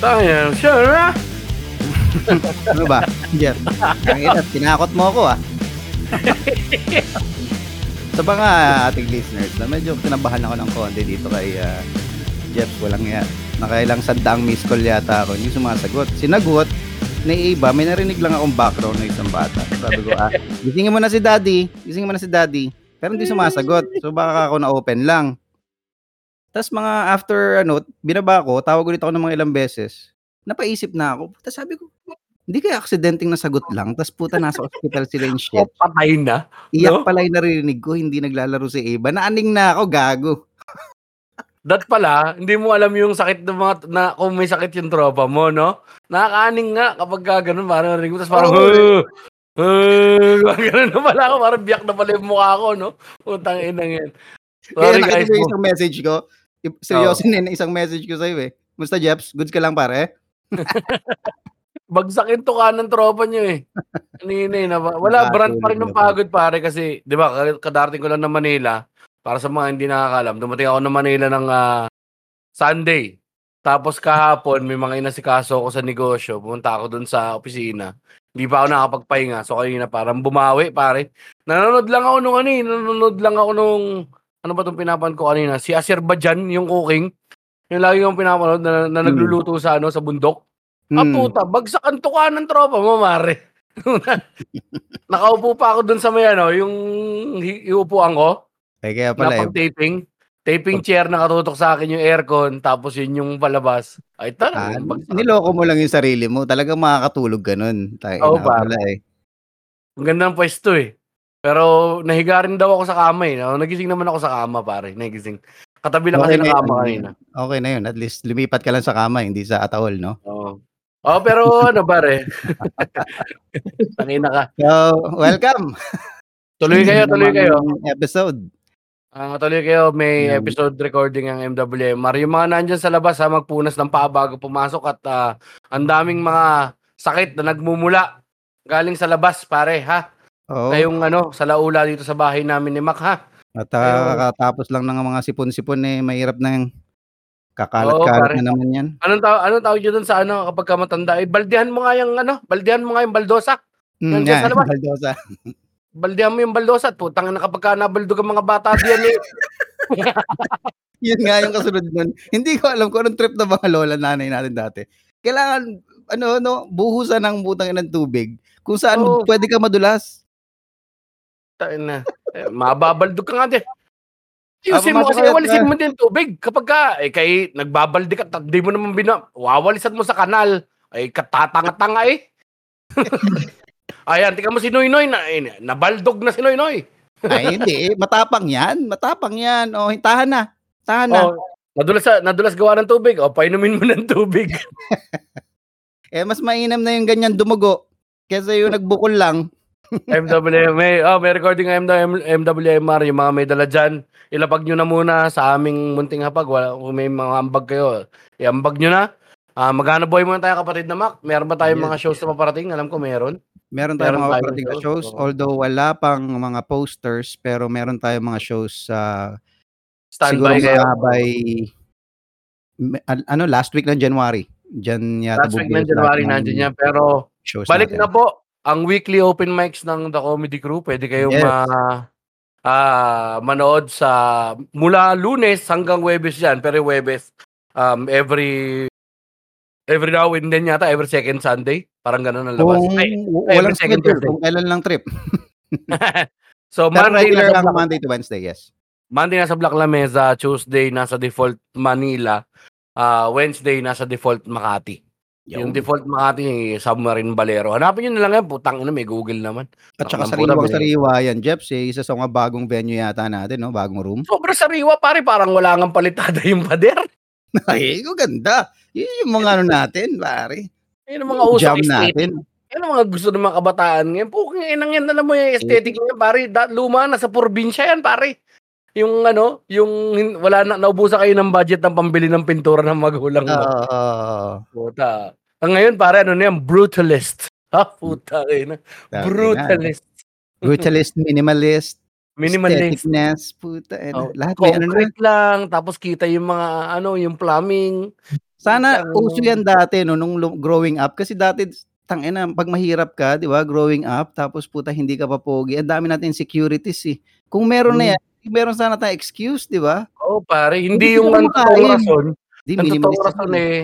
Tayo, sure na. ano ba? Jeff, ang ina, tinakot mo ako ah. Sa mga ating listeners na medyo kinabahan ako ng konti dito kay uh, Jeff, walang ya. Nakailang sandaang miss call yata ako, hindi sumasagot. Sinagot, na iba, may narinig lang akong background ng isang bata. Sabi ko, ah, gisingin mo na si daddy, gisingin mo na si daddy. Pero hindi sumasagot. So baka ako na-open lang. Tapos mga after ano, binaba ko, tawag ulit ako ng mga ilang beses. Napaisip na ako. Tapos sabi ko, hindi kaya aksidenteng nasagot lang. Tapos puta, nasa hospital sila yung shit. Patay na. Iyak No? pala yung narinig ko, hindi naglalaro si Eva. Naaning na ako, gago. That pala, hindi mo alam yung sakit ng mga, na kung may sakit yung tropa mo, no? Nakakaaning nga kapag ka ganun, parang narinig mo, tapos parang, oh, uh, ganun na pala ako, parang biyak na pala yung mukha ko, no? Putang inang yan. Kaya Sorry guys. nakita yung mo- isang message ko. Seryoso na isang message ko sa'yo eh. Musta Jeps? Goods ka lang pare? Bagsakin to ka ng tropa nyo eh. Kanina eh. naba- Wala, brand pa rin ng pagod pare kasi, di ba, ka- kadarating ko lang ng Manila. Para sa mga hindi nakakalam, dumating ako ng Manila ng ah, Sunday. Tapos kahapon, may mga inasikaso ako sa negosyo. Pumunta ako dun sa opisina. Hindi pa ako nakapagpahinga. So kanina parang bumawi, pare. Nanonood lang ako nung ano eh. Nanonood lang ako nung, ano ba itong pinapan ko kanina? Si Azerbaijan, yung cooking. Yung lagi kong pinapanood na, na Hmm. nagluluto sa ano sa bundok. Ah, Hmm. puta, bagsak ang tuka ng tropa mo, mare. Nakaupo pa ako dun sa may ano, yung iupuan ko, Ay, kaya na pala eh. pang taping. Taping chair nakatutok sa akin yung aircon, tapos yun yung palabas. Ay, Ah, talaga. bagsak. niloko mo lang yung sarili mo. Talagang makakatulog ganun. Tayo Oo, na pare. pala eh. Ang ganda ng pwesto eh. Pero nahiga rin daw ako sa kama eh. Nagising naman ako sa kama, pare. Nagising. Katabi lang kasi Okay ng na yun. kama kanina. Okay na yun. At least lumipat ka lang sa kama, hindi sa atawol, no? Oo. Oh, pero ano pare? Tangina ka. So, welcome. Tuloy kayo, tuloy kayo. Episode. Ah, tuloy kayo, may Yan. episode recording ang MWMR. Yung mga nandyan sa labas ha, magpunas ng paa bago pumasok at ah, ang daming mga sakit na nagmumula galing sa labas, pare, ha? Oo. Kayong ano, sa laula dito sa bahay namin ni Mac, ha? At Ayun. uh, kakatapos lang ng mga sipon-sipon eh, mahirap na yung Oo, kakalat-kalat pare. na naman yan. Anong tawag, anong tawag yun dun sa ano, kapag ka matanda? Eh, baldehan mo nga yung ano, baldehan mo nga yung baldosa. Mm, Nandiyan sa yan, labas. Baldosa. Baldehan mo yung baldosa at putang na kapag ka nabaldog ang mga bata diyan eh. Yun nga yung kasunod nun. Hindi ko alam kung anong trip na mga lola nanay natin dati. Kailangan, ano, no, buhusan ng butang ng tubig kung saan Oo. pwede ka madulas. Tain na. Eh, mababaldog ka nga din. Ayusin mo kasi ka- walisin mo din tubig. Kapag ka, eh, kay nagbabaldi ka, di mo naman bina, wawalisan mo sa kanal. Ay, katatanga-tanga eh. Ayan, tika mo si Noy Noy, na, eh, nabaldog na si Noy Noy. Ay, hindi. eh, Matapang yan. Matapang yan. O, tahan na. Tahan na. Oh, nadulas, sa, nadulas gawa ng tubig. O, painumin mo ng tubig. Eh, mas mainam na yung ganyan dumugo. Kesa yung nagbukol lang. MWMA, oh, may recording ng MW, MWMR, yung mga may dala dyan. Ilapag nyo na muna sa aming munting hapag. Wala, kung may mga ambag kayo, iambag nyo na. Ah, maghanap boy muna tayo kapatid na Mac. Meron ba tayong Yes. mga shows na paparating? Alam ko meron. Meron tayong Meron mga tayong operating na shows, oo. Although wala pang mga posters, pero meron tayong mga shows sa siguro Standby kayo. mga by ano last week ng January. Diyan yata Last week ng January nandiyan yan. Pero balik natin. na po ang weekly open mics ng The Comedy Crew. Pwede kayong Yes. ma, ah, manood sa mula lunes hanggang Webes yan. Pero Webes, um, every every now and then yata, every second Sunday. Parang ganun ang labas. Kung Ay, walang second Thursday. kung kailan lang trip. so, Pero Monday regular nasa, ang Black, Monday to Wednesday, yes. Monday nasa Black Lamesa, Tuesday nasa default Manila, ah Wednesday nasa default Makati. Yung default Makati, Submarine Balero. Hanapin nyo na lang yan, putang ina, may Google naman. At saka Ang sariwang sariwa yan, Jeps. Eh, isa sa mga bagong venue yata natin, no? Bagong room. Sobrang sariwa, pare, parang wala nga palitada yung pader. Ay, ko ganda. Yun yung mga ano natin, pare. Yun ang mga Jam aesthetic. natin. Yan ang mga gusto ng mga kabataan ngayon. Pukang inang yan, alam mo yung aesthetic niya, pare. Da, luma na sa probinsya yan, pare. Yung ano, yung wala na, naubusan kayo ng budget ng pambili ng pintura ng magulang mo. Oo. Puta. Ang ngayon, pare, ano na yan, brutalist. Ha, puta kayo na. Brutalist. Brutalist, minimalist, Minimalist. aestheticness, puta. eh, Oh, lahat may ano na. Lang, tapos kita yung mga, ano, yung plumbing. Sana Isang- uso yan dati no nung growing up kasi dati tangina pag mahirap ka, 'di ba? Growing up tapos puta hindi ka pa pogi. Ang dami natin insecurities eh. Kung meron na Hmm. yan, meron sana tayong excuse, 'di ba? Oo, pare. Hindi Hindi ka yung ang totoong rason. Di Ang totoong rason eh,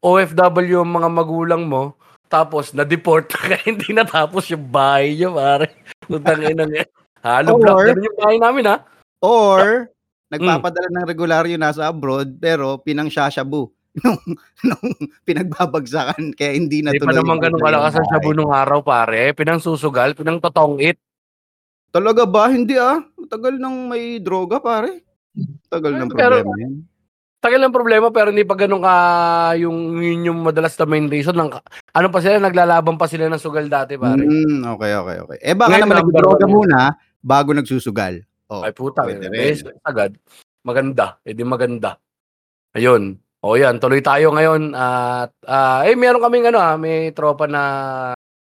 OFW ang mga magulang mo, tapos na-deport kaya hindi natapos yung bahay nyo, pare. Putang ina niya. Halo Or- block. Yung bahay namin, ha? Or Hmm. nagpapadala ng regularyo nasa abroad pero pinang shashabu nung nung pinagbabagsakan kaya hindi na Hindi pa naman ganun kalakas ang shabu nung araw, pare. Pinang susugal, pinang totongit. Talaga ba? Hindi ah. Tagal nang may droga pare. Tagal ng Pero- problema yan. Tagal ng problema pero hindi pa ganun ka yung yun yung madalas na main reason ng ano pa sila naglalaban pa sila ng sugal dati pare. Mm, okay, okay, okay. Eh baka Ngayon, naman nagdroga muna bago nagsusugal. Oh, Ay puta, pwede eh, rin. agad. Maganda, eh di maganda. Ayun. O yan, tuloy tayo ngayon at ah, eh meron kaming ano ah, may tropa na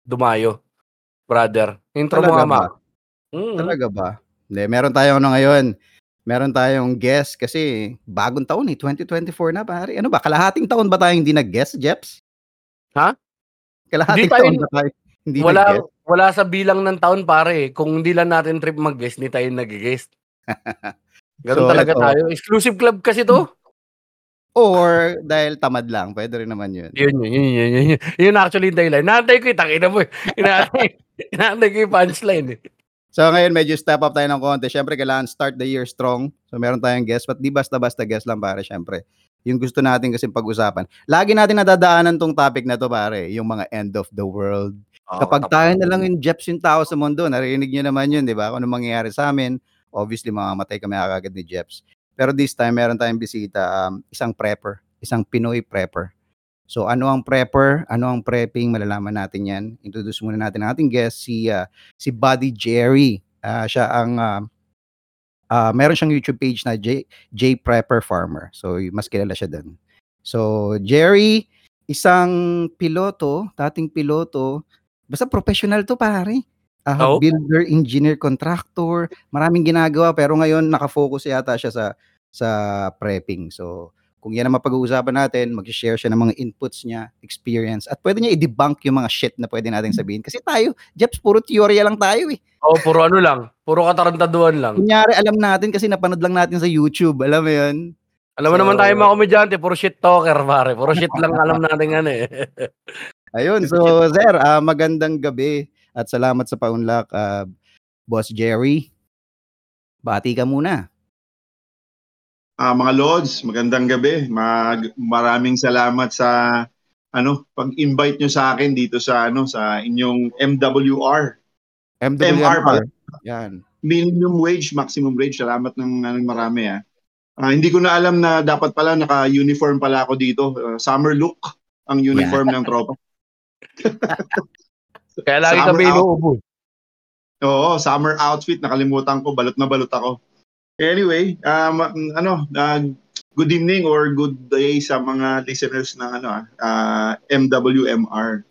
dumayo. Brother. Intro mo Talaga nga, ba? Mac. Mm. Talaga ba? Hindi, meron tayong ano ngayon. Meron tayong guest kasi bagong taon eh, 2024 na pare. Ano ba, kalahating taon ba tayong hindi nag-guest, Jeps? Ha? Kalahating tayo- taon ba tayo hindi Wala nag-guest? wala sa bilang ng taon pare. Kung hindi lang natin trip mag-guest, hindi tayo nag-guest. Ganun So, talaga ito. tayo. Exclusive club kasi to. Or dahil tamad lang, pwede rin naman yun. Yun, yun, yun, yun, yun, yun. Actually yung dahilan. Naantay ko yung takina mo eh. Inaantay, inaantay ko yung punchline eh. So ngayon medyo step up tayo ng konti. Syempre kailangan start the year strong. So meron tayong guest, but di basta-basta guest lang pare, syempre. Yung gusto natin kasi pag-usapan. Lagi natin nadadaanan tong topic na to pare, yung mga end of the world. Kapag tayo na lang yung Jeps yung tao sa mundo, narinig nyo naman yun, di ba? Kung ano mangyayari sa amin, obviously mamamatay kami agad ni Jeps. Pero this time, meron tayong bisita, um, isang prepper, isang Pinoy prepper. So ano ang prepper? Ano ang prepping? Malalaman natin yan. Introduce muna natin ang ating guest, si, uh, si Buddy Jerry. Ah, siya ang, uh, ah, meron siyang YouTube page na J, J Prepper Farmer. So mas kilala siya doon. So Jerry, isang piloto, dating piloto, basta professional to pare. Ah, Oo. builder, engineer, contractor, maraming ginagawa pero ngayon nakafocus yata siya sa sa prepping. So kung yan ang mapag-uusapan natin, mag-share siya ng mga inputs niya, experience, at pwede niya i-debunk yung mga shit na pwede natin sabihin. Kasi tayo, Jeps, puro teorya lang tayo eh. Oo, puro ano lang. Puro katarantaduan lang. Kunyari, alam natin kasi napanood lang natin sa YouTube. Alam mo yun? Alam mo So- naman tayo mga komedyante, puro shit talker, pare. Puro shit lang alam natin ano eh. Ayun, so sir, ah, magandang gabi at salamat sa paunlak, ah, Boss Jerry. Bati ka muna. Ah, mga Lods, magandang gabi. Mag, maraming salamat sa ano, pag-invite nyo sa akin dito sa ano sa inyong MWR, MR pala. Yan. minimum wage, maximum wage. Salamat ng, ng marami ah. Ah, hindi ko na alam na dapat pala naka-uniform pala ako dito. Ah, summer look ang uniform ng tropa. Kaya lagi Summer kami out. inuubo. Oo, summer outfit nakalimutan ko, balot na balot ako. Anyway, um, ano, uh, good evening or good day sa mga listeners ng ano ah, MWMR.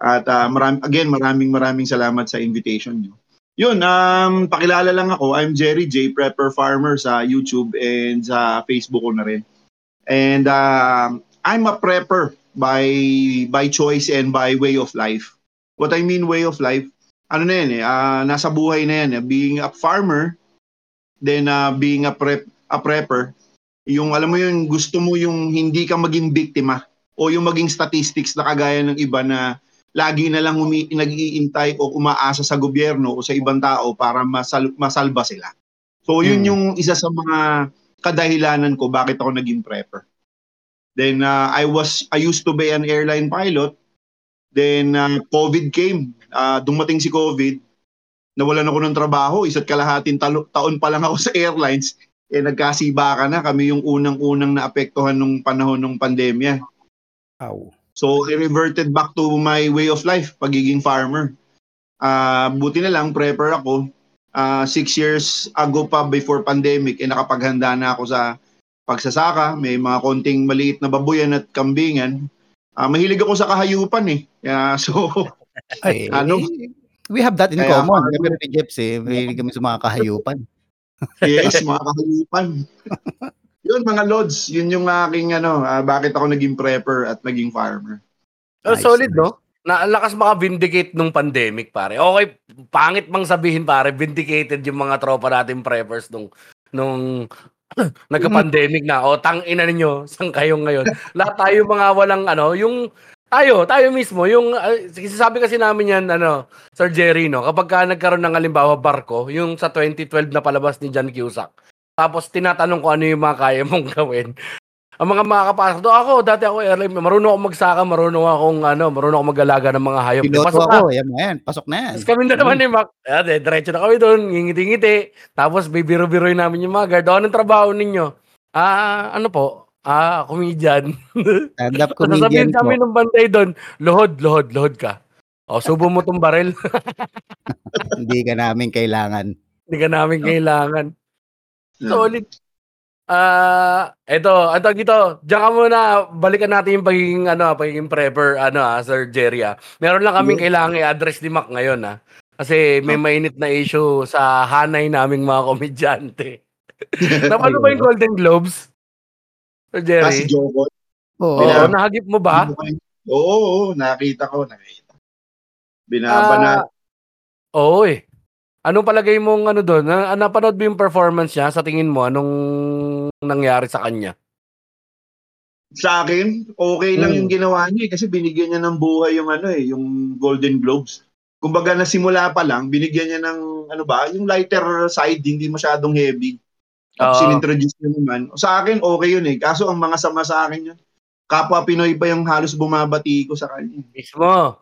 At ah, maram, again, maraming maraming salamat sa invitation nyo. Yun, um, pakilala lang ako. I'm Jerry J. Prepper Farmer sa YouTube and sa Facebook ko na rin. And um, I'm a prepper by by choice and by way of life. What I mean way of life, ano na yan eh, ah, nasa buhay na yan eh. Being a farmer, then ah, being a prep a prepper, yung alam mo yung gusto mo yung hindi ka maging biktima o yung maging statistics na kagaya ng iba na lagi na lang umi- nag-iintay o umaasa sa gobyerno o sa ibang tao para masal- masalba sila. So yun Hmm. yung isa sa mga kadahilanan ko bakit ako naging prepper. Then ah, I was I used to be an airline pilot. Then ah, COVID came. Ah, dumating si COVID. Nawalan ako ng trabaho. Isa't kalahating talo- taon pa lang ako sa airlines. Eh nagkasiba ka na. Kami yung unang-unang naapektuhan nung panahon ng pandemya. Ow. So I reverted back to my way of life, pagiging farmer. Ah, buti na lang prepper ako. Ah, six years ago pa before pandemic, eh nakapaghanda na ako sa pagsasaka. May mga konting maliit na babuyan at kambingan. Ah, mahilig ako sa kahayupan eh. Kaya, so, Ay, Ano? We have that in Kaya common. Kami rin ni Jeps eh. Mahilig kami sa mga kahayupan. yes, mga kahayupan. Yun, mga lods, yun yung aking ano, ah, bakit ako naging prepper at naging farmer. Oh, Nice, solid, nice. no? Na ang lakas maka-vindicate nung pandemic, pare. Okay, pangit mang sabihin, pare, vindicated yung mga tropa natin preppers nung nung nagka-pandemic na. O, tang ina ninyo, saan kayo ngayon? Lahat tayo mga walang ano, yung tayo, tayo mismo, yung uh, sabi kasi namin yan, ano, Sir Jerry, no, kapag ka nagkaroon ng halimbawa barko, yung sa 2012 na palabas ni John Cusack, tapos tinatanong ko ano yung mga kaya mong gawin. Ang mga makakapasok doon, ako, dati ako airline, marunong ako magsaka, marunong akong, ano, marunong ako mag-alaga ng mga hayop. Piloto Pasok ako, na. yan mo yan, pasok na yan. Tapos kami na naman ni Mac, eh, de, diretso na kami doon, ngingiti-ngiti. Tapos bibiro-biroy namin yung mga guard. O, anong trabaho ninyo? Ah, ano po? Ah, comedian. Stand-up sasabihin comedian po. kami ng bantay doon, lohod, lohod, lohod ka. O, subo mo tong barel. Hindi ka namin kailangan. Hindi ka namin kailangan. Yeah. Solid. Ah, eto, ito dito. Diyan ka muna, balikan natin yung pagiging ano, pagiging prepper ano ah, Sir Jerry ah. Meron lang kaming kailangan i-address ni Mac ngayon ah. Kasi may mainit na issue sa hanay naming mga komedyante. Napano ba yung Golden Globes? Sir Kasi Jerry? Joko. Oo. Oo, Bina- nahagip mo ba? Oo, oo, nakita ko, nakita. Binabanat. Ah, Oo eh. Anong palagay mong ano doon? Na, napanood mo yung performance niya? Sa tingin mo, anong nangyari sa kanya? sa akin, okay lang Hmm. yung ginawa niya eh, kasi binigyan niya ng buhay yung ano eh, yung Golden Globes. Kumbaga nasimula pa lang, binigyan niya ng ano ba, yung lighter side, hindi masyadong heavy. Tapos Oo. sinintroduce niya naman. Sa akin, okay yun eh. Kaso ang mga sama sa akin yun, kapwa Pinoy pa yung halos bumabati ko sa kanya. Mismo.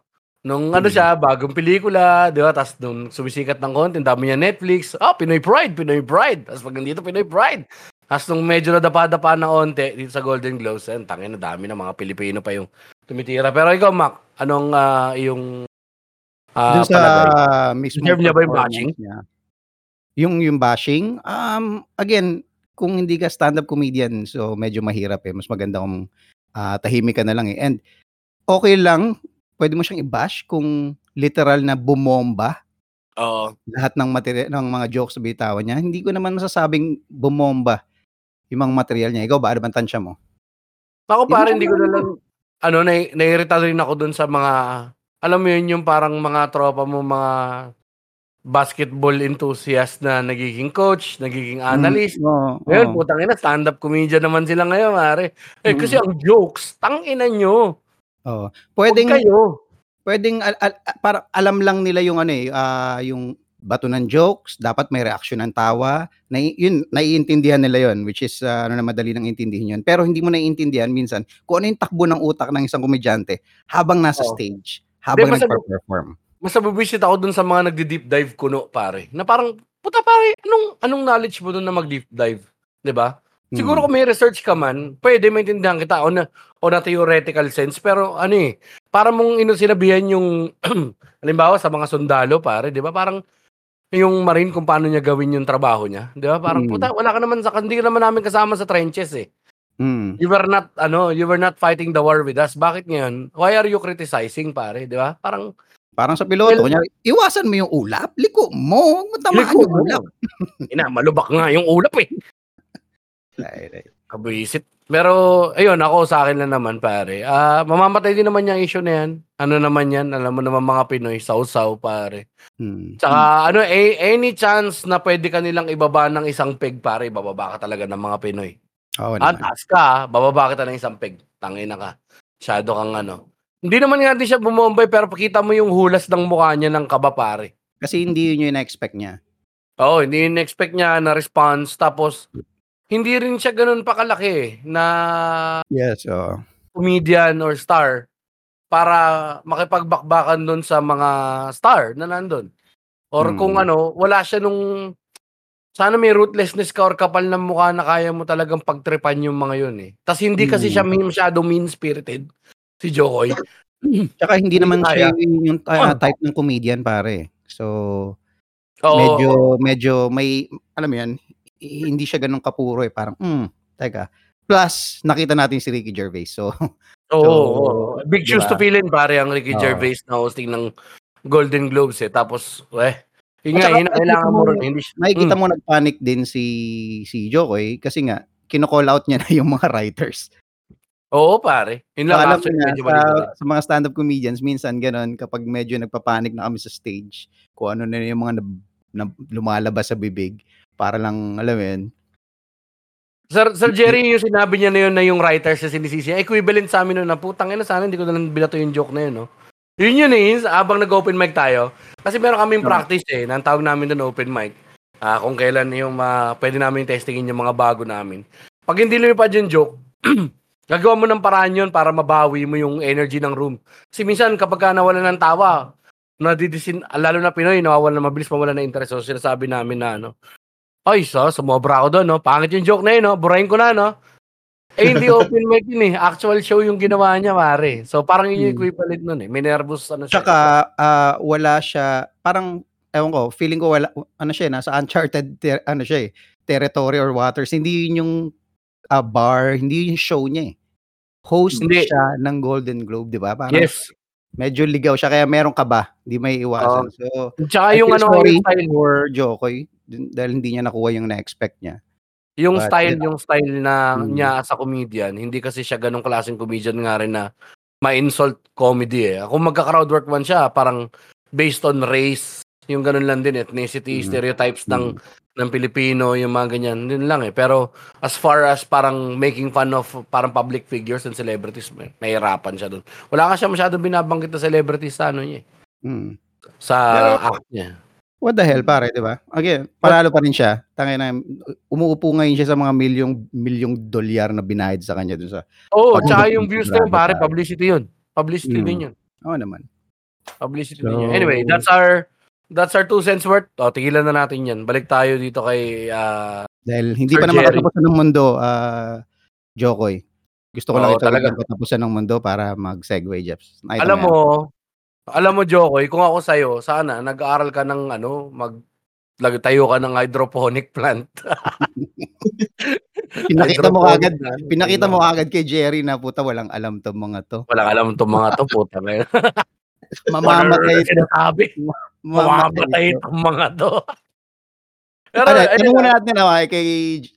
Nung ano siya, bagong pelikula, di ba? Tapos nung sumisikat ng konti, ang dami niya Netflix. Ah, Pinoy Pride, Pinoy Pride. Tapos pag nandito, Pinoy Pride. Tapos nung medyo nadapa-dapa ng onte dito sa Golden Globes, ayun, tangin na dami na mga Pilipino pa yung tumitira. Pero ikaw, Mac, anong ah, yung ah, Dun sa palagay? mismo Deserve niya ba yung bashing? niya. Yung yung bashing, um again, kung hindi ka stand-up comedian, so medyo mahirap eh. Mas maganda kung ah, tahimik ka na lang eh. And okay lang, pwede mo siyang i-bash kung literal na bumomba Oo. lahat ng material ng mga jokes na bitawan niya. Hindi ko naman masasabing bumomba yung mga material niya. Ikaw ba ano bang tansya mo? Ako mo hindi ko na lang, ano, na, naiirita rin ako dun sa mga, alam mo yun, yung parang mga tropa mo, mga basketball enthusiast na nagiging coach, nagiging analyst. Mm, oo, Ngayon, oo. putang ina, stand-up comedian naman sila ngayon, mare. Eh, Mm. kasi ang jokes, tang ina nyo. Oo. Pwedeng, Pwedeng kayo. pwedeng al- al- para alam lang nila yung ano eh, ah, yung bato ng jokes, dapat may reaction ng tawa. Na, yun, naiintindihan nila yun, which is ah, ano na madali nang intindihin yun. Pero hindi mo naiintindihan minsan kung ano yung takbo ng utak ng isang komedyante habang nasa Oo. stage, habang nagpa-perform. Mas nabubisit ako dun sa mga nagdi-deep dive kuno, pare. Na parang, puta pare, anong, anong knowledge mo dun na mag-deep dive? 'Di ba? Siguro Mm. kung may research ka man, pwede maintindihan kita on a, on a theoretical sense. Pero ano eh, para mong ino sinabihan yung, halimbawa sa mga sundalo, pare, di ba? Parang yung marine kung paano niya gawin yung trabaho niya. Di ba? Parang, Mm. puta, wala ka naman sa, hindi ka naman namin kasama sa trenches eh. Mm. You were not, ano, you were not fighting the war with us. Bakit ngayon? Why are you criticizing, pare? Di ba? Parang, Parang sa piloto, Well- kunyari, iwasan mo yung ulap, liko mo, huwag mo tamaan yung mo. ulap. Ina, malubak nga yung ulap eh. Ay, ay. Kabuisit. Pero, ayun, ako sa akin lang naman, pare. Ah, mamamatay din naman yung issue na yan. Ano naman yan? Alam mo naman mga Pinoy, sausaw, pare. Mm. Tsaka, ano, a- any chance na pwede ka nilang ibaba ng isang peg, pare, bababa ka talaga ng mga Pinoy. Ah, naman. taas ka, bababa kita ng isang peg. Tangin na ka. Masyado kang ano. Hindi naman nga din siya bumombay, pero pakita mo yung hulas ng mukha niya ng kaba, pare. Kasi hindi yun yung na-expect niya. Oo, hindi in-expect niya na response. Tapos, hindi rin siya ganun pakalaki na Yes, oo. comedian or star para makipagbakbakan doon sa mga star na nandun. Or Hmm. kung ano, wala siya nung sana may ruthlessness ka or kapal ng mukha na kaya mo talagang pagtripan yung mga yun eh. Tapos hindi kasi Hmm. siya masyado mean-spirited, si Jokoy. Tsaka hindi naman siya yung, uh, type ng comedian pare. So, Oo, medyo medyo may alam mo 'yan, hi- hindi siya ganun kapuro eh, parang hmm, teka. Plus nakita natin si Ricky Gervais. So, oo, so, oo. Big shoes diba? to fill in pare ang Ricky Oo. Gervais na hosting ng Golden Globes eh. Tapos, eh, yun nga, yun ang kailangan mo makikita rin. mo- Hindi nakikita Mm. mo nagpanic din si si Jokoy kasi nga kino-call out niya na yung mga writers. Oo, pare. Yun lang alam actually na, medyo sa, sa mga stand-up comedians, minsan ganun, kapag medyo nagpapanik na kami sa stage, kung ano na yung mga nab- na, lumalabas sa bibig, para lang, alam mo yun, Sir, Sir Jerry, yung sinabi niya na yun na yung writers na sinisisi, equivalent sa amin nun na putang ina sana hindi ko na lang binato yung joke na yun, no? Yun yun eh, yun, habang nag-open mic tayo. Kasi meron kaming Tama. practice eh, na ang tawag namin doon open mic. Ah, kung kailan yung ah, pwede namin testingin yung mga bago namin. Pag hindi lumipad yung joke, gagawa mo ng paraan yun para mabawi mo yung energy ng room. Kasi minsan kapag ka nawala ng tawa, nadidisin, lalo na Pinoy, nawawala na mabilis mawala na interest. So sinasabi namin na ano, ay, so, sumobra ako doon, no? Pangit yung joke na yun, no? Burahin ko na, no? Eh, hindi open mic yun, eh. Actual show yung ginawa niya, pare. So, parang yun yung Hmm. equivalent nun, eh. May nervous, ano siya. Tsaka ah, wala siya parang ewan ko, feeling ko wala ano siya, nasa uncharted ter- ano siya eh, territory or waters. Hindi yun yung ah, bar, hindi yun yung show niya eh. Host Hindi. siya ng Golden Globe, 'di ba? Parang Yes. medyo ligaw siya kaya meron ka ba? Hindi may iwasan. so, Tsaka yung ano, yung style, for Jokoy dahil hindi niya nakuha yung na-expect niya. yung But, style, yeah. yung style na Hmm. niya as a comedian, hindi kasi siya ganong klaseng comedian nga rin na ma-insult comedy, eh. Kung magka-crowd work man siya, parang based on race, yung ganun lang din, ethnicity, Mm. stereotypes Mm. ng Pilipino, yung mga ganyan, din lang eh. Pero as far as parang making fun of parang public figures and celebrities, may, nahihirapan siya doon. Wala ka siya masyadong binabanggit na celebrities sa ano niya, eh, Mm. sa Pero- act niya. What the hell, pare, 'di ba? Again, panalo pa rin siya. Tangay na umuupo ngayon siya sa mga milyong milyong dolyar na binayad sa kanya dun sa Oo, Pag- tsaka yung views na yun, pare, publicity yun. Publicity Mm. din yun. Oo naman. Publicity So- din yun. Anyway, that's our that's our two cents worth. O, tigilan na natin yan. Balik tayo dito kay ah, Dahil hindi Sir pa naman katapusan ng mundo, ah Jokoy. Gusto ko lang itawag talaga. katapusan ng mundo para mag-segue, Jeps. Nakita alam mo, alam mo, Jokoy, kung ako sa'yo, sana nag-aaral ka ng ano, mag tayo ka ng hydroponic plant. pinakita mo agad, plant. pinakita mo agad kay Jerry na puta walang alam to mga to. Walang alam itong mga to, puta. Mamamatay ito. Sinasabi, mamamatay Mamamatay ito. itong mga to. Pero, Ano, tanong muna natin ah, kay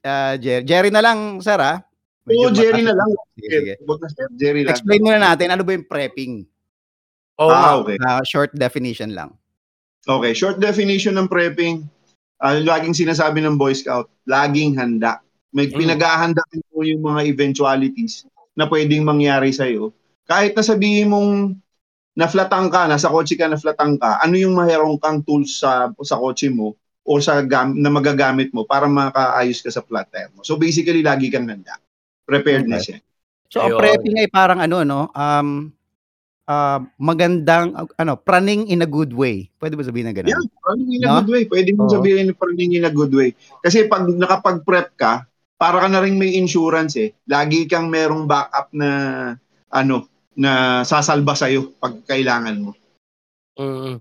ah, Jerry. Jerry na lang, sir ah. Oo, Jerry na lang. Sige, Jerry lang. Explain muna natin ano ba yung prepping. nga. ah, okay. Ah, short definition lang. Okay, short definition ng prepping. Ah, laging sinasabi ng Boy Scout, laging handa. May Mm. pinaghahandaan mo yung mga eventualities na pwedeng mangyari sa'yo. Kahit na sabihin mong naflatang ka, nasa kotse ka, naflatang ka, ano yung mayroong kang tools sa, sa kotse mo o sa gam, na magagamit mo para makaayos ka sa flat tire mo. So basically, lagi kang handa. Preparedness yan. So, ang prepping ay parang ano, no? Um, ah, magandang, ano, praning in a good way. Pwede ba sabihin na gano'n? Yeah, running in a No? good way. Pwede mo Oo. sabihin running in a good way. Kasi pag nakapag-prep ka, para ka na rin may insurance eh. Lagi kang merong backup na ano, na sasalba sa'yo pag kailangan mo. Mm.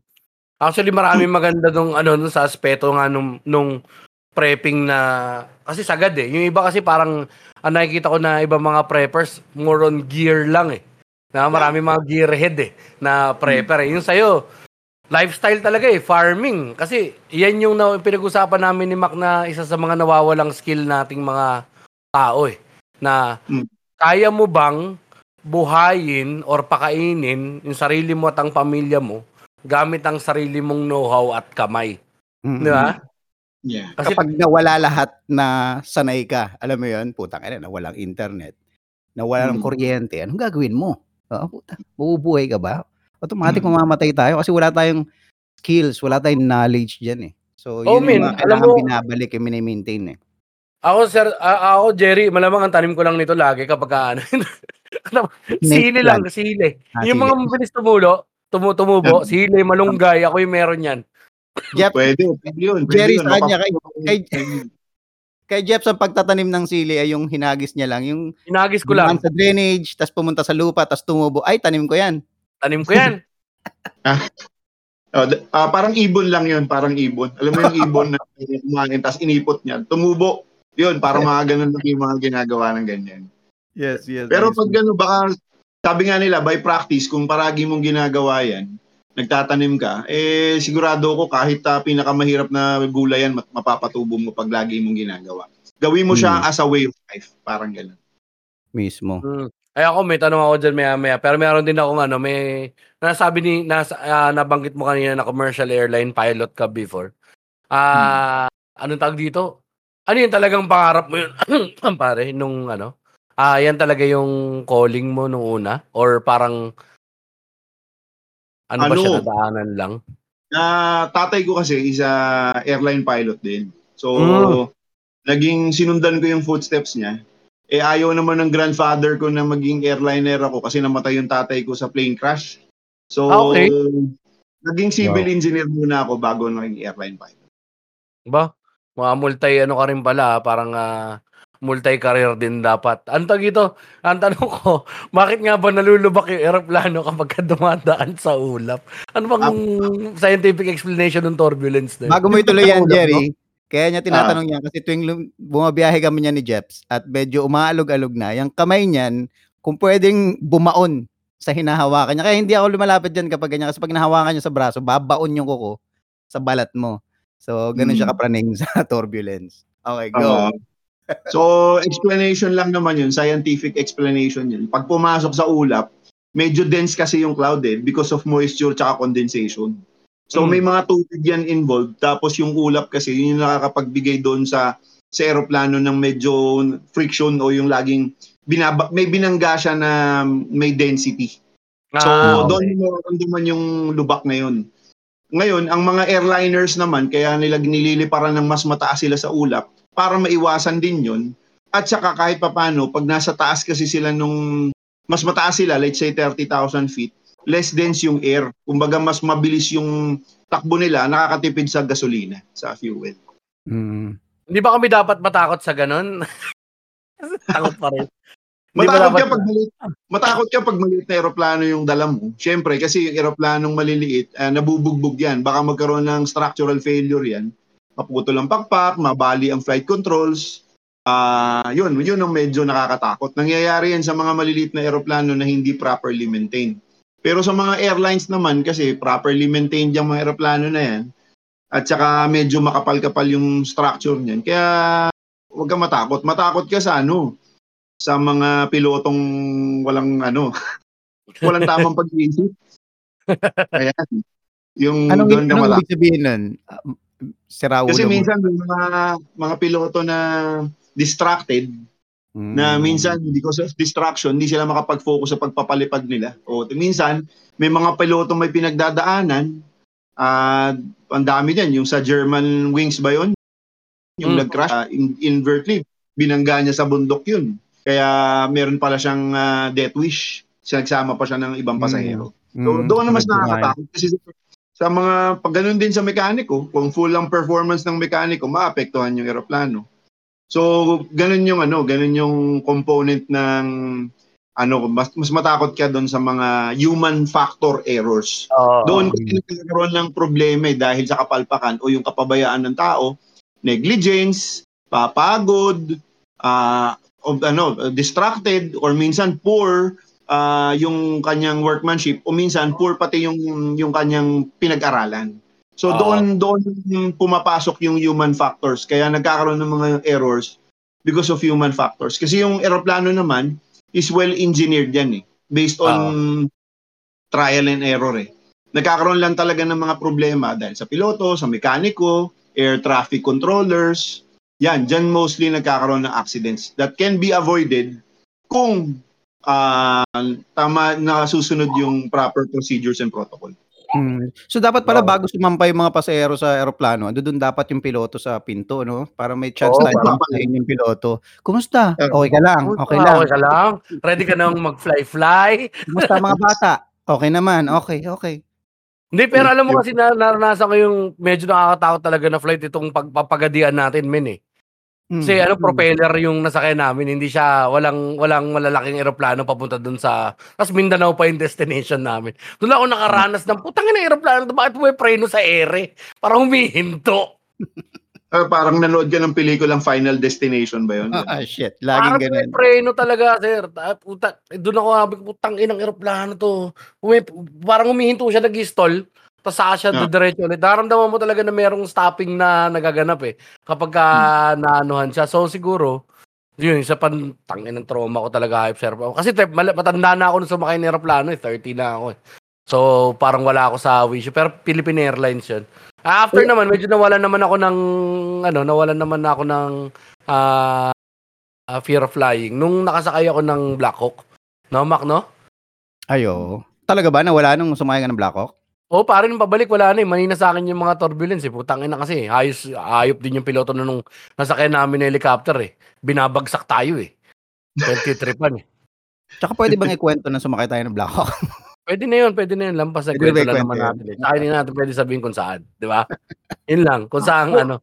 Actually, maraming maganda nung ano nung sa aspeto nga nung nung prepping na kasi sagad eh. Yung iba kasi parang ang nakikita ko na iba mga preppers more on gear lang eh. Na marami mga gearhead eh na prepper eh. Yung sa'yo, lifestyle talaga eh, farming. Kasi yan yung na, pinag-usapan namin ni Mac na isa sa mga nawawalang skill nating mga tao eh. Na Mm. kaya mo bang buhayin or pakainin yung sarili mo at ang pamilya mo gamit ang sarili mong know-how at kamay. Mm-mm. Di ba? Yeah. Kasi Kapag nawala lahat na sanay ka, alam mo yun, putang ina, nawalang internet, nawala ng Mm. kuryente, anong gagawin mo? Oo, puta, mabubuhay ka ba? Automatic Mm. mamamatay tayo kasi wala tayong skills, wala tayong knowledge dyan eh. So, Oh, yun min, yung mga alam kailangan mo- binabalik yung mini-maintain eh. ako, sir, a- ako, Jerry, malamang ang tanim ko lang nito lagi kapag ka, ano, sili lang, sili. Ah, yung sili. mga mabilis tumulo, tumu tumubo, sili, malunggay, ako yung meron yan. Jeff, Pwede, pwede yun. Pwede Jerry, yun. sa kanya, kay- kay- kay Jeff sa pagtatanim ng sili ay yung hinagis niya lang, yung Inagis ko lang, sa drainage, tas pumunta sa lupa, tas tumubo, ay, tanim ko yan. tanim ko yan. Oh, d- ah, parang ibon lang yun, parang ibon. Alam mo yung ibon na kumain, tapos inipot niya. Tumubo. Yun, parang mga ganun lang yung mga ginagawa ng ganyan. Yes, yes. Pero pag gano'n, baka, sabi nga nila, by practice, kung paragi mong ginagawa yan, nagtatanim ka, eh sigurado ko kahit uh, pinakamahirap na gulay yan, mapapatubo mo pag lagi mong ginagawa. Gawin mo siya Hmm. as a way of life. Parang gano'n. Mismo. Hmm. Ay ako may tanong ako diyan maya-maya, pero meron din akong ano, may nasabi ni nasa ah, nabanggit mo kanina na commercial airline pilot ka before. Ah, anong tawag dito? Ano yun talagang pangarap mo yun? pare nung ano? Ah, yan talaga yung calling mo nung una or parang ano, ba Ano? siya nadaanan lang? Ah, tatay ko kasi is a airline pilot din. So, Mm. naging sinundan ko yung footsteps niya. Eh ayaw naman ng grandfather ko na maging airliner ako kasi namatay yung tatay ko sa plane crash. So, Ah, okay. naging civil Wow. engineer muna ako bago naging airline pilot. Ba? Mga multi ano ka rin pala, parang ah, multi-career din dapat. Ano tawag dito? Ang tanong ko, bakit nga ba nalulubak yung eroplano kapag ka dumadaan sa ulap? Ano bang scientific explanation ng turbulence na yun? Bago mo ituloy yan, Ulap, Jerry, kaya niya tinatanong niya kasi tuwing bumabiyahe kami niya ni Jeps at medyo umaalog-alog na, yung kamay niyan, kung pwedeng bumaon sa hinahawakan niya. Kaya hindi ako lumalapit dyan kapag ganyan. Kasi pag nahawakan niya sa braso, babaon yung kuko sa balat mo. So, ganun siya Mm. kapraning sa turbulence. Okay, go. So, explanation lang naman yun, scientific explanation yun. Pag pumasok sa ulap, medyo dense kasi yung cloud eh because of moisture tsaka condensation. So Mm. may mga tubig yan involved tapos yung ulap kasi yun yung nakakapagbigay doon sa sa eroplano ng medyo friction o yung laging binaba, may binangga siya na may density. So Ah, okay. doon naman yung lubak na yun. Ngayon, ang mga airliners naman, kaya nila nililiparan ng mas mataas sila sa ulap para maiwasan din yun. At saka kahit papano, pag nasa taas kasi sila nung mas mataas sila, let's say 30,000 feet, less dense yung air. Kumbaga mas mabilis yung takbo nila, nakakatipid sa gasolina, sa fuel. Mm. Hindi ba kami dapat matakot sa ganun? Takot pa rin. Matakot ka pag maliit, matakot ka pag maliit na eroplano yung dala mo. Siyempre, kasi yung eroplanong maliliit, ah, nabubugbog yan. Baka magkaroon ng structural failure yan. Maputol ang pakpak, mabali ang flight controls. Ah, yun, yun ang medyo nakakatakot. Nangyayari yan sa mga maliliit na eroplano na hindi properly maintained. Pero sa mga airlines naman, kasi properly maintained yung mga eroplano na yan, at saka medyo makapal-kapal yung structure niyan. Kaya huwag ka matakot. Matakot ka sa ano, sa mga pilotong walang ano, walang tamang pag-iisip. Ayan. Yung Anong, doon anong ibig sabihin nun? Sira ulo Kasi minsan may mga mga piloto na distracted Mm. na minsan because of distraction hindi sila makapag-focus sa pagpapalipad nila. O minsan may mga piloto may pinagdadaanan ah ang dami din yung sa German Wings ba yun? Yung Mm. nag-crash ah, in- invertly binangga niya sa bundok yun. Kaya meron pala siyang ah, death wish. Sinagsama pa siya ng ibang pasahero. So Mm, doon naman mas nakakatakot kasi sa, mga pag ganun din sa mekaniko, kung full ang performance ng mekaniko, maapektuhan yung eroplano. So ganun yung ano, ganun yung component ng ano, mas, mas matakot ka doon sa mga human factor errors. Oo. Doon kasi nagkakaroon ng problema eh, dahil sa kapalpakan o yung kapabayaan ng tao, negligence, papagod, ah o ano, distracted or minsan poor ah, yung kanyang workmanship o minsan poor pati yung yung kanyang pinag-aralan. So Oo. doon doon pumapasok yung human factors kaya nagkakaroon ng mga errors because of human factors. Kasi yung eroplano naman is well engineered yan eh based on trial and error eh. Nagkakaroon lang talaga ng mga problema dahil sa piloto, sa mekaniko, air traffic controllers. Yan, dyan mostly nagkakaroon ng accidents that can be avoided kung ah, tama na susunod yung proper procedures and protocol. Mm. So dapat pala Oo. bago sumampay yung mga pasahero sa eroplano, ando doon dapat yung piloto sa pinto, no? Para may chance Oo, tayo na yung piloto. Kumusta? Oo. Okay ka lang. Okay lang. Okay ka lang? Ready ka nang mag-fly-fly? Kumusta mga bata? Okay naman. Okay, okay. Hindi, pero alam mo kasi na, naranasan ko yung medyo nakakatakot talaga na flight itong pagpapagadian natin, men eh. Mm. Kasi ano, propeller yung nasakay namin, hindi siya, walang, walang malalaking eroplano papunta dun sa, tapos Mindanao pa yung destination namin. Doon ako nakaranas ng, putang ina eroplano, bakit may preno sa ere? Parang humihinto. Ah, parang nanood ka ng pelikulang Final Destination ba yun? Ah, shit. Laging Parang may ganun. preno talaga, sir. Ah, Puta, eh, doon ako sabi putang inang eroplano to. Umi, parang humihinto siya, nag-stall. Tapos saka siya Ah. didiretso ulit. Nararamdaman mo talaga na merong stopping na nagaganap eh. Kapag ka naanuhan siya. So siguro, yun, isa pan tangin ng trauma ko talaga hype. Kasi mali, matanda na ako nung sumakay ng aeroplano eh. 30 na ako eh. So parang wala ako sa Wish. Pero Philippine Airlines yun. Ah, After naman, medyo nawalan naman ako ng, ano, nawalan naman ako ng ah, ah, fear of flying. Nung nakasakay ako ng Black Hawk. No, Mac, no? Ayo. Talaga ba nawala nung sumakay ka ng Blackhawk? Oo, oh, pare nung pabalik wala na eh. Manina sa akin yung mga turbulence eh. Putang ina kasi. Ayos, ayop din yung piloto na nung nasakyan namin ng helicopter eh. Binabagsak tayo eh. 20 tripan eh. Tsaka pwede bang ikwento na sumakay tayo ng Blackhawk? Pwede na yun, pwede na yun. Lampas na Pwede kwento lang naman natin eh. Saka hindi natin pwede sabihin kung saan. Di ba? Yun lang. Kung saan Oh. ano.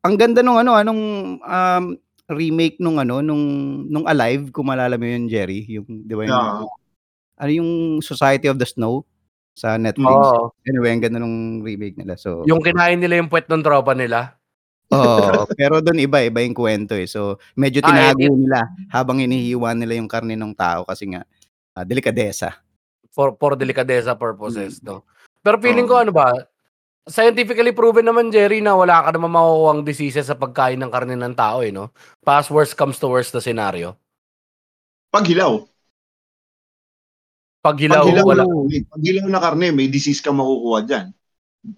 Ang ganda nung ano, anong um, remake nung ano, nung nung Alive, kung malala mo yun, Jerry, yung, di ba yung, Yeah. ano yung Society of the Snow sa Netflix. Oo. Anyway, ang ganda nung remake nila. So, Yung kinain nila yung puwet ng tropa nila. Oo, pero doon iba, iba yung kwento eh. So, medyo Ah, tinago edit. nila habang inihiwa nila yung karne ng tao kasi nga ah, delikadesa. For, for delicadeza purposes. No? Pero feeling Oo. ko ano ba, scientifically proven naman, Jerry, na wala ka naman makukuha ang diseases sa pagkain ng karne ng tao eh. No? Past worst comes to worst na scenario. Pag hilaw. Pag hilaw, Pag hilaw, wala. pag hilaw na karne, may disease ka makukuha dyan.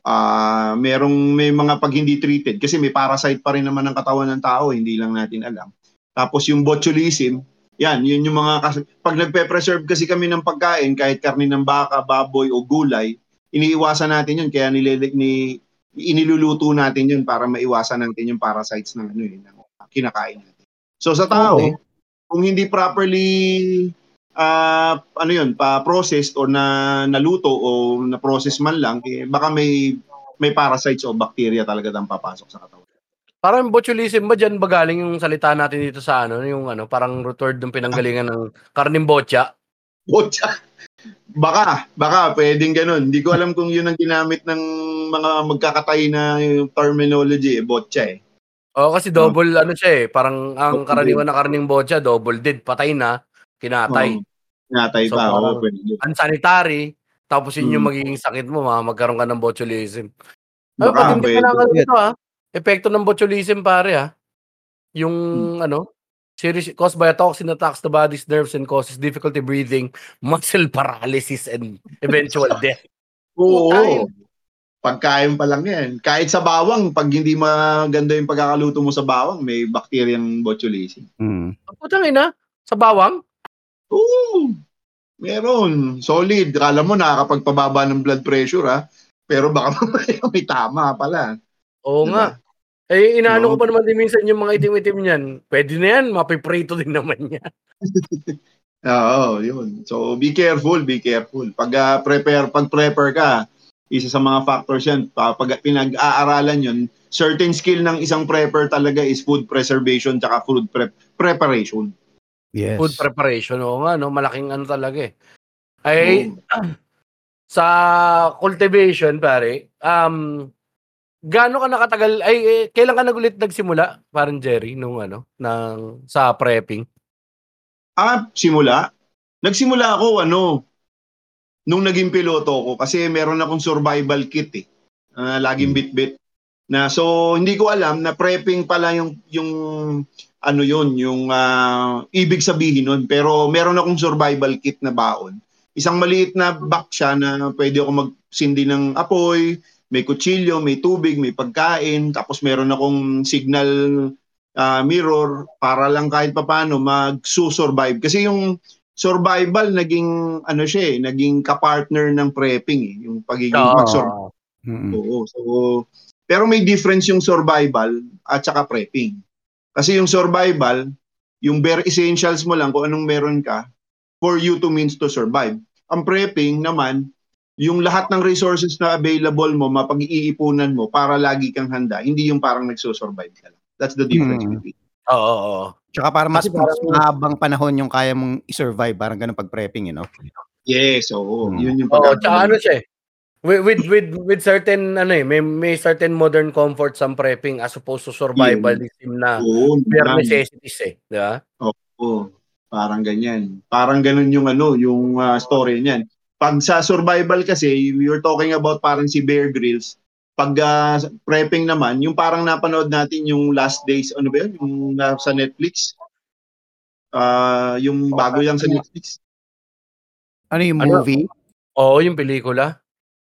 Ah, merong may mga pag hindi treated kasi may parasite pa rin naman ng katawan ng tao, hindi lang natin alam. Tapos yung botulism, yan, yun yung mga kas- pag nagpe-preserve kasi kami ng pagkain kahit karne ng baka, baboy o gulay, iniiwasan natin yun kaya nilele, ni iniluluto natin yun para maiwasan natin yung parasites ng ano yun, ng kinakain natin. So sa tao, Oo. kung hindi properly ah ano yun, pa-processed or na naluto o na-process man lang, eh, baka may may parasites o bacteria talaga dang papasok sa katawan. Parang botulism ba dyan ba galing yung salita natin dito sa ano, yung ano, parang root word ng pinanggalingan ng karning botya? Botya. Baka, baka pwedeng ganun. Hindi ko alam kung yun ang ginamit ng mga magkakatay na terminology, eh, botya eh. Oo, kasi double ano siya eh, parang ang karaniwan na karning botya, double dead, patay na, kinatay. Oo. Natay So, pa, parang- oo, pwede. unsanitary, tapos yun yung Mm. magiging sakit mo, ma magkaroon ka ng botulism. Ay, Baka, pag hindi pwede. ka lang ano ito ah. Epekto ng botulism pare ah. Yung Hmm. ano, serious caused by a toxin attacks the body's nerves and causes difficulty breathing, muscle paralysis, and eventual death. Oo. Putay. Pagkain pa lang yan. Kahit sa bawang, pag hindi maganda yung pagkakaluto mo sa bawang, may bacteriang botulism. Mm. Putang ina, sa bawang? Oo. Meron. Solid. Kala mo nakakapagpababa ng blood pressure ha. Pero baka may tama pala. Oo Diba? nga. Eh, inaano Oo. ko pa naman din minsan yung mga itim-itim niyan. Pwede na yan, mapiprito din naman yan. Oo, yun. So be careful, be careful. Pag ah, prepare, pag prepare ka, isa sa mga factors yan, pa- pag pinag-aaralan yun, certain skill ng isang prepper talaga is food preservation tsaka food prep preparation. Yes. Food preparation, oo nga, no? Malaking ano talaga eh. Ay, sa cultivation, pare, um, gaano ka nakatagal, ay, eh, kailan ka nagulit nagsimula, parang Jerry, nung ano, ng, sa prepping? Ah, simula? Nagsimula ako, ano, nung naging piloto ko kasi meron akong survival kit eh. Ah, laging bit-bit. Na so hindi ko alam na prepping pala yung yung ano yun, yung ah, ibig sabihin nun. Pero meron akong survival kit na baon. Isang maliit na box siya na pwede ako magsindi ng apoy, may kutsilyo, may tubig, may pagkain, tapos meron akong signal ah, mirror para lang kahit papaano magsusurvive. Kasi yung survival naging ano siya eh, naging kapartner ng prepping eh, yung pagiging mag-survive. Mm-mm. Oo. So, pero may difference yung survival at saka prepping. Kasi yung survival, yung bare essentials mo lang kung anong meron ka for you to means to survive. Ang prepping naman, yung lahat ng resources na available mo, mapag-iipunan mo para lagi kang handa. Hindi yung parang nagsusurvive ka lang. That's the difference Hmm. between. Oo, oo, oo. Tsaka para mas, mas mahabang panahon yung kaya mong i-survive, parang ganun pag prepping, you know? Yes, oo. Hmm. Yun yung Oo, pagkakaiba. tsaka ano siya eh, with, with, with, with certain, ano eh, may, may certain modern comforts ang prepping as opposed to survivalism na Oo, bare naman. necessities eh, di ba? Oo, parang ganyan. Parang ganun yung ano, yung ah, story niyan. Pag sa survival kasi, we were talking about parang si Bear Grylls. Pag ah, prepping naman, yung parang napanood natin yung Last Days, ano ba yun? Yung na- sa Netflix. Ah, yung bago yan sa Netflix. Ano yung Ano? movie? Oo, yung pelikula.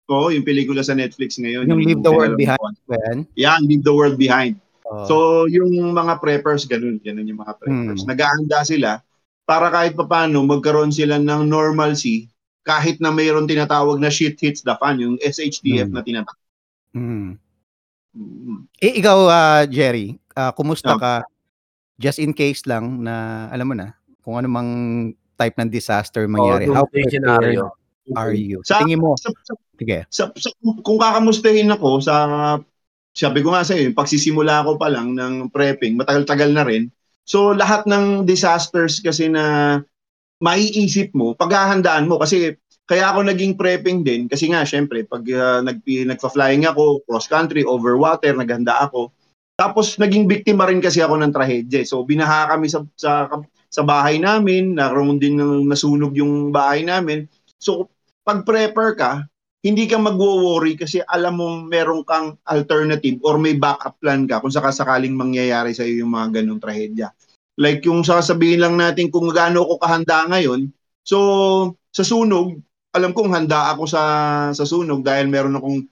Oo, yung pelikula sa Netflix ngayon. Yung Leave the World Behind. Ba yan? Yan, Leave the World Behind. Oo. So, yung mga preppers, ganun, ganun yung mga preppers. Hmm. Nag-aanda sila para kahit papano magkaroon sila ng normalcy kahit na mayroon tinatawag na shit hits the fan, yung SHTF Hmm. na tinatawag. Mm. Mm. Eh, ikaw, ah, Jerry, ah, kumusta Ah. ka? Just in case lang na, alam mo na, kung ano mang type ng disaster mangyari. Oo, How prepared scenario. are you? Sa- Tingin mo, Sa, sa, sige. sa, sa- kung kakamustahin ako sa sabi ko nga sa iyo, pagsisimula ko pa lang ng prepping, matagal-tagal na rin. So lahat ng disasters kasi na maiisip mo, paghahandaan mo. Kasi kaya ako naging prepping din. Kasi nga syempre pag uh, nag nagfa-flying ako cross country over water naghanda ako. Tapos naging biktima rin kasi ako ng trahedya. So binaha kami sa sa, sa bahay namin. Naroon din nasunog yung bahay namin. So pag prepper ka hindi ka magwo-worry kasi alam mong meron kang alternative or may backup plan ka kung sakasakaling mangyayari sa iyo yung mga ganong trahedya. Like yung sasabihin lang natin kung gaano ako kahanda ngayon. So, sa sunog, alam kong handa ako sa sa sunog dahil meron akong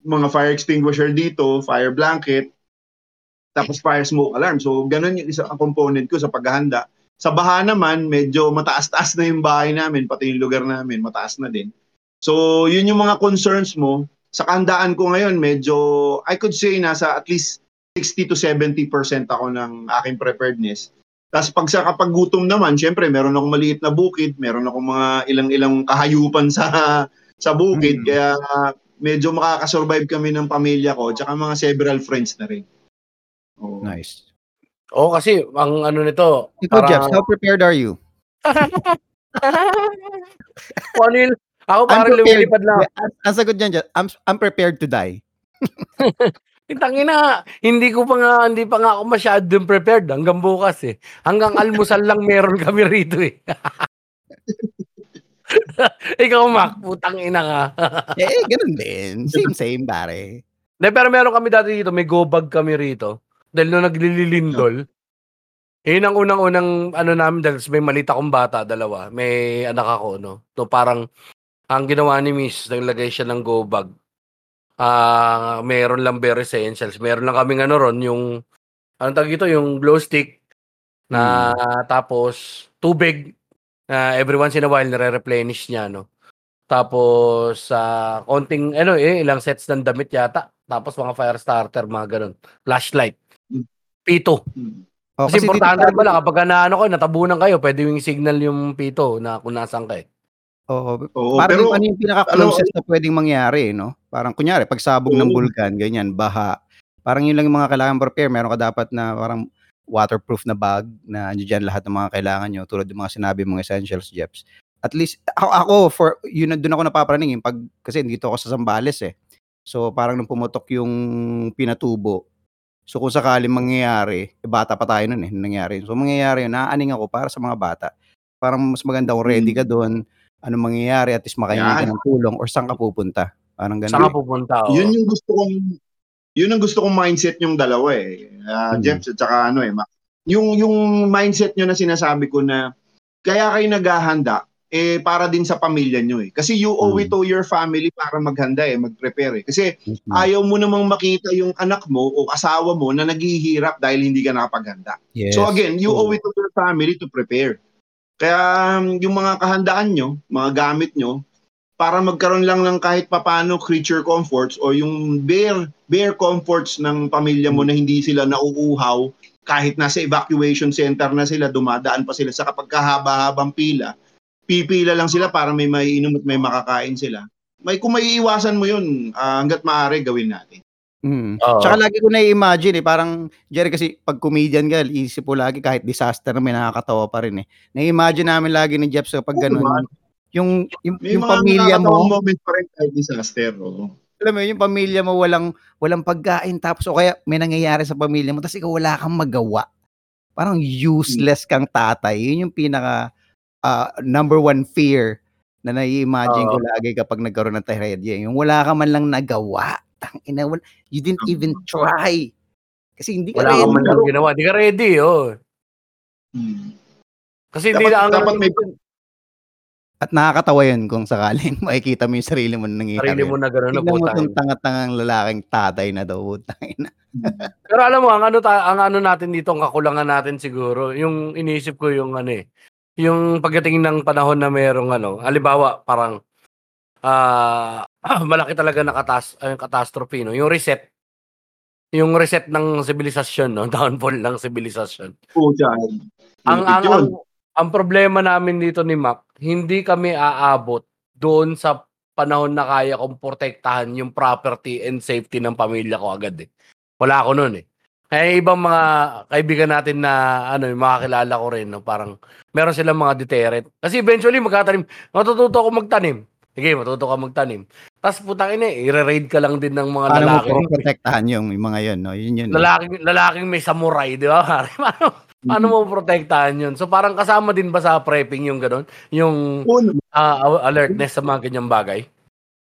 mga fire extinguisher dito, fire blanket, tapos fire smoke alarm. So, ganun yung isa ang component ko sa paghahanda. Sa baha naman, medyo mataas-taas na yung bahay namin, pati yung lugar namin, mataas na din. So, yun yung mga concerns mo. Sa kahandaan ko ngayon, medyo, I could say, nasa at least 60 to 70% ako ng aking preparedness. Tapos pag sa kapag gutom naman, syempre, meron akong maliit na bukid, meron akong mga ilang-ilang kahayupan sa sa bukid, Mm. kaya medyo makakasurvive kami ng pamilya ko, tsaka mga several friends na rin. Oo. Nice. Oo, kasi ang ano nito, Ikaw, parang- Jeff, how prepared are you? Kung ano yung- ako parang lumilipad lang. Ang, sagot dyan, Jeff, I'm, I'm prepared to die. Tangina, hindi ko pa nga, hindi pa nga ako masyadong prepared hanggang bukas eh. Hanggang almusal lang meron kami rito eh. Ikaw, Mac, putang ina ka. eh, ganun din. Same, same, pare. De, pero meron kami dati dito, may go bag kami rito. Dahil nung naglililindol, yun ang unang-unang ano namin, dahil may malita akong bata, dalawa. May anak ako, no? So parang, ang ginawa ni Miss, naglagay siya ng go bag. Ah, meron lang bare essentials. Meron lang kaming ano ron, yung, anong tawag ito, yung glow stick, na tapos tubig, na every once in a while, nare-replenish niya, no? Tapos, sa konting, ano eh, ilang sets ng damit yata. Tapos mga fire starter, mga ganun. Flashlight. Pito. Hmm. Oh, Kasi, dito importante tayo- pala, kapag na, ano ko, natabunan kayo, pwede yung signal yung pito na kung nasan ka eh. Oo, Oo, parang pero ano yung pinaka-closest na pwedeng mangyari, no? Parang kunyari, pagsabog ng Oo. bulkan, ganyan, baha. Parang yun lang yung mga kailangan prepare. Meron ka dapat na parang waterproof na bag na andyan dyan lahat ng mga kailangan nyo tulad ng mga sinabi mong essentials, Jeps. At least, ako, ako for, yun, na- dun ako napaparaning, yung pag, kasi dito ako sa Zambales eh. So, parang nung pumutok yung pinatubo, so kung sakaling mangyayari, eh, bata pa tayo nun eh, nung nangyari. So, mangyayari yun, naaaning ako para sa mga bata. Parang mas maganda kung ready ka doon, ano mangyayari, at least makahingi ka ng tulong or saan ka pupunta. Parang ganun. Saan ka pupunta? oh? yun yung gusto kong yun ang gusto kong mindset yung dalawa eh. Uh, Hmm. Jeff at saka ano eh. Yung yung mindset nyo na sinasabi ko na kaya kayo naghahanda eh para din sa pamilya nyo eh. Kasi you owe it to your family para maghanda eh, mag-prepare eh. Kasi Mismo. ayaw mo namang makita yung anak mo o asawa mo na naghihirap dahil hindi ka nakapaghanda. Yes. So again, you Oo. owe it to your family to prepare. Kaya um, yung mga kahandaan nyo, mga gamit nyo, para magkaroon lang ng kahit papano creature comforts o yung bare, bare comforts ng pamilya mo na hindi sila nauuhaw kahit nasa evacuation center na sila, dumadaan pa sila sa kapag kahaba-habang pila, pipila lang sila para may maiinom at may makakain sila. May kung maiiwasan mo yun, ah, hanggat maaari gawin natin. Mm. Oo. Tsaka lagi ko na-imagine eh, parang, Jerry kasi pag comedian ka, isip ko lagi kahit disaster na may nakakatawa pa rin eh. Na-imagine namin lagi ni Jeff sa pag Oo ganun, naman. yung, yung, May yung mga pamilya nakakatawang mo, moment pa rin kahit disaster. oo. alam mo, yun, yung pamilya mo walang, walang pagkain tapos o kaya may nangyayari sa pamilya mo tapos ikaw wala kang magawa. Parang useless kang tatay. Yun yung pinaka ah, number one fear na nai-imagine ko Oo. lagi kapag nagkaroon ng trahedya, yung wala ka man lang nagawa. Tangina, wala you didn't even try. Kasi hindi ka Wala ka man ready. lang ginawa. Di ka ready, oh. Hmm. Kasi hindi Dapat- na ang dapat may- At nakakatawa yun kung sakaling makikita mo yung sarili mo na nangyayari. sarili mo na gano'n na Tingnan mo putang itong ina. tanga-tangang lalaking tatay na daw. Tangina. Pero alam mo, ang ano, ta- ang ano natin dito, ang kakulangan natin siguro, yung inisip ko yung ano eh, yung pagdating ng panahon na merong ano, halimbawa parang ah malaki talaga na katas ay, catastrophe, no? Yung reset. Yung reset ng sibilisasyon, no? Downfall ng sibilisasyon. Oo, dyan. Ang, ang, ang, ang problema namin dito ni Mac, hindi kami aabot doon sa panahon na kaya kong protektahan yung property and safety ng pamilya ko agad eh. Wala ako noon eh. Kaya ibang mga kaibigan natin na ano, yung mga kilala ko rin, no, parang meron silang mga deterrent. Kasi eventually magtatanim, matututo ako magtanim. Sige, matuto ka magtanim. Tapos putang ina, eh, i-raid ka lang din ng mga Paano mo lalaki. protektahan yung, yung mga yun, no? Yun yun. eh. Lalaking, lalaking may samurai, di ba? paano, paano mo protektahan yun? So parang kasama din ba sa prepping yung gano'n? Yung ah, alertness sa mga ganyang bagay?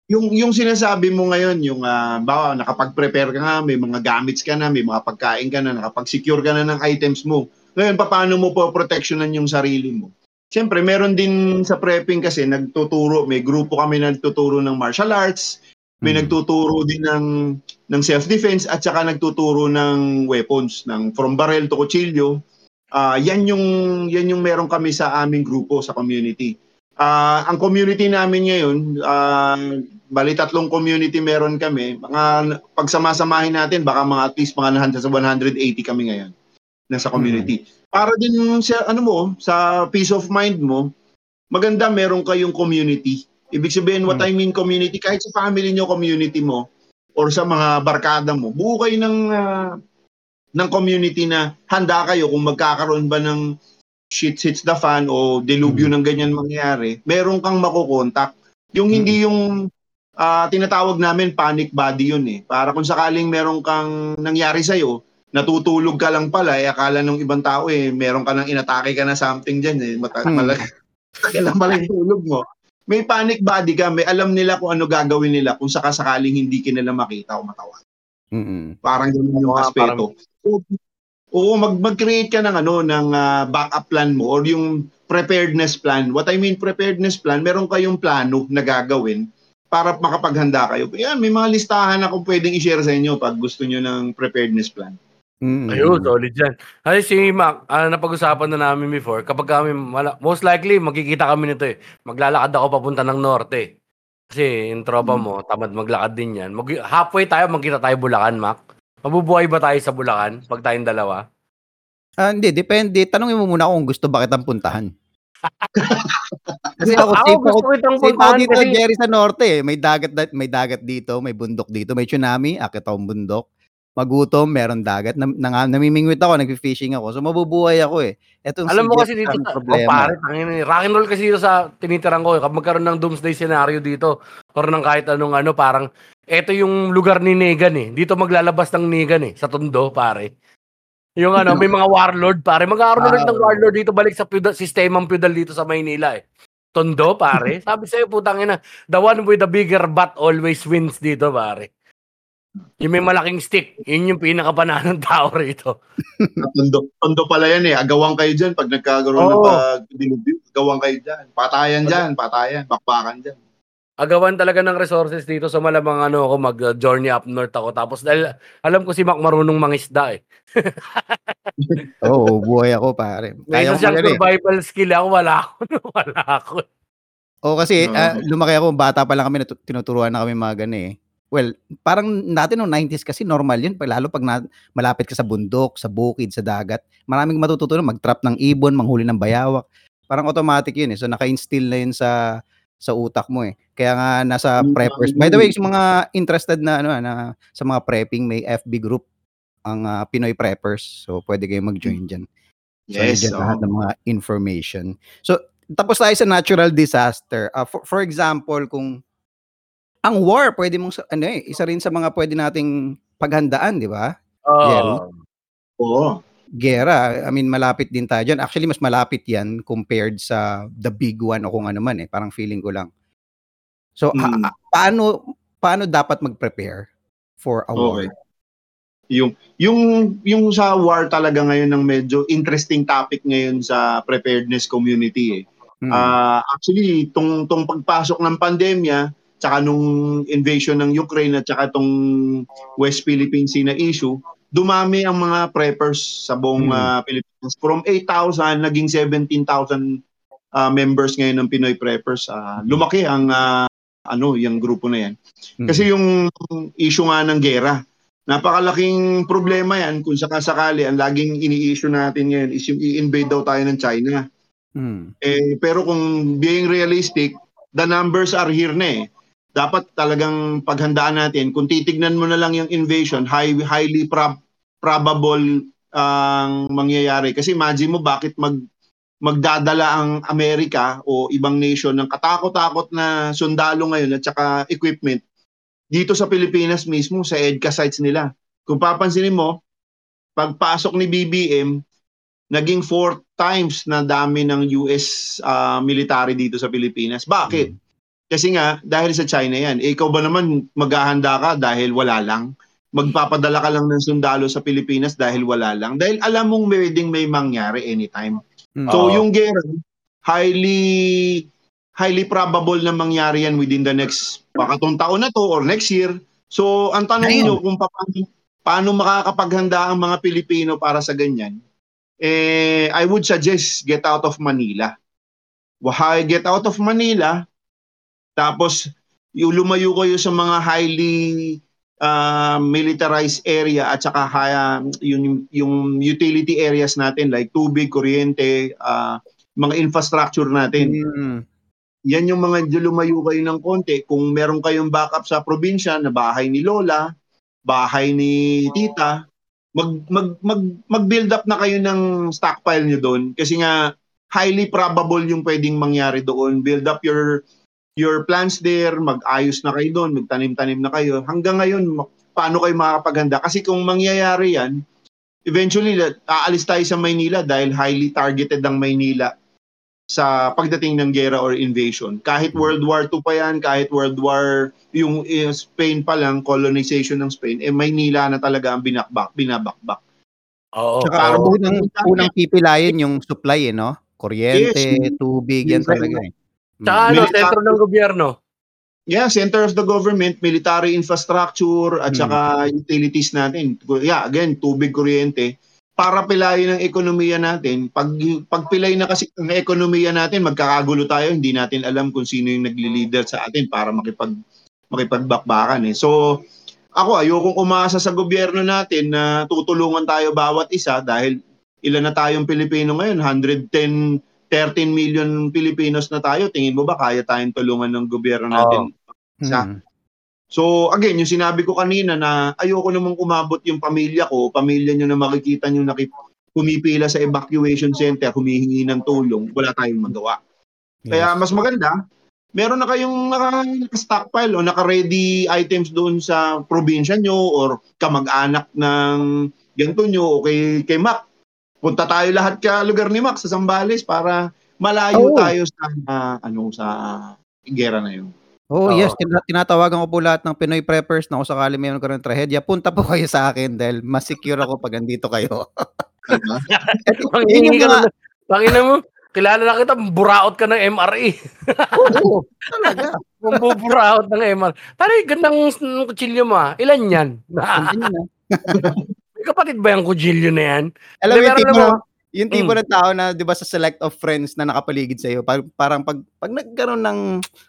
yung yung sinasabi mo ngayon, yung uh, bawa nakapag-prepare ka nga, may mga gamits ka na, may mga pagkain ka na, nakapag-secure ka na ng items mo. Ngayon, paano mo po protectionan yung sarili mo? Siyempre, meron din sa prepping kasi nagtuturo, may grupo kami na nagtuturo ng martial arts, may Mm. nagtuturo din ng ng self-defense at saka nagtuturo ng weapons, ng from barrel to kutsilyo. Ah, yan yung yan yung meron kami sa aming grupo sa community. Ah, ang community namin ngayon, ah, bali tatlong community meron kami. Mga pagsamasamahin natin, baka mga at least mga nasa sa 180 kami ngayon nasa community. Para din sa ano mo, sa peace of mind mo, maganda meron kayong community. Ibig sabihin, what I mean community, kahit sa family nyo, community mo, or sa mga barkada mo, buo kayo ng, ah, ng community na handa kayo kung magkakaroon ba ng shit hits the fan o delubyo ng ganyan mangyari, meron kang makukontak. Yung hindi yung ah, tinatawag namin panic body yun eh. Para kung sakaling meron kang nangyari sa'yo, natutulog ka lang pala, eh, akala ng ibang tao eh, meron ka nang inatake ka na something dyan eh, mata- Hmm. malaki lang pala yung tulog mo. May panic body ka, may alam nila kung ano gagawin nila kung sakasakaling hindi ka nila makita o matawa. Mm-mm. Parang ganun yung Oo, aspeto. So, oo, mag mag-create ka ng ano ng ah, backup plan mo or yung preparedness plan. What I mean preparedness plan, meron kayong plano na gagawin para makapaghanda kayo. Yan, may mga listahan akong pwedeng i-share sa inyo pag gusto nyo ng preparedness plan. Mm-mm. Ayun, solid yan. Kasi si Mac, ah, napag-usapan na namin before, kapag kami, most likely, magkikita kami nito eh. Maglalakad ako papunta ng norte. Kasi yung tropa mo, tamad maglakad din yan. Mag- halfway tayo, magkita tayo Bulacan, Mac. Mabubuhay ba tayo sa Bulacan pag tayong dalawa? Ah, hindi, depende. Tanongin mo muna kung gusto ba kitang puntahan. kasi ako, Ako, safe ako, safe ako dito, kasi- Jerry, sa norte. eh. May dagat, da- may dagat dito, may bundok dito, may tsunami, akit akong bundok. Magutom, meron dagat. Nam, nang, namimingwit ako, nag-fishing ako. So, mabubuhay ako eh. Etong Alam mo kasi dito, ang sa, oh, problema. pare, tangin eh. Rock and roll kasi dito sa tinitiran ko. eh. Kapag magkaroon ng doomsday scenario dito, or ng kahit anong ano, parang, eto yung lugar ni Negan eh. Dito maglalabas ng Negan eh, sa Tondo, pare. Yung ano, may mga warlord, pare. Magkakaroon ulit ng Ah. warlord dito, balik sa feudal, sistemang feudal dito sa Maynila eh. Tondo, pare. Sabi sa'yo, putang ina, the one with the bigger butt always wins dito, pare. Yung may malaking stick, yun yung pinakapananong tao rito. Tondo, tondo pala yan eh. Agawang kayo dyan pag nagkakaroon ng Oo. pag-dilubyo. Agawang kayo dyan. Patayan dyan, patayan. Bakbakan dyan. agawan talaga ng resources dito sa malamang ano ako mag-journey up north ako. Tapos dahil alam ko si Mac marunong mangisda eh. Oo, buhay ako, pare. Kaya ko siyang yan eh. survival skill ako, wala ako. wala ako. Oo, kasi Oo. ah, lumaki ako, bata pa lang kami, tinuturuan na kami mga gani eh. Well, parang natin noong 90s kasi normal yun, pag- lalo pag na, malapit ka sa bundok, sa bukid, sa dagat. Maraming matututunan, mag-trap ng ibon, manghuli ng bayawak. Parang automatic yun eh. So naka-instill na yun sa sa utak mo eh. Kaya nga nasa Mm, preppers. By the way, sa mga interested na ano na sa mga prepping, may FB group ang ah, Pinoy Preppers. So pwede kayong mag-join diyan. So, Yes. oo. lahat ng mga information. So, tapos tayo sa natural disaster. Ah, for, for example, kung ang war, pwede mong, ano eh, isa rin sa mga pwede nating paghandaan, di ba? Oh, Jerry? Oo. gera. I mean, malapit din tayo dyan. Actually, mas malapit yan compared sa the big one o kung ano man eh. Parang feeling ko lang. So, ha- Mm. ha- paano, paano dapat mag-prepare for a war? Okay. Yung yung yung sa war talaga ngayon ng medyo interesting topic ngayon sa preparedness community eh. Mm. Ah, actually tong tong pagpasok ng pandemya tsaka nung invasion ng Ukraine at tsaka tong West Philippine Sea na issue, dumami ang mga preppers sa buong Hmm. ah, Pilipinas. From 8,000 naging 17,000 ah, members ngayon ng Pinoy preppers. Ah, lumaki ang ah, ano, yung grupo na yan. Mm. Kasi yung issue nga ng gera, napakalaking problema yan kung sakasakali ang laging ini-issue natin ngayon is yung i-invade daw tayo ng China. Mm. Eh, pero kung being realistic, the numbers are here na eh. Dapat talagang paghandaan natin. Kung titignan mo na lang yung invasion, high, highly prob- probable ang mangyayari. Kasi imagine mo bakit mag magdadala ang Amerika o ibang nation ng katakot-takot na sundalo ngayon at saka equipment dito sa Pilipinas mismo sa EDCA sites nila. Kung papansinin mo, pagpasok ni BBM, naging four times na dami ng US ah, military dito sa Pilipinas. Bakit? Kasi nga, dahil sa China yan. Eh, ikaw ba naman maghahanda ka dahil wala lang? Magpapadala ka lang ng sundalo sa Pilipinas dahil wala lang? Dahil alam mong pwedeng may mangyari anytime. Mm. So yung gera, highly highly probable na mangyari yan within the next baka tong taon na to or next year. So ang tanong Ayun. niyo kung paano, paano makakapaghanda ang mga Pilipino para sa ganyan, eh I would suggest get out of Manila. Why get out of Manila? Tapos yung lumayo kayo sa mga highly uh, militarized area at saka high, yung, yung utility areas natin like tubig, kuryente, ah, mga infrastructure natin. Mm. Yan yung mga lumayo kayo ng konti. Kung meron kayong backup sa probinsya na bahay ni Lola, bahay ni Tita, mag mag mag mag-build up na kayo ng stockpile niyo doon kasi nga highly probable yung pwedeng mangyari doon. Build up your your plants there, mag-ayos na kayo doon, magtanim-tanim na kayo. Hanggang ngayon, paano kayo makakapaghanda? Kasi kung mangyayari yan, eventually, aalis tayo sa Maynila dahil highly targeted ang Maynila sa pagdating ng gera or invasion. Kahit World War II pa yan, kahit World War, yung Spain pa lang, colonization ng Spain, eh Maynila na talaga ang binakbak, binabakbak. Oo. Tsaka Oo. unang, unang pipilayin yung supply eh, no? Kuryente, Yes. tubig, yan talaga eh. Tsaka ano, Military- sentro ng gobyerno. Yeah, center of the government, military infrastructure, at Hmm. saka utilities natin. Yeah, again, tubig, kuryente. Para pilayin ang ekonomiya natin. Pag, pagpilay na kasi ang ekonomiya natin, magkakagulo tayo, hindi natin alam kung sino yung nagli-leader sa atin para makipag, makipagbakbakan eh. So, ako ayokong umasa sa gobyerno natin na tutulungan tayo bawat isa dahil ilan na tayong Pilipino ngayon, 110 13 million Pilipinos na tayo. Tingin mo ba kaya tayong tulungan ng gobyerno natin Sa- Mm. So again, yung sinabi ko kanina na ayoko namang umabot yung pamilya ko, pamilya nyo na makikita nyo nakip pumipila sa evacuation center, humihingi ng tulong, wala tayong magawa. Kaya Yes. mas maganda, meron na kayong naka- naka-stockpile o naka-ready items doon sa probinsya nyo or kamag-anak ng ganito nyo o kay, kay Mac. Punta tayo lahat ka lugar ni Mac sa Zambales para malayo Oo. tayo sa ah, ano sa gera na yun. Oh, Oo. yes, tina- tinatawagan ko po lahat ng Pinoy preppers na kung sakali mayroon ka ng trahedya, punta po kayo sa akin dahil mas secure ako pag andito kayo. Diba? Panghingi Yun ka na. Pangina mo, kilala na kita, buraot ka ng MRE. Oo, talaga. Buburaot ng MRE. Pare, gandang kutsilyo mo ah. Ilan yan? May kapatid ba yung kutsilyo na yan? Alam mo yung tipo, yung tipo Mm. ng tao na 'di ba sa select of friends na nakapaligid sa iyo, parang pag pag nagkaroon ng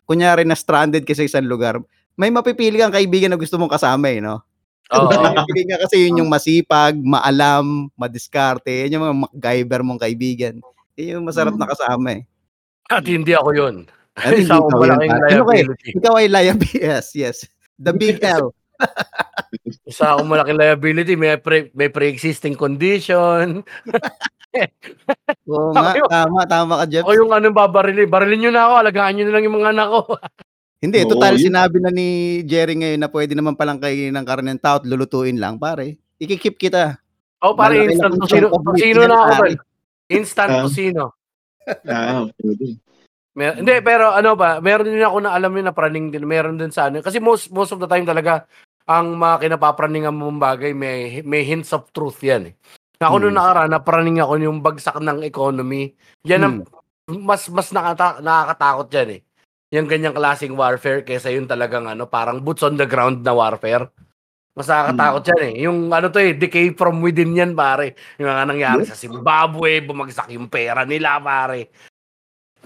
kunyari na stranded ka sa isang lugar, may mapipili kang kaibigan na gusto mong kasama eh, no? Oo. Kaibigan ka kasi yun yung masipag, maalam, madiskarte, yun yung mga MacGyver mong kaibigan. Yun yung masarap na kasama eh. At hindi ako yun. At hindi Isa yun, malaking. Ano liability. Ikaw ay liability. Yes, yes. The big L. Isa akong malaking liability. May, pre, may pre-existing condition. Oo nga, tama, tama ka, Jeff. Ako yung anong babarilin. Barilin nyo na ako. Alagaan nyo na lang yung mga anak ko. Hindi, Oo, total yun. sinabi na ni Jerry ngayon na pwede naman palang kainin ng karne ng tao at lulutuin lang, pare. Ikikip kita. Oh, pare Malaki instant Tosino yan, na ako pare. Instant Ah. tosino. Ah, pwede. Mer- hindi, pero ano ba, meron din ako na alam yun na praning din. Meron din sa ano. Kasi most most of the time talaga, ang mga kinapapraningan mong bagay, may, may hints of truth yan eh. Ako Hmm. nung nakaraan, napraning ako yung bagsak ng economy. Yan ang mas mas nakata- nakakatakot yan eh. Yung ganyang klaseng warfare kaysa yung talagang ano, parang boots on the ground na warfare. Mas nakakatakot yan eh. Yung ano to eh, decay from within yan pare. Yung nga nangyari sa Zimbabwe, bumagsak yung pera nila pare.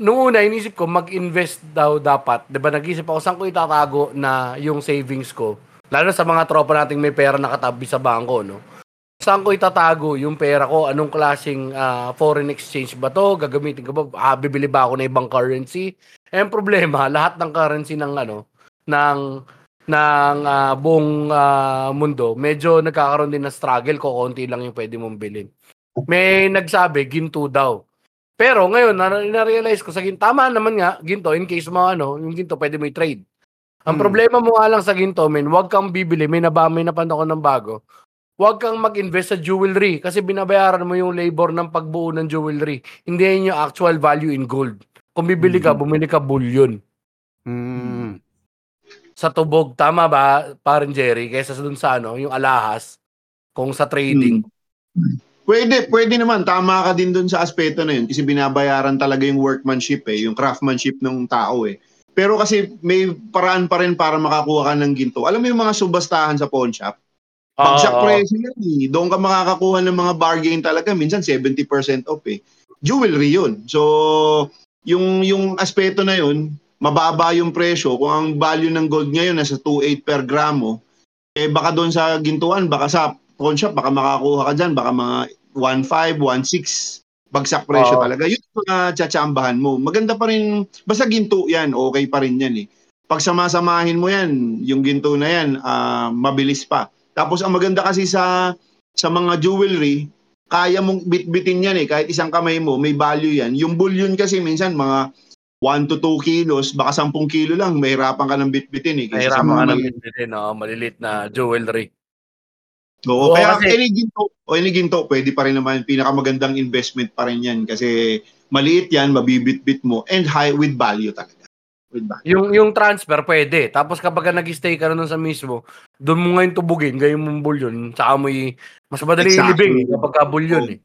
Noong una, inisip ko, mag-invest daw dapat. Di ba, nag-isip ako, saan ko itatago na yung savings ko? Lalo sa mga tropa nating may pera nakatabi sa bangko, no? Saan ko itatago yung pera ko? Anong klaseng ah, foreign exchange ba to? Gagamitin ko ba? Ah, bibili ba ako ng ibang currency? Eh, problema, lahat ng currency ng ano, ng ng ah, buong ah, mundo, medyo nagkakaroon din ng struggle ko konti lang yung pwede mong bilhin. May nagsabi, ginto daw. Pero ngayon, na- na-realize ko sa ginto, tama naman nga, ginto, in case mga ano, yung ginto, pwede mo i-trade. Ang Hmm. problema mo nga lang sa ginto, men, huwag kang bibili, may naba, may napanood ko ng bago. Huwag kang mag-invest sa jewelry kasi binabayaran mo yung labor ng pagbuo ng jewelry. Hindi yun yung actual value in gold. Kung bibili ka, bumili ka bullion Mm. sa tubog, tama ba, parang Jerry, kaysa dun sa ano, yung alahas, kung sa trading. Pwede, pwede naman. Tama ka din dun sa aspeto na yun kasi binabayaran talaga yung workmanship eh, yung craftsmanship ng tao eh. Pero kasi may paraan pa rin para makakuha ka ng ginto. Alam mo yung mga subastahan sa pawn shop? Bagsak Oo. presyo yan eh. Doon ka makakakuha ng mga bargain talaga. Minsan 70% off eh. Jewelry yun. So, yung, yung aspeto na yun, mababa yung presyo. Kung ang value ng gold ngayon nasa 2.8 per gramo, eh baka doon sa gintuan, baka sa pawn shop, baka makakuha ka dyan, baka mga 1.5, 1.6 bagsak presyo Oo. talaga. Yun yung mga tsatsambahan mo. Maganda pa rin, basta ginto yan, okay pa rin yan eh. Pag samasamahin mo yan, yung ginto na yan, ah, mabilis pa. Tapos ang maganda kasi sa sa mga jewelry, kaya mong bitbitin yan eh. Kahit isang kamay mo, may value yan. Yung bullion kasi minsan mga 1 to 2 kilos, baka 10 kilo lang, mahirapan ka ng bitbitin eh. Mga ka mali- bilhin, no? Malilit na jewelry. Oo, Oo, kaya kasi- any ginto, o any ginto, pwede pa rin naman, pinakamagandang investment pa rin yan kasi maliit yan, mabibit-bit mo, and high with value talaga. With value. Yung yung transfer pwede. Tapos kapag ka nag-stay ka na nun sa mismo, doon mo ngayon tubugin, gayon mong bulyon, saka mo mas madali Exactly. ilibing eh, kapag ka bulyon eh.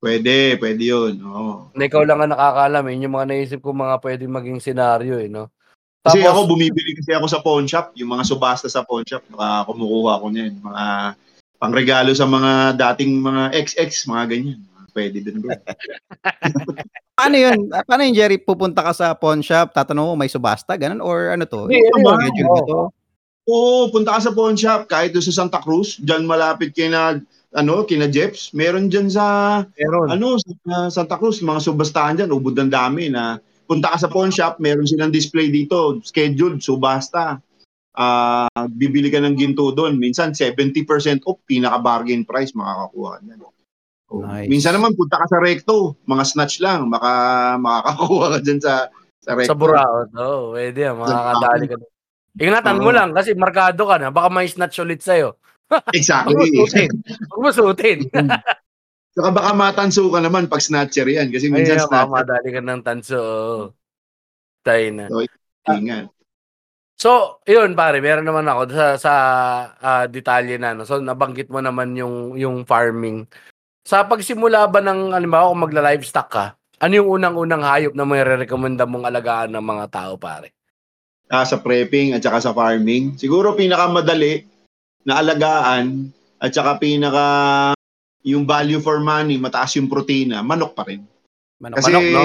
Pwede, pwede yun. Oo. Na ikaw lang ang nakakaalam eh. Yun yung mga naisip ko mga pwede maging senaryo eh, no? Kasi Tapos, ako, bumibili kasi ako sa pawn shop, yung mga subasta sa pawn shop, kumukuha ko niyan. Mga pangregalo sa mga dating mga XX, mga ganyan. Pwede din bro. Paano yun? Ah, Paano yun, Jerry? Pupunta ka sa pawn shop, tatanong mo, may subasta, ganun? Or ano to? Ano yun? schedule Oo. ba to? Oo, punta ka sa pawn shop, kahit doon sa Santa Cruz, dyan malapit kina, ano, kina Jeps, meron dyan sa, meron. ano, sa Santa Cruz, mga subastahan dyan, ubod ng dami na punta ka sa pawn shop, meron silang display dito, scheduled, subasta. Ah, bibili ka ng ginto doon. Minsan 70% off, pinaka-bargain price makakakuha ka dyan. Oh. Nice. Minsan naman punta ka sa Recto, mga snatch lang, maka makakakuha ka dyan sa sa Recto. Sa Buraot. Oo, oh, pwede yan. Makakadali ka. Ingatan mo Oo. lang kasi markado ka na. Baka may snatch ulit sa'yo. Mo Exactly. Huwag mo suotin. Saka baka matanso ka naman pag snatcher yan kasi minsan baka snatcher. madali ka ng tanso. Tayo na. Ingat. So, yun pare, meron naman ako sa sa ah, detalye na no. So nabanggit mo naman yung yung farming. Sa pagsimula ba ng halimbawa kung magla-livestock ka, ano yung unang-unang hayop na may rekomenda mong alagaan ng mga tao pare? Ah, sa prepping at saka sa farming. Siguro pinakamadali na alagaan at saka pinaka yung value for money, mataas yung protina, manok pa rin. Manok, Kasi, manok no?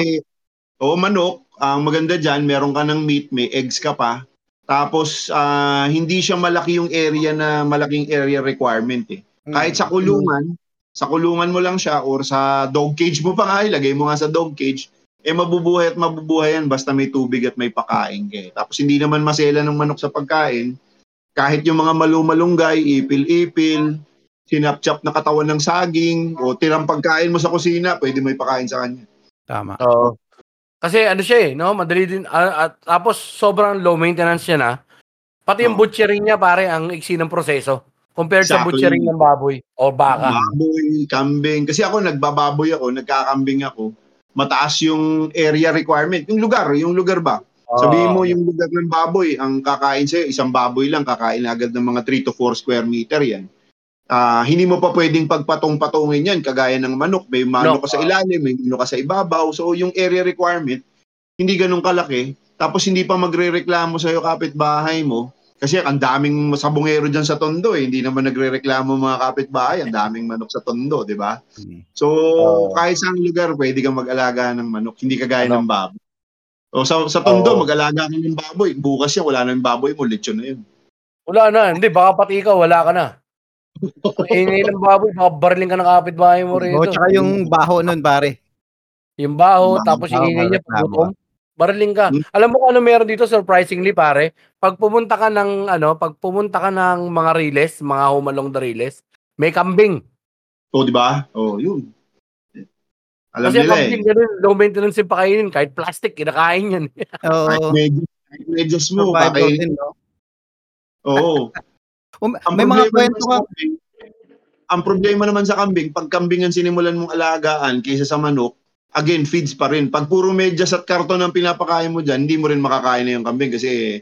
oo, manok, ang maganda dyan, meron ka ng meat, may eggs ka pa. Tapos, ah, hindi siya malaki yung area na malaking area requirement eh. Kahit sa kulungan, sa kulungan mo lang siya or sa dog cage mo pa nga, ilagay mo nga sa dog cage, eh mabubuhay at mabubuhay yan basta may tubig at may pakain ka. eh. Tapos hindi naman masela ng manok sa pagkain. Kahit yung mga malumalunggay, ipil-ipil, sinapchap na katawan ng saging, o tirang pagkain mo sa kusina, pwede may pakain sa kanya. Tama. Oo. Kasi ano siya eh, no? Madali din ah, at tapos sobrang low maintenance siya na. Pati yung Oo. butchering niya pare ang iksi ng proseso. Compared sa Exactly. butchering ng baboy o baka. Baboy, kambing. Kasi ako, nagbababoy ako, nagkakambing ako. Mataas yung area requirement. Yung lugar, yung lugar ba? Sabihin mo yung lugar ng baboy, ang kakain sa'yo, isang baboy lang, kakain agad ng mga 3 to 4 square meter yan. Ah, hindi mo pa pwedeng pagpatong-patungin yan, kagaya ng manok. May manok Manok, ka sa ilalim, may manok ka sa ibabaw. So yung area requirement, hindi ganun kalaki. Tapos hindi pa magre-reklamo sa'yo kapitbahay mo. Kasi ang daming sabungero dyan sa tondo eh. Hindi naman nagre-reklamo mga kapitbahay. Ang daming manok sa tondo, di ba? Hmm. So, Oo. kahit saan lugar, pwede kang mag-alaga ng manok. Hindi kagaya ng baboy. O sa, sa tondo, Oo. mag-alaga ka ng baboy. Bukas yan, wala na yung baboy mo. Lechon na yun. Wala na. Hindi, baka pati ikaw, wala ka na. Ang ingay ng baboy, baka bariling ka ng kapitbahay mo rito. O, tsaka yung baho nun, pare. Yung baho, Baho, tapos yung ingay niya, gutom. Bariling ka. Hmm. Alam mo kung ano meron dito, surprisingly, pare? Pag pumunta ka ng, ano, pag pumunta ka ng mga riles, mga humalong the riles, may kambing. O, di ba? O, yun. Alam Kasi nila eh. kambing, ganun, low maintenance yung pakainin. Kahit plastic, kinakain yan. Oo. Kahit medyas, kahit medyas mo, Survival pakain. din, no? Oo. Um, Ang may mga problema kwento ka. kambing, ang problema naman sa kambing, pag kambing ang sinimulan mong alagaan kaysa sa manok, again, feeds pa rin. Pag puro medyas at karton ang pinapakain mo dyan, hindi mo rin makakain na yung kambing kasi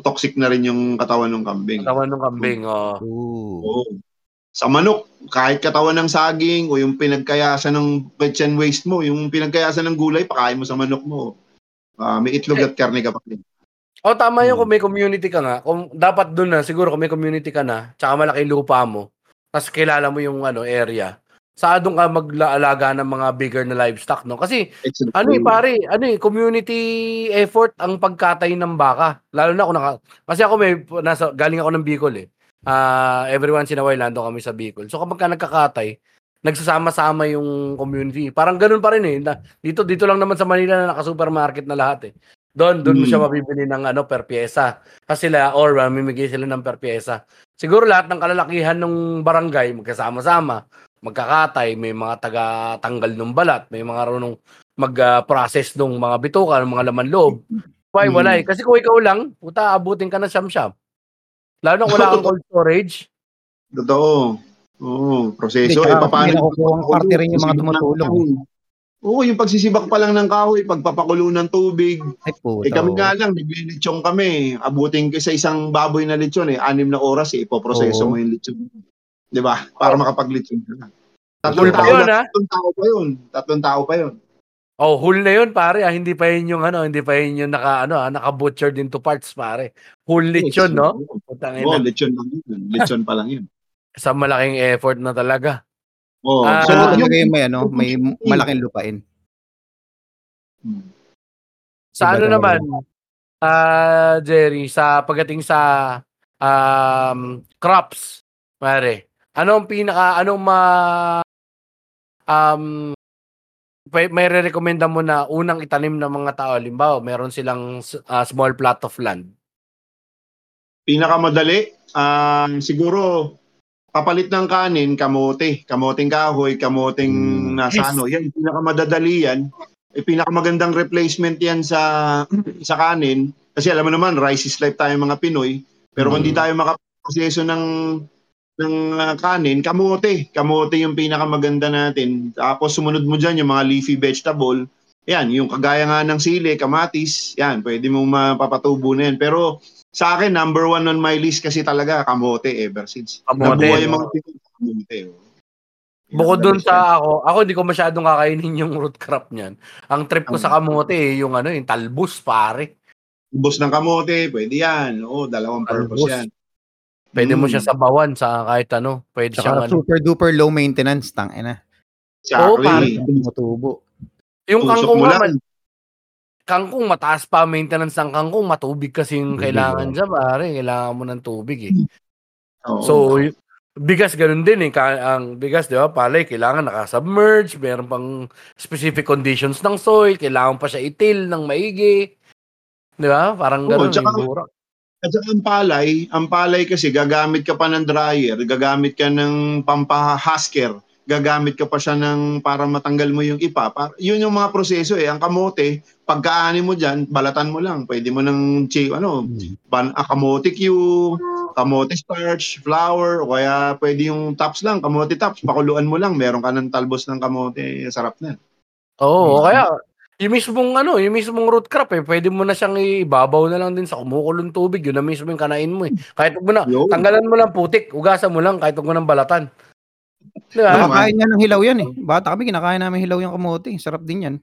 toxic na rin yung katawan ng kambing. Katawan ng kambing, oh. Ooh. Oo. Sa manok, kahit katawan ng saging o yung pinagkayasan ng kitchen waste mo, yung pinagkayasan ng gulay, pakain mo sa manok mo. Ah, may itlog at karne ka pa rin. Oh, tama yun Hmm. kung may community ka nga. Kung dapat doon na siguro kung may community ka na, tsaka malaki lupa mo, tapos kilala mo yung ano area. Sa doon ka maglaalaga ng mga bigger na livestock, no? Kasi Exactly. ano eh pare, ano eh community effort ang pagkatay ng baka. Lalo na ako naka kasi ako may nasa galing ako ng Bicol eh. Ah, every once in a while nando kami sa Bicol. So kapag ka nagkakatay, nagsasama-sama yung community. Parang ganun pa rin eh. Na, dito dito lang naman sa Manila na naka-supermarket na lahat eh. Doon doon mo Mm. siya mabibili ng ano per pyesa. Kasi sila or mamimigay sila ng per pyesa. Siguro lahat ng kalalakihan ng barangay magkasama-sama, magkakatay, may mga taga-tanggal ng balat, may mga runong mag-process ng mga bituka, ng mga laman loob. Why, Mm. wala eh. Kasi kung ikaw lang, puta, abutin ka na siyam-siyam. Lalo na wala kang cold storage. Totoo. Oo, proseso. Hindi, Eh, paano? may nakukuhang parte rin yung mga tumutulong. Oo, yung pagsisibak pa lang ng kahoy, pagpapakulo ng tubig. Ay, puta. Eh kami nga lang, naglilitsyon kami. Abutin ko sa isang baboy na lechon eh, anim na oras eh, ipoproseso Oo. mo yung lechon. 'Di ba? Para makapaglechon ka na. Tatlong tao, yun, na, ha? tatlong tao pa yun. Tatlong tao pa yun. Oh, whole na yun, pare. Ah. Hindi pa yun yung ano, hindi pa yun yung naka, ano, ah, naka-butchered into parts, pare. Whole lechon, no? Putang Oo, ina. lechon lang yun. Lechon pa lang yun. Sa malaking effort na talaga. Oo. Ah, so, Ano yung, may ano, may malaking lupain. Sa Iba ano naman, ah Jerry, sa pagdating sa um, crops, pare, anong pinaka, anong ma, um, may, may re-recommenda mo na unang itanim ng mga tao, limbawa, meron silang ah, small plot of land. pinakamadali, ah, siguro, papalit ng kanin, kamote. Kamoting kahoy, kamoting Mm. nasa Yes. ano. Yan, pinakamadadali yan. Eh, pinakamagandang replacement yan sa sa kanin. Kasi alam mo naman, rice is life tayo mga Pinoy. Pero kung Mm. hindi tayo makaproseso ng ng ah, kanin, kamote. Kamote yung pinakamaganda natin. Tapos sumunod mo dyan yung mga leafy vegetable. Yan, yung kagaya nga ng sili, kamatis, yan, pwede mong mapapatubo na yan. Pero sa akin, number one on my list kasi talaga kamote ever since. Kamote, Nabuhay no? mga kamote. oh. Bukod doon sa ako, ako hindi ko masyadong kakainin yung root crop niyan. Ang trip ko sa kamote eh, yung ano, yung talbos, pare. Ubos ng kamote, pwede yan. Oo, dalawang purpose Albus. yan. Pwede mo Mm. siya sabawan sa kahit ano. Pwede siyang Tsaka ano. super duper low maintenance, tang ina. Oo, pare. Exactly. Tumutubo. Yung Tusok kangkong mo nga, lang. man- kangkong mataas pa maintenance ng kangkong, matubig kasi yung kailangan oh. siya, pare. Kailangan mo ng tubig eh. So, bigas ganun din eh. Ang bigas, di ba, palay, kailangan nakasubmerge, meron pang specific conditions ng soil, kailangan pa siya itil ng maigi. Di ba? Parang ganun. tsaka- yung. At saka ang palay, ang palay kasi gagamit ka pa ng dryer, gagamit ka ng pampahasker, gagamit ka pa siya ng para matanggal mo yung ipa. Para, yun yung mga proseso eh. Ang kamote, pagkaani mo dyan, balatan mo lang. Pwede mo ng ano, ban, ah, kamote Q, kamote starch, flour, o kaya pwede yung tops lang, kamote tops, pakuluan mo lang, meron ka ng talbos ng kamote, sarap na. Oo, kaya yung mismong ano, yung mismong root crop eh, pwede mo na siyang ibabaw na lang din sa kumukulong tubig, yun na mismo yung kanain mo eh. Kahit mo na, Yo. tanggalan mo lang putik, ugasan mo lang kahit mo nang balatan. Di ba? Tama. Nakakain niya ng hilaw yan eh. Bata kami, kinakain namin hilaw yung kamote. Sarap din yan.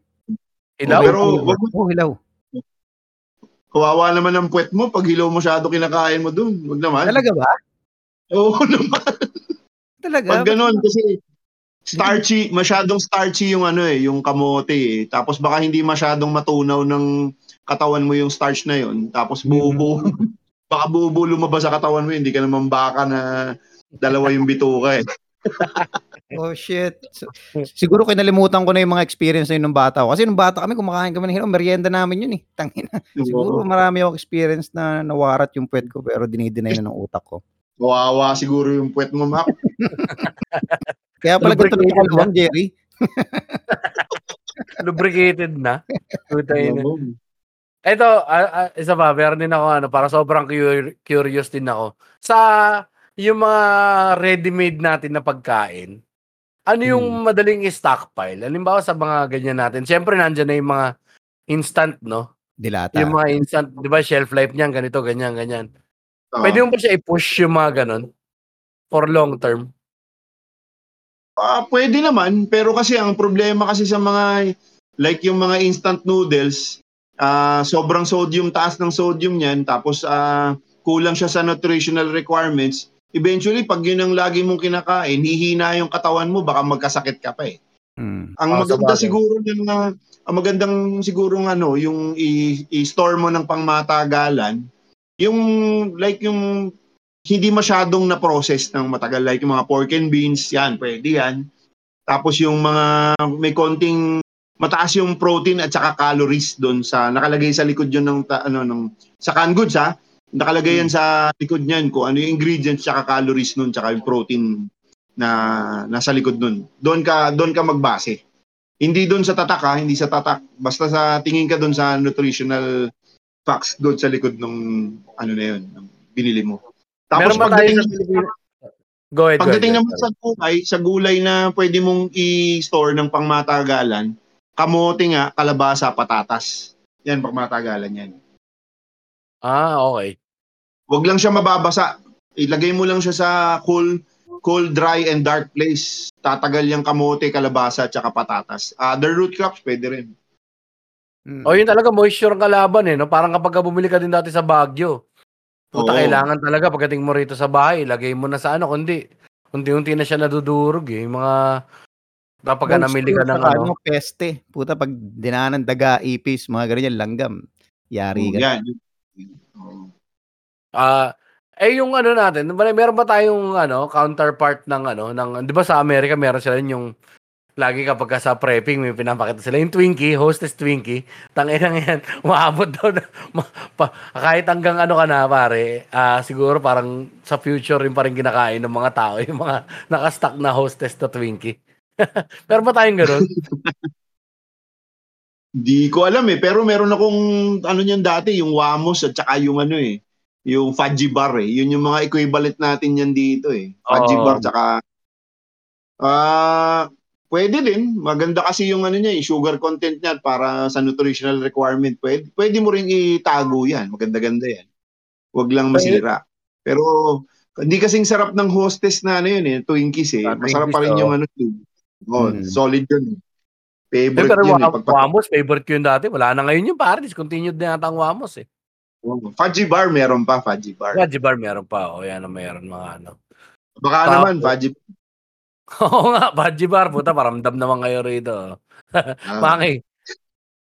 Ilaw. Pero wag mo, Oo, hilaw. kawawa naman ang puwet mo pag hilaw masyado kinakain mo dun. Wag naman. Talaga ba? Oo naman. Talaga? Pag ganun, kasi starchy, masyadong starchy yung ano eh, yung kamote eh. Tapos baka hindi masyadong matunaw ng katawan mo yung starch na yun. Tapos buo-buo, baka buo-buo lumabas sa katawan mo, hindi ka naman baka na dalawa yung bituka eh. Oh shit. So, siguro kinalimutan ko na yung mga experience na yun nung bata ko. Kasi nung bata kami, kumakain kami ng hilaw. Merienda namin yun eh. Tangina. Siguro marami akong experience na nawarat yung puwet ko pero dinideny na ng utak ko. Kawawa siguro yung puwet mo, Mac. Kaya pala ganito Lubricated na kalawang, Jerry. Lubricated na. Putay na. Ito, ah, ah, isa pa, meron din ako ano, para sobrang cur- curious din ako. Sa yung mga ready-made natin na pagkain, ano yung madaling i-stockpile? Halimbawa sa mga ganyan natin, syempre nandiyan na yung mga instant, no? Dilata. Yung mga instant, di ba, shelf life niyan, ganito, ganyan, ganyan. Oo. Pwede mo ba siya i-push yung mga ganon? For long term? Ah, pwede naman, pero kasi ang problema kasi sa mga like yung mga instant noodles, ah sobrang sodium, taas ng sodium niyan, tapos ah kulang siya sa nutritional requirements. Eventually, pag yun ang lagi mong kinakain, hihina yung katawan mo, baka magkasakit ka pa eh. Mm. Ang Ah, maganda sabagay. siguro yung na ang magandang siguro ano, yung i- i-store mo ng pangmatagalan, yung like yung hindi masyadong na-process ng matagal like yung mga pork and beans, yan, pwede yan. Tapos yung mga may konting mataas yung protein at saka calories doon sa nakalagay sa likod yun ng ta- ano ng sa canned goods ha. Nakalagay yan sa likod niyan kung ano yung ingredients tsaka calories nun tsaka yung protein na nasa likod nun. Doon ka doon ka magbase. Hindi doon sa tatak ha, hindi sa tatak. Basta sa tingin ka doon sa nutritional facts doon sa likod ng ano na yun, ng binili mo. Tapos Meron pagdating sa? Go ahead, Pagdating go ahead. naman sa gulay, sa gulay na pwede mong i-store ng pangmatagalan, kamote nga, kalabasa, patatas. Yan, pangmatagalan yan. Ah, okay. Huwag lang siya mababasa. Ilagay mo lang siya sa cool, cool, dry, and dark place. Tatagal yung kamote, kalabasa, at saka patatas. Other root crops, pwede rin. Mm. O yun talaga, moisture ang kalaban eh. No? Parang kapag ka bumili ka din dati sa Baguio, puta Oo. kailangan talaga pagdating mo rito sa bahay, lagay mo na sa ano, kundi, unti-unti na siya nadudurog eh. Yung mga, kapag ka namili ka ng Saka ano, peste. Puta, pag dinaanan daga, ipis, mga ganyan, langgam. Yari ka. Yan. Oo. ah, eh yung ano natin, mer- meron ba tayong ano, counterpart ng ano, ng, di ba sa Amerika meron sila yung, lagi kapag ka sa prepping, may pinapakita sila yung Twinkie, hostess Twinkie, tangin yan, umaabot daw na, ma- pa, kahit hanggang ano ka na pare, ah, siguro parang sa future rin pa rin kinakain ng mga tao, yung mga nakastock na hostess na Twinkie. meron ba tayong ganun? Di ko alam eh, pero meron akong ano niyan dati, yung Wamos at saka yung ano eh, yung Fudgy Bar eh. Yun yung mga equivalent natin yan dito eh. Fudgy Oo. Bar tsaka ah pwede din. Maganda kasi yung ano niya, yung sugar content niya para sa nutritional requirement. Pwede, pwede mo rin itago yan. Maganda-ganda yan. Huwag lang masira. Pero hindi kasing sarap ng hostess na ano yun eh, Twinkies eh. Ah, Masarap pa rin yung ano. Oh, Mm. solid yun. Eh. Eh, Favorite pero yun eh. Wa- Wamos, favorite ko yun dati. Wala na ngayon yung pare, discontinued na yata ang Wamos eh. Oh, Fudgy bar meron pa, Fudgy bar. Fudgy bar meron pa. O yan ang meron mga ano. Baka Tapos- naman Fudgy Oo nga, Fudgy bar. Puta, paramdam naman kayo rito. ah, Maki.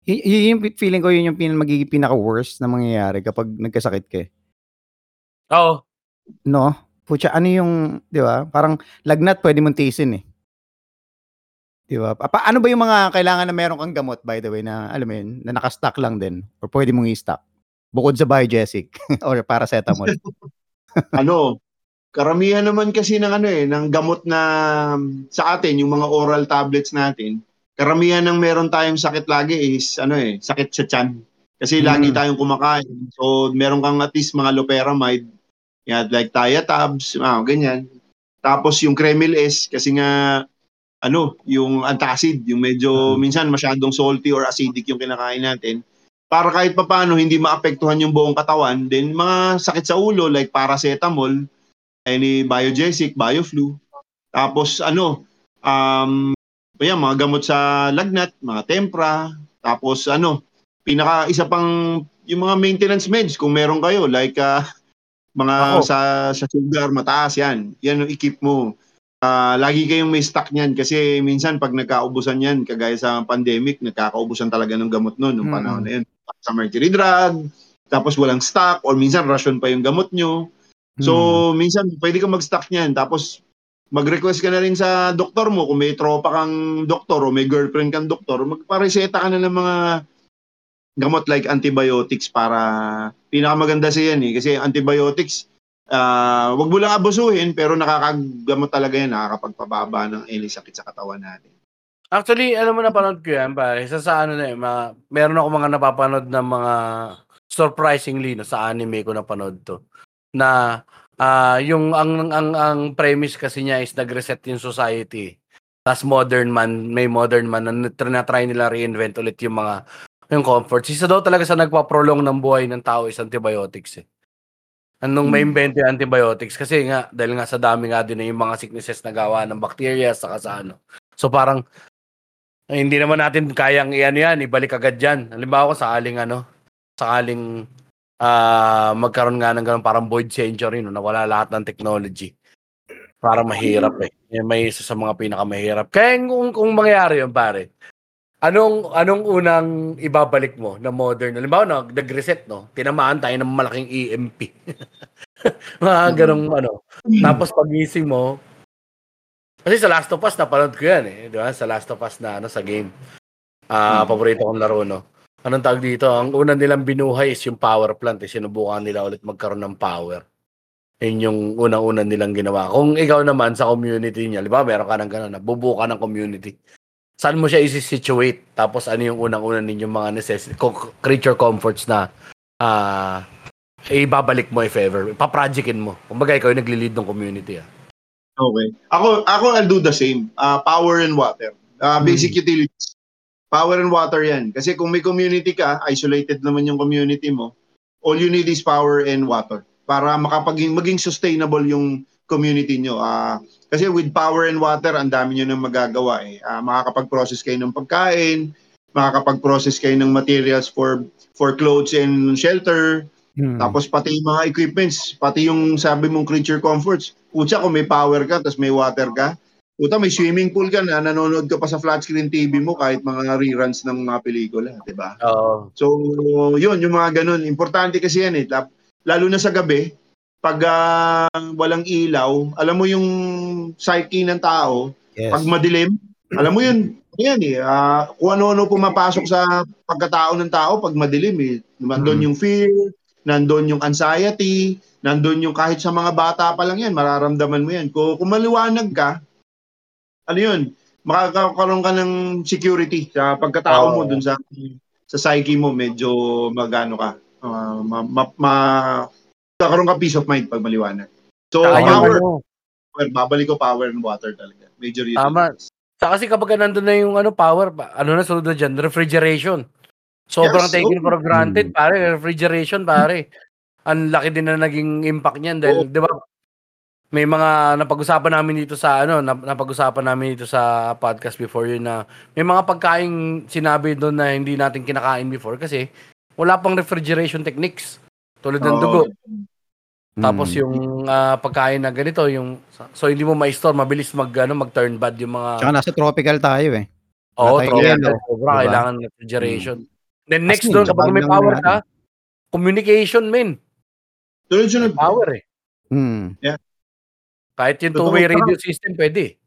Y- y- yung feeling ko yun yung pin- magiging pinaka-worst na mangyayari kapag nagkasakit ka. eh. Oo. No? Pucha, ano yung, di ba? Parang lagnat pwede mong tiisin eh. Di ba? Pa- pa- ano ba yung mga kailangan na meron kang gamot, by the way, na, alam mo yun, na nakastock lang din? Or pwede mong i-stock? Bukod sa Biogesic or paracetamol. ano, karamihan naman kasi ng ano eh, ng gamot na sa atin, yung mga oral tablets natin, karamihan ng meron tayong sakit lagi is ano eh, sakit sa tiyan. Kasi lagi Mm. tayong kumakain. So, meron kang at least mga loperamide, Yan, like Taya Tabs, ah, ganyan. Tapos yung Kremil S, kasi nga, ano, yung antacid, yung medyo minsan masyadong salty or acidic yung kinakain natin. Para kahit papano hindi maapektuhan yung buong katawan, then mga sakit sa ulo like paracetamol, any biogesic, bioflu. Tapos ano, um, ayan, mga gamot sa lagnat, mga tempra, tapos ano, pinaka isa pang yung mga maintenance meds kung meron kayo like uh, mga Ako. sa sa sugar mataas yan. Yan yung i-keep mo. Ah, lagi kayong may stock niyan kasi minsan pag nagkaubusan yan kagaya sa pandemic, nagkakaubusan talaga ng gamot noon nung panahon na yun. Sa mercury drug, tapos walang stock or minsan ration pa yung gamot nyo. So, minsan pwede ka mag-stock niyan tapos mag-request ka na rin sa doktor mo kung may tropa kang doktor o may girlfriend kang doktor, magpareseta ka na ng mga gamot like antibiotics para pinakamaganda sa yan eh kasi antibiotics ah wag mo lang abusuhin pero nakakagamot talaga yan nakakapagpababa ng any sakit sa katawan natin. Actually, alam mo napanood ko yan, pare. Sa, sa ano na eh, mga, meron ako mga napapanood na mga surprisingly no, sa anime ko napanood to. Na ah yung ang, ang ang premise kasi niya is nag-reset yung society. Tapos modern man, may modern man na try nila reinvent ulit yung mga yung comforts. Isa daw talaga sa nagpa-prolong ng buhay ng tao is antibiotics eh. Anong may invento yung antibiotics kasi nga dahil nga sa dami nga din na yung mga sicknesses na gawa ng bacteria saka sa ano. So parang ay, hindi naman natin kayang iyan yan, ibalik agad yan. Halimbawa kung sakaling ano, sakaling ah magkaroon nga ng ganun parang void century no, nawala lahat ng technology. Para mahirap eh. Yan may isa sa mga pinakamahirap. Kaya kung, kung mangyari yun pare, anong anong unang ibabalik mo na modern? Halimbawa, no, nag-reset, no? Tinamaan tayo ng malaking EMP. mga ganong ano. Tapos pagising mo, kasi sa Last of Us, napanood ko yan eh. Di ba? Sa Last of Us na ano, sa game. Ah, Hmm. paborito kong laro, no? Anong tawag dito? Ang una nilang binuhay is yung power plant. Eh. Sinubukan nila ulit magkaroon ng power. Yun yung unang-una nilang ginawa. Kung ikaw naman sa community niya, di ba, meron ka ng gano'n, nabubuo ka ng community. Saan mo siya isi-situate? Tapos ano yung unang-una ninyong mga necessity, co- creature comforts na ah ibabalik mo if ever. Paprojectin mo. Kumbaga ikaw yung nagli-lead ng community. Ah. Okay. Ako ako I'll do the same. Ah, power and water. Ah, basic utilities. Power and water 'yan. Kasi kung may community ka, isolated naman yung community mo, all you need is power and water para makapaging maging sustainable yung community nyo. Ah, kasi with power and water, ang dami nyo nang magagawa eh. Ah, makakapag-process kayo ng pagkain, makakapag-process kayo ng materials for for clothes and shelter, Hmm. tapos pati yung mga equipments, pati yung sabi mong creature comforts. Pucha, kung may power ka, tapos may water ka, puta, may swimming pool ka na, nanonood ka pa sa flat screen TV mo kahit mga reruns ng mga pelikula, di ba? Oo. So, yun, yung mga ganun. Importante kasi yan eh. Lalo na sa gabi, pag ah, walang ilaw, alam mo yung psyche ng tao, Yes. pag madilim, alam mo yun, yan eh, ah, kung ano-ano pumapasok sa pagkatao ng tao pag madilim eh. Nandun Mm. yung fear, nandun yung anxiety, nandun yung kahit sa mga bata pa lang yan, mararamdaman mo yan. Kung, kung maliwanag ka, ano yun, makakaroon ka ng security sa pagkatao mo Oo. dun sa sa psyche mo, medyo magano ka, ah, ma, ma, ma- magkakaroon ka peace of mind pag maliwanag. So, yung power, ano, well, babalik ko power and water talaga. Major Tama. utilities. Saka kasi kapag nandun na yung ano, power, pa- ano na sunod na dyan, refrigeration. Sobrang Yes, taken oh. for granted, pare. Refrigeration, pare. Ang laki din na naging impact niyan dahil, di ba, may mga napag-usapan namin dito sa ano, nap- napag-usapan namin dito sa podcast before yun na may mga pagkain sinabi doon na hindi natin kinakain before kasi wala pang refrigeration techniques. Tulad ng Oo. dugo. Hmm. Tapos yung ah, pagkain na ganito, yung so hindi mo ma-store, mabilis mag ano, mag-turn bad yung mga Tsaka nasa tropical tayo eh. Oo, tayong tropical. yelo. Sobra, Diba? kailangan ng refrigeration. Then As next doon, kapag may power ka, communication, men. Sunod-sunod. Power eh. Hmm. Kahit yung two-way radio system, pwede.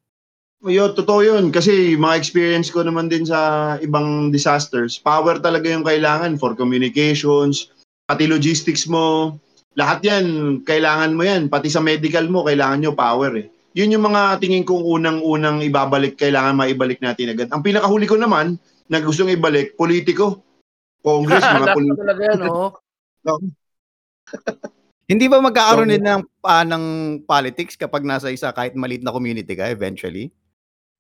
Yo, totoo yun. Kasi mga experience ko naman din sa ibang disasters, power talaga yung kailangan for communications, pati logistics mo, lahat yan, kailangan mo yan. Pati sa medical mo, kailangan nyo power eh. Yun yung mga tingin kong unang-unang ibabalik, kailangan maibalik natin agad. Ang pinakahuli ko naman, na gustong ibalik, politiko. Congress, mga politiko. talaga yan, oo. Hindi ba magkakaroon So- din ng, ah, ng politics kapag nasa isa kahit maliit na community ka eventually?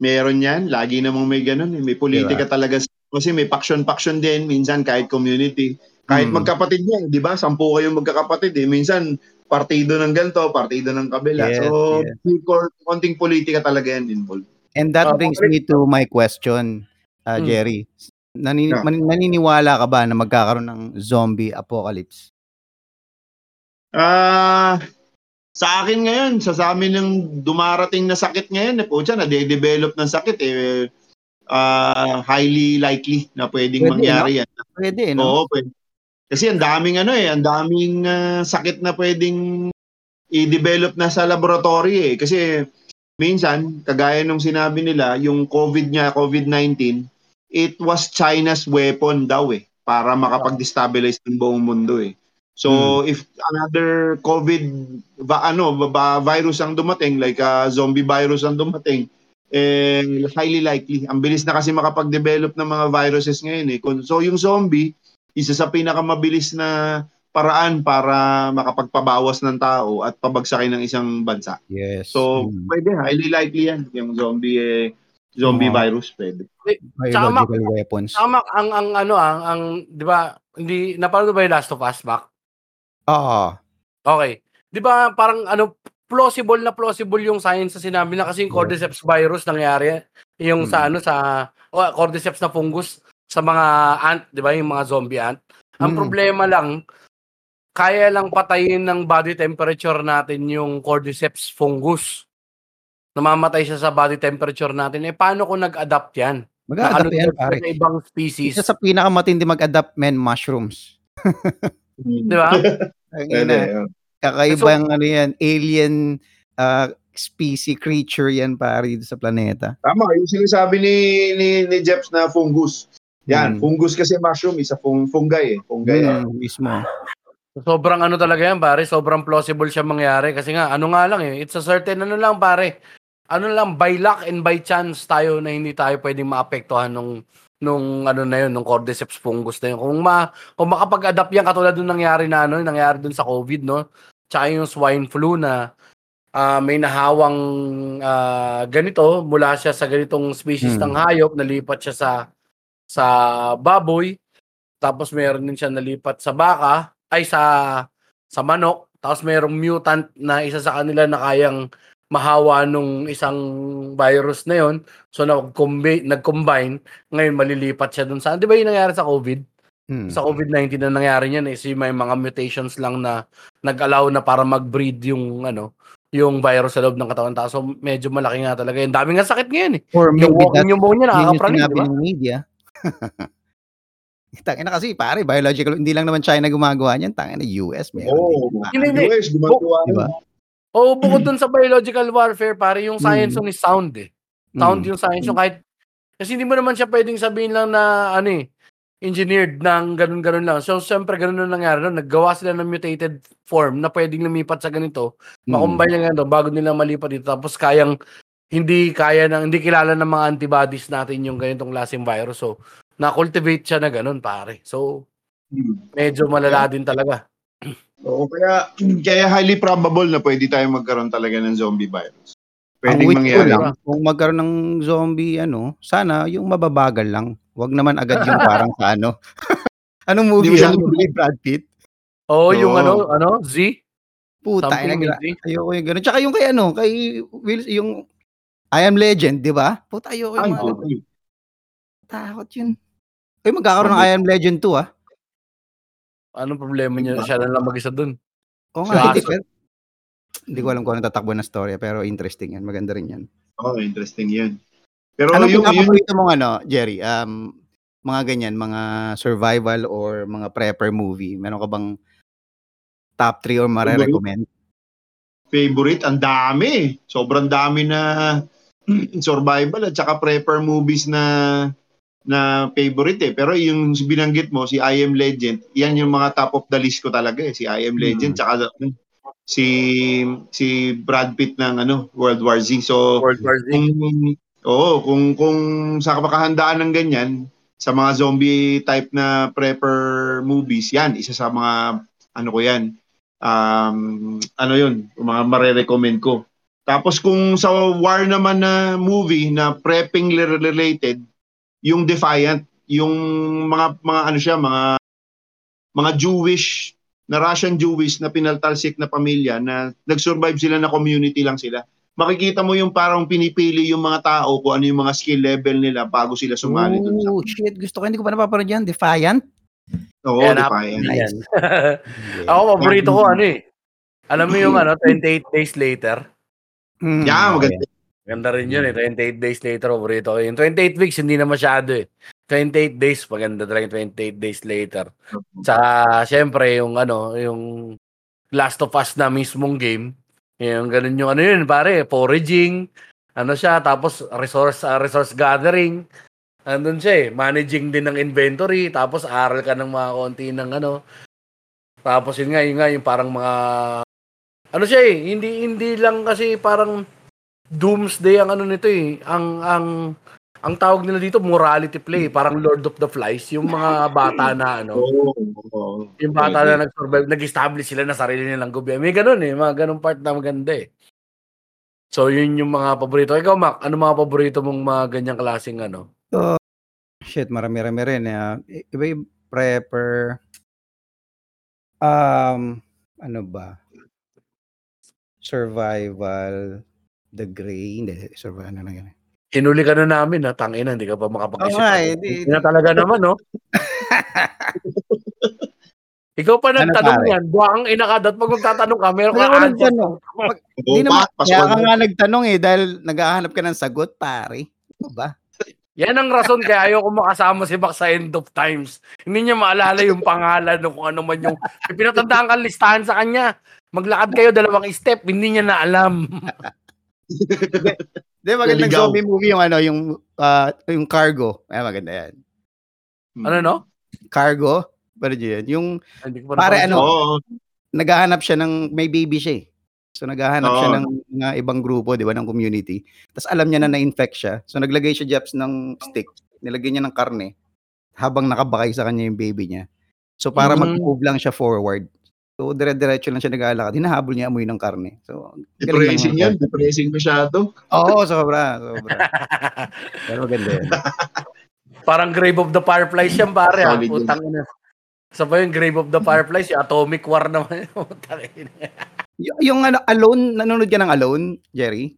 Meron yan. Lagi namang may ganun. eh. May politika talaga. Kasi may faction-faction din. Minsan kahit community. Kahit Hmm. magkapatid yan. Di ba? Sampu kayong magkakapatid. Eh. Minsan partido ng ganito, partido ng kabila. Yes, so, yes. konting politika talaga yan involved. And that Ah, brings me to my question, ah, Hmm. Jerry. Nanini- Yeah. naniniwala ka ba na magkakaroon ng zombie apocalypse? Ah, sa akin ngayon, sa sa amin ng dumarating na sakit ngayon, eh, po na de-develop ng sakit eh ah, highly likely na pwedeng Pwede, mangyari yan. Pwede, no? Oo, pwede. Kasi ang daming ano eh, ang daming ah, sakit na pwedeng i-develop na sa laboratory eh. Kasi minsan, kagaya nung sinabi nila, yung COVID niya, COVID-19, it was China's weapon daw eh, para makapag-destabilize ng buong mundo eh. So, if another COVID va, ano, ba, virus ang dumating, like a zombie virus ang dumating, eh, highly likely. Ang bilis na kasi makapag-develop ng mga viruses ngayon eh. So, yung zombie, isa sa pinakamabilis na paraan para makapagpabawas ng tao at pabagsakin ng isang bansa. Yes. So, Hmm. pwede, highly likely yan. Yung zombie eh, zombie Oo. virus, pwede. Biological weapons. Tama, ang, ang ano ah, ang, di ba, hindi, napanood ba yung Last of Us, Mac? Oo. Okay. Di ba, parang ano, plausible na plausible yung science na sinabi na kasi yung cordyceps virus nangyari yung sa Hmm. ano sa oh, cordyceps na fungus sa mga ant, 'di ba, yung mga zombie ant. Ang Hmm. problema lang kaya lang patayin ng body temperature natin yung cordyceps fungus. Namamatay siya sa body temperature natin. Eh paano kung nag-adapt 'yan? Mag-a-adapt Naano yan, pare. sa ibang species, Isa sa pinakamatindi mag-adapt, men, mushrooms. 'di ba? Ang. Kakaibang ano yan, alien uh, species creature yan pare dito sa planeta. Tama, yung sinasabi ni, ni, ni Jeps na fungus. Yan, Hmm. fungus kasi mushroom, isa fung, fungi eh. Fungi. Mm, mismo. Sobrang ano talaga yan, pare. Sobrang plausible siya mangyari. Kasi nga, ano nga lang eh. It's a certain ano lang, pare. Ano lang, by luck and by chance tayo na hindi tayo pwedeng maapektuhan nung nung ano na yun, nung cordyceps fungus na yun. Kung, ma, kung makapag-adapt yan katulad nung nangyari na ano, nangyari dun sa COVID, no? Tsaka yung swine flu na ah, may nahawang ah, ganito, mula siya sa ganitong species Hmm. ng hayop, nalipat siya sa sa baboy, tapos meron din siya nalipat sa baka, ay sa sa manok, tapos merong mutant na isa sa kanila na kayang mahawa nung isang virus na yon. So nag-combine, nag-combine, ngayon malilipat siya dun sa, 'di ba 'yung nangyari sa COVID? Mm. Sa COVID-19 na nangyari niyan is yung may mga mutations lang na nag-allow na para mag-breed yung ano, yung virus sa loob ng katawan tao. So medyo malaki nga talaga. Yung dami nga sakit ngayon eh. Or Yung maybe walking that's pneumonia yun yung sinabi di ba? ng media. Tangina na kasi pare, biological, hindi lang naman China gumagawa niyan, tangina na US meron Oo. din. diba? Hindi, hindi. US, gumagawa Diba? Oo, bukod dun sa biological warfare, pare, yung science Mm. mm. is sound eh. Sound Mm. yung science yung kahit kasi hindi mo naman siya pwedeng sabihin lang na ano eh, engineered ng ganun-ganun lang. So, siyempre, ganun na nangyari. No? Naggawa sila ng mutated form na pwedeng lumipat sa ganito. Mm. Makumbine lang ganito bago nila malipat dito. Tapos kayang hindi kaya ng hindi kilala ng mga antibodies natin yung ganitong klaseng virus. So, na-cultivate siya na ganun, pare. So, Hmm. medyo malala din talaga. Oo, kaya, kaya highly probable na pwede tayo magkaroon talaga ng zombie virus. Ko mangyari. lang, kung magkaroon ng zombie, ano, sana yung mababagal lang. Wag naman agad yung parang sa ano. Anong movie yan? Movie Brad Pitt? Oo, yung Oo. ano, ano, Z? Puta, ayoko yung gano'n. Tsaka yung kay ano, kay Will, yung I Am Legend, di ba? Puta, ayoko Ay, yung mga, okay. takot yun. Ay, magkakaroon ng I Am Legend 2, ah. Anong problema niya? Siya na lang mag-isa dun. Oo nga, hindi, Aso. pero, hindi ko alam kung ano tatakbo na story, pero interesting yan. Maganda rin yan. Oo, interesting yun. Pero Anong yung, yun, pinakapaborito mong ano, Jerry? Um, mga ganyan, mga survival or mga prepper movie. Meron ka bang top 3 or mare-recommend? favorite, ang dami. Sobrang dami na survival at saka prepper movies na na favorite eh. Pero yung binanggit mo, si I Am Legend, yan yung mga top of the list ko talaga eh. Si I Am Legend, tsaka si si Brad Pitt ng ano, World War Z. So, World War Z. kung oo, kung kung sa kapakahandaan ng ganyan sa mga zombie type na prepper movies, yan isa sa mga ano ko yan. um, ano yun, mga marerecommend ko. Tapos kung sa war naman na movie na prepping related, yung Defiant, yung mga mga ano siya, mga mga Jewish na Russian Jewish na pinaltalsik na pamilya na nag-survive sila na community lang sila. Makikita mo yung parang pinipili yung mga tao kung ano yung mga skill level nila bago sila sumali dun sa Oh, shit. Gusto ko, hindi ko pa napapanood yan. Defiant? Oo, Yan, Defiant. Yan. Ako, paborito ko ano eh. Alam mo yung ano, 28 days later. Mm, Yeah, maganda. Ganda rin yun eh. 28 days later, paborito ko yun. 28 weeks, hindi na masyado eh. 28 days, maganda talaga yung 28 days later. Tsaka, syempre, yung ano, yung Last of Us na mismong game. Yung ganun yung ano yun, pare, foraging, ano siya, tapos resource uh, resource gathering. Andun siya eh, managing din ng inventory, tapos aral ka ng mga konti ng ano. Tapos yun nga, yun nga, yung parang mga ano siya eh, hindi hindi lang kasi parang doomsday ang ano nito eh. Ang ang ang tawag nila dito morality play, parang Lord of the Flies, yung mga bata na ano, yung bata na nag-survive, nag-establish sila na sarili nilang gobyerno. May ganun eh, mga ganun part na maganda eh. So yun yung mga paborito. Ikaw Mac, ano mga paborito mong mga ganyang klaseng ano? Shit, marami-rami rin. Uh, iba yung prepper. Um, ano ba? Survival. The Gray. Hindi, survival. Ano na yan? Hinuli ka na namin ha, tangina, hindi ka pa makapag-isip. Oo nga, Ano? eh, di- Hindi na talaga naman, no? Ikaw pa Ano, nagtanong pare? yan. Buwang inakad at pag magtatanong ka, meron ka answer. Hindi naman, kaya ka nga nagtanong eh, dahil naghahanap ka ng sagot, pare. Ano ba? Yan ang rason kaya ayaw ko makasama si Mac sa end of times. Hindi niya maalala yung pangalan o kung ano man yung... Pinatandaan kang listahan sa kanya. Maglakad kayo dalawang step, hindi niya na alam. Di magandang Naligaw. zombie movie yung ano, yung, ah, yung Cargo. Ay, maganda yan. ano no? Cargo? Ano yun? Yung Hindi Pare, ano? Oo. naghahanap siya ng, may baby siya eh. So naghahanap siya Oo. ng mga ibang grupo, di ba, ng community. Tapos alam niya na na-infect siya. So naglagay siya, Jeps, ng stick. Nilagay niya ng karne habang nakabakay sa kanya yung baby niya. So para Mm. mag-move lang siya forward. So dire-diretso lang siya nag-aalakad. Hinahabol niya amoy ng karne. So Depressing yan. Depressing masyado. Oo, sobra, sobra. Pero maganda yan. Parang Grave of the Fireflies yan, pare. ah. Putang ina. Sa ba yung Grave of the Fireflies? Yung Atomic War naman. Putang ina. Y- yung ano, Alone, nanonood ka ng Alone, Jerry?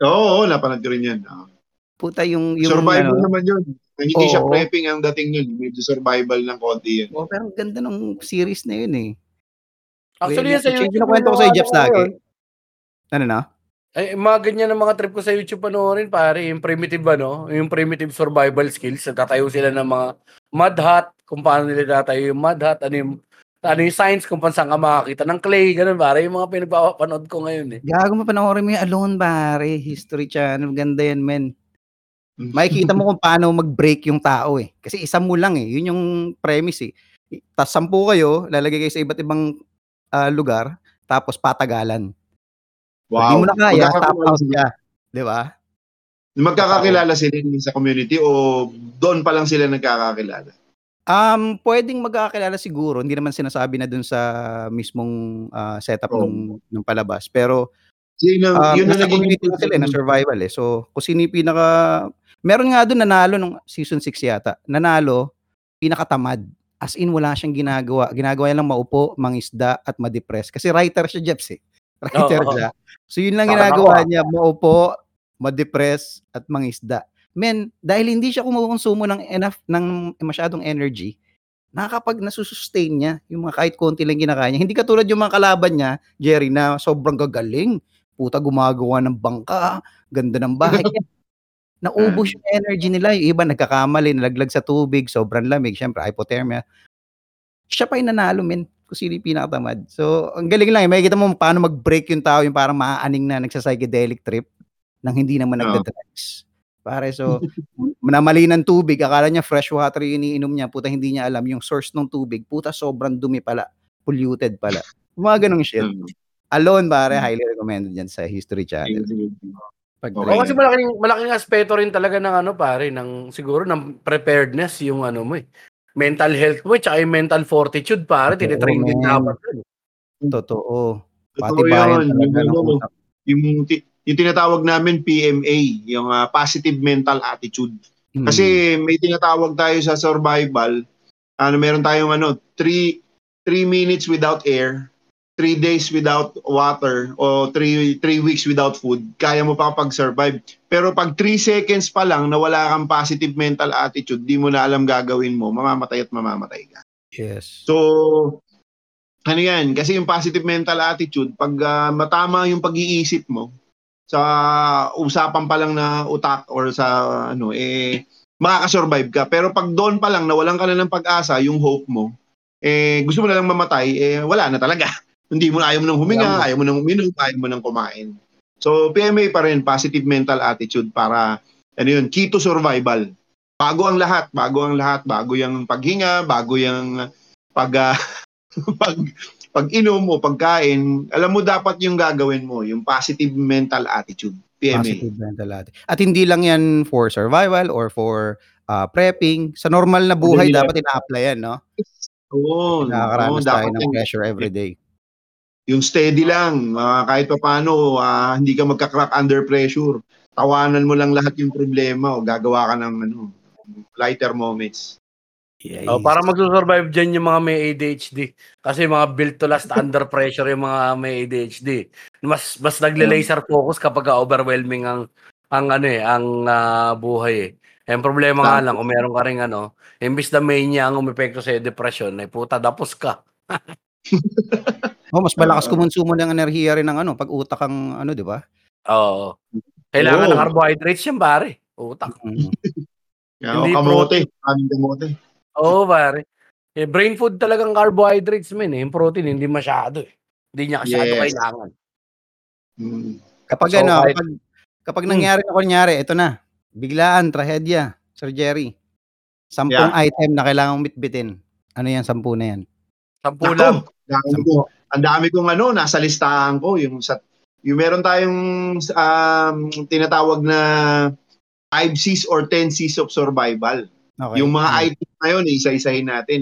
Oo, oo, napanood ko rin yan. Oo. Puta yung... yung survival ano, naman yun. Hindi siya Oo. prepping ang dating yun. Medyo survival ng konti yun. Oh, pero ganda ng series na yun eh. Actually, yan sa YouTube. ko yung sa mga Jeps ano lagi. Ano na? Ay, mga ganyan ng mga trip ko sa YouTube panoorin, pare. Yung primitive, ano, yung primitive survival skills. Tatayo sila ng mga mud hut, kung paano nila tatayo yung mud hut, ano yung, ano yung science, kung paano saan ka makakita ng clay, ganun, pare. Yung mga pinagpapanood ko ngayon, eh. Gago mo panoorin mo yung Alone, pare. History Channel. Ganda yan, men. Makikita mo kung paano mag-break yung tao eh. Kasi isa mo lang eh. Yun yung premise eh. Tapos sampu kayo, lalagay kayo sa iba't ibang ah, lugar, tapos patagalan. Hindi Wow. mo na kaya, Magkakakilala out ka. Di ba? magkakakilala sila sa community o doon pa lang sila nagkakakilala? Um, pwedeng magkakilala siguro, hindi naman sinasabi na dun sa mismong ah, setup Oo. ng, ng palabas. Pero ang, Um, yun nasa naging community na sila, na survival eh. So, kung sino yung pinaka... Meron nga doon nanalo nung season 6 yata. Nanalo, pinakatamad. As in, wala siyang ginagawa. Ginagawa niya lang maupo, mangisda, at ma-depress. Kasi writer siya, Jeps eh. Writer Oo. siya. So, yun lang ginagawa ako, niya, maupo, ma-depress, at mangisda. Men, dahil hindi siya kumukonsumo ng enough, ng masyadong energy, nakakapag nasusustain niya yung mga kahit konti lang ginakain niya. Hindi katulad yung mga kalaban niya, Jerry, na sobrang gagaling. Puta, gumagawa ng bangka, ganda ng bahay. Naubos yung energy nila. Yung iba nagkakamali, nalaglag sa tubig, sobrang lamig, syempre hypothermia. Siya pa yung nanalo, men. Kung sino yung pinakatamad. So, ang galing lang. Eh. Makikita mo paano mag-break yung tao, yung parang maaaning na nagsa-psychedelic trip nang hindi naman Oo. nagda-drugs. Pare, so, namali ng tubig, akala niya fresh water yung iniinom niya, puta hindi niya alam yung source ng tubig, puta sobrang dumi pala, polluted pala. Mga ganong shit. Mm. Alone, pare, Mm. highly recommended yan sa History Channel. Pag Okay. Oo, kasi malaking, malaking aspeto rin talaga ng ano, pare, ng, siguro, ng preparedness, yung ano mo eh. Mental health mo, eh, tsaka yung mental fortitude, pare, Oo, tinitrain din dapat. yun. Totoo. Pati bayan yun. talaga Yung, ng ano, yung, yung tinatawag namin PMA, yung ah, positive mental attitude. Mm. Kasi may tinatawag tayo sa survival, ano meron tayong ano, 3 3 minutes without air, 3 days without water o 3 3 weeks without food, kaya mo pa pag-survive. Pero pag 3 seconds pa lang na wala kang positive mental attitude, di mo na alam gagawin mo, mamamatay at mamamatay ka. yes. So, ano yan, kasi yung positive mental attitude, pag ah, matama yung pag-iisip mo, sa usapan pa lang na utak or sa ano, eh, makakasurvive ka. Pero pag doon pa lang, nawalan ka na ng pag-asa, yung hope mo, eh, gusto mo na lang mamatay, eh, wala na talaga. Hindi mo ayaw mo nang huminga, ayaw mo nang uminom, ayaw mo nang kumain. So, PMA pa rin, positive mental attitude para, ano yun, key to survival. Bago ang lahat, bago ang lahat, bago yung paghinga, bago yung pag, ah, pag, pag-inom o pagkain, alam mo dapat yung gagawin mo, yung positive mental attitude. PMA. Positive mental attitude. At hindi lang yan for survival or for uh, prepping. Sa normal na buhay, dapat ina-apply yan, no? Oo, oo, Nakakaranas tayo dapat ng pressure every day. Yung steady lang, ah, kahit pa paano, ah, hindi ka magka-crack under pressure. Tawanan mo lang lahat yung problema o gagawa ka ng ano, lighter moments. Yes. Oh, para magsusurvive dyan yung mga may ADHD. Kasi mga built to last under pressure yung mga may ADHD. Mas mas nagle-laser focus kapag overwhelming ang ang ano eh, ang ah, buhay eh. Ang problema nga lang kung meron ka ring ano, imbis na mania ang umepekto sa depression, ay puta dapos ka. Oh, mas malakas Oo. kumonsumo ng enerhiya rin ng ano, pag utak ang ano, di ba? Oo. Kailangan Oo. ng carbohydrates yan, pare. Utak. Mm. Kaya Hindi o kamote, aming kamote. Oo, pare. Eh, brain food talagang carbohydrates men eh. Yung protein, hindi masyado eh. Hindi niya masyado Yes. kailangan. Mm. Kapag So, ano, kahit- kapag, kapag Hmm. nangyari na kunyari, ito na, biglaan, trahedya, Sir Jerry. Sampung item na kailangang bitbitin. Ano yan, sampu na yan? Sampu Nako, lang. dami Sampu. ko, ang dami kong ano, nasa listahan ko, yung sa, yung meron tayong um, tinatawag na 5 C's or 10 C's of survival. Okay. Yung mga Mm. items na yun, isa-isahin natin.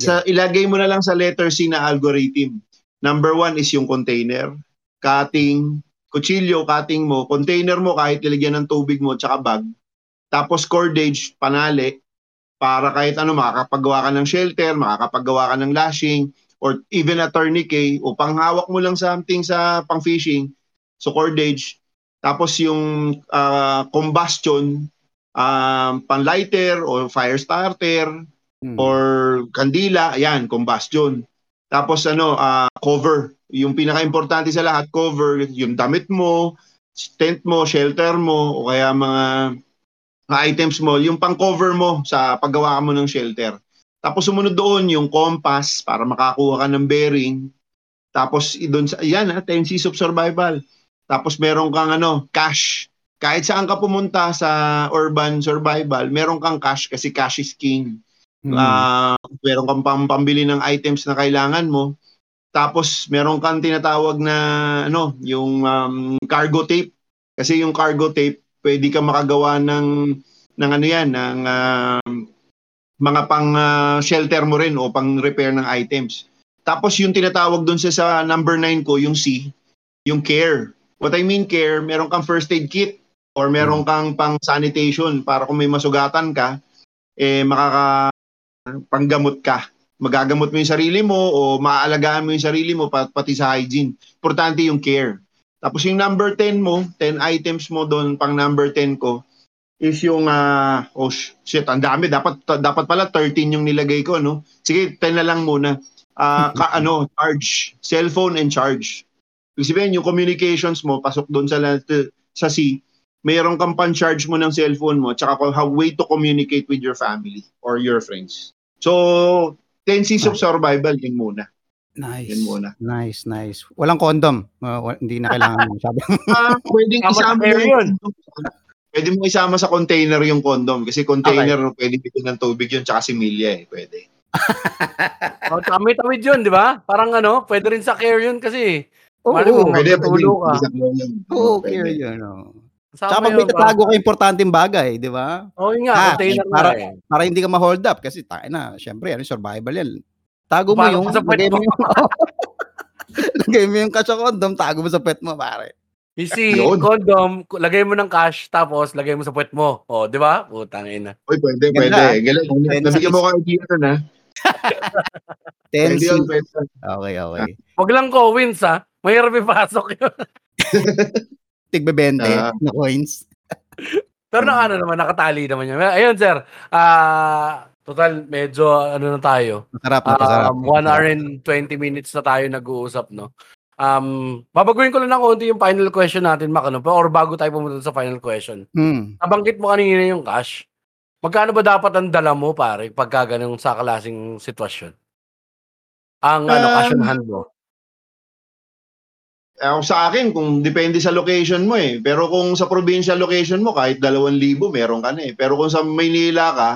Sa, ilagay mo na lang sa letter C na algorithm. Number one is yung container, cutting, kutsilyo, cutting mo, container mo kahit ilagyan ng tubig mo, tsaka bag. Tapos cordage, panali, para kahit ano, makakapagawa ka ng shelter, makakapagawa ka ng lashing, or even a tourniquet, o panghawak mo lang something sa pang-fishing, so cordage. Tapos yung ah, combustion, um, pan-lighter or fire starter, Mm. or kandila, ayan, combustion. Tapos ano, ah, cover. Yung pinaka-importante sa lahat, cover, yung damit mo, tent mo, shelter mo, o kaya mga, mga items mo, yung pang-cover mo sa paggawa mo ng shelter. Tapos sumunod doon yung compass para makakuha ka ng bearing. Tapos doon sa, yan ha, 10 C's of survival. Tapos meron kang ano, cash. Kahit saan ka pumunta sa urban survival, meron kang cash kasi cash is king. Mm. Ah, meron kang pam- pambili ng items na kailangan mo. Tapos meron kang tinatawag na ano, yung um, cargo tape. Kasi yung cargo tape, pwede ka makagawa ng ng ano yan, ng um, mga pang ah, shelter mo rin o pang repair ng items. Tapos yung tinatawag doon sa, sa number 9 ko, yung C, yung care. What I mean care, meron kang first aid kit or meron kang pang sanitation para kung may masugatan ka, eh makaka panggamot ka. Magagamot mo yung sarili mo o maaalagaan mo yung sarili mo pat, pati sa hygiene. Importante yung care. Tapos yung number 10 mo, 10 items mo doon pang number 10 ko is yung ah, oh sh- shit, ang dami dapat dapat pala 13 yung nilagay ko no. Sige, 10 na lang muna. Ah, ka, ano, charge, cellphone and charge. Ibig sabihin, yung communications mo pasok doon sa sa C, mayroon kang pan-charge mo ng cellphone mo tsaka how way to communicate with your family or your friends. So, 10 C's of survival, yun muna. Nice. Yun muna. Nice, nice. Walang condom. Uh, wa- hindi na kailangan mo. Sabi. Ah, pwedeng isama yung yun. Pwede mo isama sa container yung condom kasi container pwede bigyan ng tubig yun tsaka similya eh, pwede. Oh, tawid-tawid yun, di ba? Parang ano, pwede rin sa care yun kasi. Oo, Mali mo, Pwede, pwede. ka. Oo, Pwede. care yun. Oh. Tsaka pag may tatago ka importanteng bagay, di ba? Oh, yun nga, Ah, container para- na eh. Para hindi ka ma-hold up kasi tayo na, syempre, ano, survival yan. Tago mo yung, lagay mo yung, Lagay mo yung cash sa condom, tago mo sa pet mo, pare. Easy, Yun. condom, lagay mo ng cash, tapos lagay mo sa puwet mo. O, di ba? Putang ina. Uy, pwede, Ganda, pwede. ah. Galing. Pwede Nabigyan sa- mo ko idea nun, ha? 10 Pwede yun, pwede. Okay, okay. Wag lang coins ha. Mahirap ipasok yun. Tigbebente Ah. na coins. Pero na ano naman, nakatali naman yun. Ayun, sir. Ah, total, medyo ano na tayo. Masarap na, masarap. Um, 1 hour and 20 minutes na tayo nag-uusap, no? Um, babaguhin ko lang ng konti yung final question natin, Mac, ano? Or bago tayo pumunta sa final question. Hmm. Nabanggit mo kanina yung cash. Magkano ba dapat ang dala mo, pare, pagka ganun sa klaseng sitwasyon? Ang ano, Um, cash on hand mo. Ako sa akin, kung depende sa location mo eh. Pero kung sa provincial location mo, kahit 2,000 meron ka na eh. Pero kung sa Maynila ka,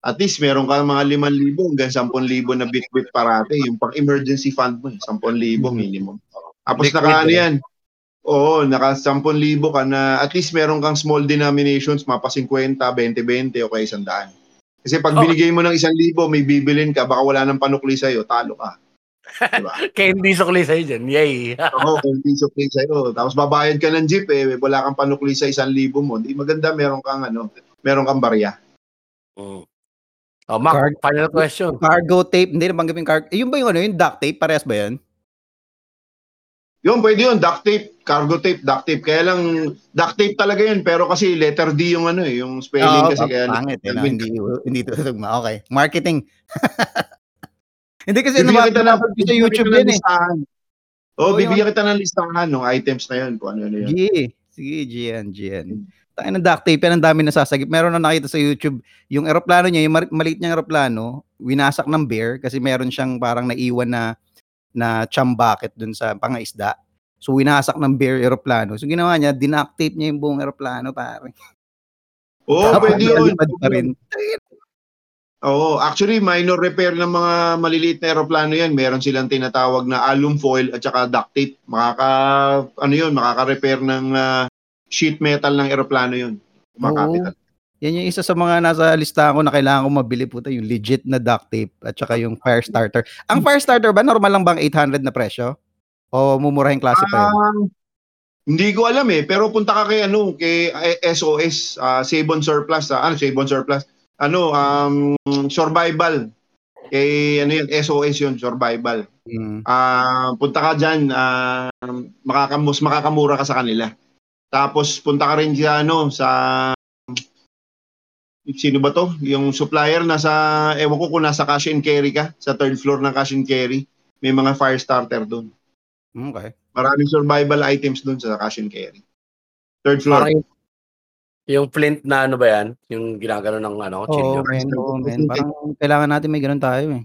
at least meron ka mga 5,000 hanggang 10,000 na bit-bit parate. Yung pang emergency fund mo, eh, 10,000 minimum. Tapos Liquid naka ano eh. yan, oo, naka 10,000 ka na at least meron kang small denominations, mapa 50, 20-20 o kaya 100. Kasi pag Oh. binigay mo ng 1,000, may bibilin ka, baka wala nang panukli sa'yo, talo ka. Diba? Hindi sukli sa'yo dyan. Yay! Oo, piso play sa'yo. Tapos babayad ka ng jeep eh, wala kang panukli sa isang libo mo. Di maganda meron kang ano, meron kang barya. Mm. Oh, Mac, Card- final question. Cargo tape, hindi nabanggit yung cargo. Eh, Yun ba yung ano, yung duct tape? Parehas ba yan? Yun, pwede yun, duct tape, cargo tape, duct tape. Kaya lang, duct tape talaga yun, pero kasi letter D yung ano eh, yung spelling Oo, kasi kaya. pangit eh, no? Alvin, hindi, hindi tutugma. Okay. Marketing. hindi kasi Bibigyan kita ko sa YouTube yan eh. listahan. Oh, Oo, bibigyan kita ng listahan ng items na yun, kung ano yun. Sige, sige, Gian, Gian. Tayo ng duct tape, ang dami nasasagip. Meron na nakita sa YouTube, yung eroplano niya, yung maliit niyang eroplano, winasak ng bear kasi meron siyang parang naiwan na na chum bucket dun sa pangaisda. So winasak ng bear eroplano. So ginawa niya, dinuct tape niya yung buong eroplano, pare. Oo, oh, pwede yun. pa rin. Oo, actually minor repair ng mga maliliit na eroplano yan. Meron silang tinatawag na alum foil at saka duct tape. Makaka ano yun, makaka-repair ng ah, sheet metal ng eroplano yun. Makapit. Yan yung isa sa mga nasa listahan ko na kailangan ko mabili po yung legit na duct tape at saka yung fire starter. Ang fire starter ba normal lang bang 800 na presyo? O mumurahing klase pa yun? Ah, hindi ko alam eh, pero punta ka kay ano, kay eh, SOS, ah, Save on Surplus, ah, ano Save on Surplus, ano, um, survival. Kay ano yun, SOS yun, survival. Mm. Ah, punta ka diyan, ah, makakamus makakamura ka sa kanila. Tapos punta ka rin sa ano, sa sino ba to? Yung supplier nasa ewan ko kung nasa cash and carry ka, sa third floor ng cash and carry. May mga fire starter doon. Okay. Maraming survival items doon sa cash and carry. Third floor. Parang yung, yung flint na ano ba yan? Yung ginagano ng ano, Oo, chilyo. men. Oo, men. Parang kailangan natin may ganun tayo eh.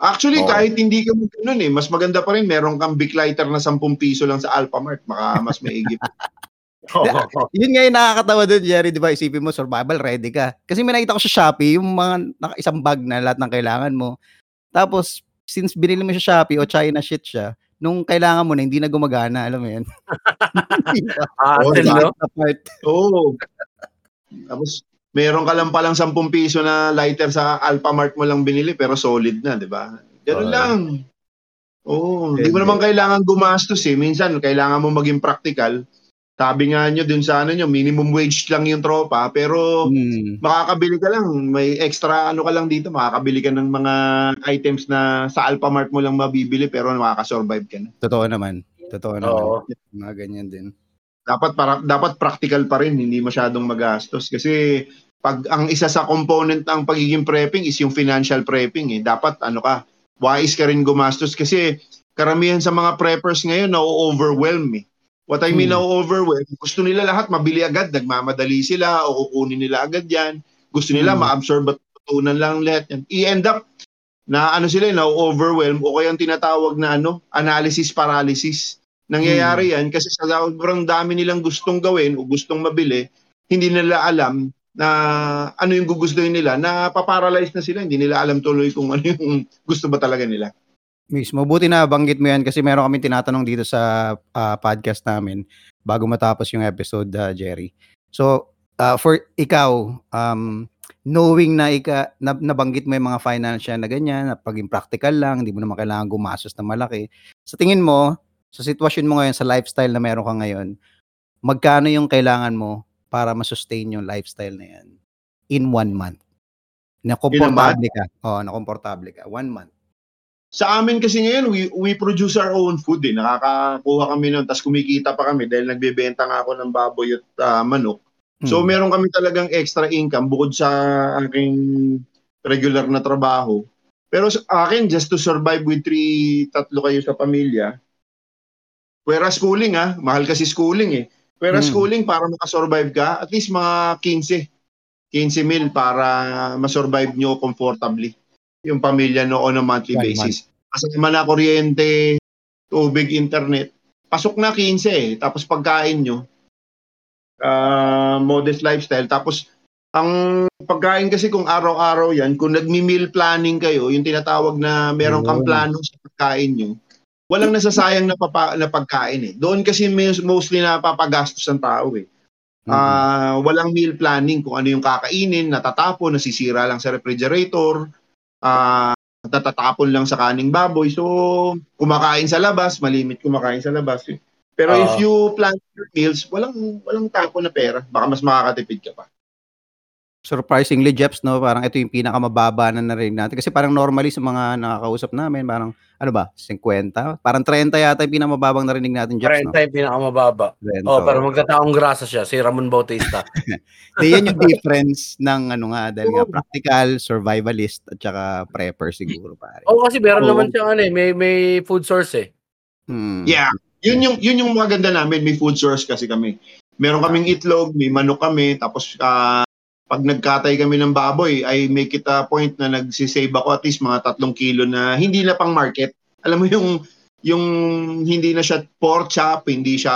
Actually, Oo. kahit hindi ka ganun eh, mas maganda pa rin meron kang big lighter na 10 piso lang sa Alphamart. Maka mas maigip. Yun nga yung nakakatawa doon, Jerry, di ba? Isipin mo, survival, ready ka. Kasi may nakita ko sa Shopee, yung mga naka isang bag na lahat ng kailangan mo. Tapos, since binili mo sa Shopee o China shit siya, nung kailangan mo na, hindi na gumagana, alam mo yun? Ah, diba? no? Oo. Tapos, meron ka lang palang 10 piso na lighter sa Alphamart mo lang binili pero solid na, di ba? Ganun Oo. lang. Oo, hindi mo naman kailangan gumastos eh. Minsan, kailangan mo maging practical. Sabi nga nyo dun sa ano nyo, minimum wage lang yung tropa, pero Hmm. makakabili ka lang. May extra ano ka lang dito, makakabili ka ng mga items na sa Alphamart mo lang mabibili pero makakasurvive ka na. Totoo naman. Totoo naman. Oo. Mga ganyan din. Dapat para dapat practical pa rin, hindi masyadong magastos kasi pag ang isa sa component ng pagiging prepping is yung financial prepping eh. Dapat ano ka, wise ka rin gumastos kasi karamihan sa mga preppers ngayon na overwhelm eh. What I mean Hmm. na overwhelm, gusto nila lahat mabili agad, nagmamadali sila o kukunin nila agad yan. Gusto nila Hmm. ma-absorb at tutunan lang lahat yan. I-end up na ano sila na overwhelm o kaya yung tinatawag na ano, analysis paralysis. Nangyayari yan kasi sa sobrang dami nilang gustong gawin o gustong mabili, hindi nila alam na ano yung gugustuhin nila, na paparalyze na sila, hindi nila alam tuloy kung ano yung gusto ba talaga nila. Mismo. Buti na banggit mo yan kasi meron kami tinatanong dito sa ah, podcast namin bago matapos yung episode, ah, Jerry. So, ah, for ikaw, um, knowing na ika na, nabanggit mo yung mga financial na ganyan, na paging practical lang, hindi mo naman kailangan gumastos na malaki. Sa tingin mo, sa sitwasyon mo ngayon, sa lifestyle na meron ka ngayon, magkano yung kailangan mo para ma-sustain yung lifestyle na yan in one month? Na komportable ka. Oo, na komportable ka. One month. Sa amin kasi ngayon, we, we produce our own food eh. Nakakakuha kami nun, tapos kumikita pa kami dahil nagbebenta nga ako ng baboy at uh, manok. So, hmm. meron kami talagang extra income bukod sa aking regular na trabaho. Pero sa akin, just to survive with three, tatlo kayo sa pamilya. Whereas schooling ah, mahal kasi schooling eh. Whereas hmm. schooling, para makasurvive ka, at least mga 15. 15 mil para masurvive nyo comfortably yung pamilya no on a monthly One basis. Month. Kasama na kuryente, tubig, internet, pasok na 15 eh. Tapos pagkain nyo, uh, modest lifestyle. Tapos ang pagkain kasi kung araw-araw yan, kung nagmi-meal planning kayo, yung tinatawag na meron kang plano sa pagkain nyo, walang nasasayang na, papa, na pagkain eh. Doon kasi mostly napapagastos ng tao eh. Uh, walang meal planning kung ano yung kakainin, natatapon, nasisira lang sa refrigerator, uh, natatapon lang sa kaning baboy. So, kumakain sa labas, malimit kumakain sa labas. Eh. Pero uh, if you plan your meals, walang walang tapon na pera. Baka mas makakatipid ka pa surprisingly Jeps no? Parang ito yung pinakamababa na narinig natin. Kasi parang normally sa mga nakakausap namin parang ano ba 50 parang 30 yata yung pinakamababang narinig natin Jeps 30 no? yung pinakamababa. Oh pero magkataong grasa siya si Ramon Bautista. Di yan yung difference ng ano nga dahil nga practical survivalist at saka prepper siguro pare. Oh kasi meron oh. naman siyang ano eh may may food source eh. Hmm. yeah. Yun yung yun yung maganda namin. May food source kasi kami. Meron kaming itlog may manok kami tapos uh, pag nagkatay kami ng baboy, I make it a point na nagsisave ako at least mga tatlong kilo na hindi na pang market. Alam mo yung yung hindi na siya pork chop, hindi siya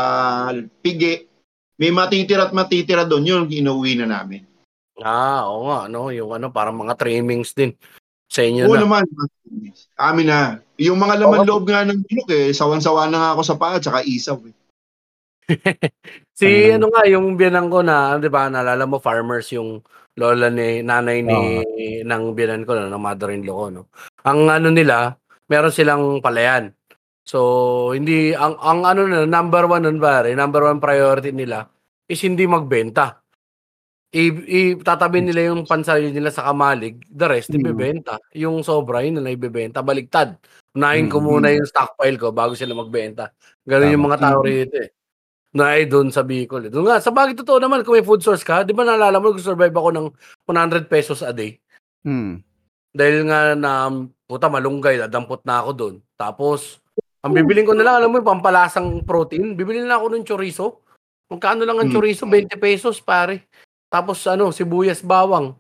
pigi. May matitira at matitira doon, yun inuwi na namin. Ah, oo nga, no, yung ano, parang mga trimmings din sa inyo Oo na. naman, amin na. Yung mga laman oh, loob nga ng bulok eh, sawan-sawa na nga ako sa paa, tsaka isaw eh. Si ano nga yung biyenan ko na 'di ba naalala mo farmers yung lola ni nanay ni Oo. ng biyenan ko no, ng mother-in-law ko 'no. Ang ano nila, meron silang palayan. So hindi ang ang ano na number one nun pare, number one priority nila is hindi magbenta. I itatabi nila yung pansarili nila sa kamalig, the rest Mm. ibebenta. Yung sobra yun na ibebenta, baligtad. Unahin ko muna mm. yung stockpile ko bago sila magbenta. Gano'n yung mga tao rito eh na ay doon sa Bicol. Eh. Doon nga, sa bagay totoo naman, kung may food source ka, di ba naalala mo, survive ako ng 100 pesos a day. Hmm. Dahil nga na, puta, malunggay, dampot na ako doon. Tapos, ang bibiling ko na lang, alam mo, pampalasang protein, bibilin na ako ng chorizo. Magkano lang ang hmm. chorizo? 20 pesos, pare. Tapos, ano, sibuyas bawang.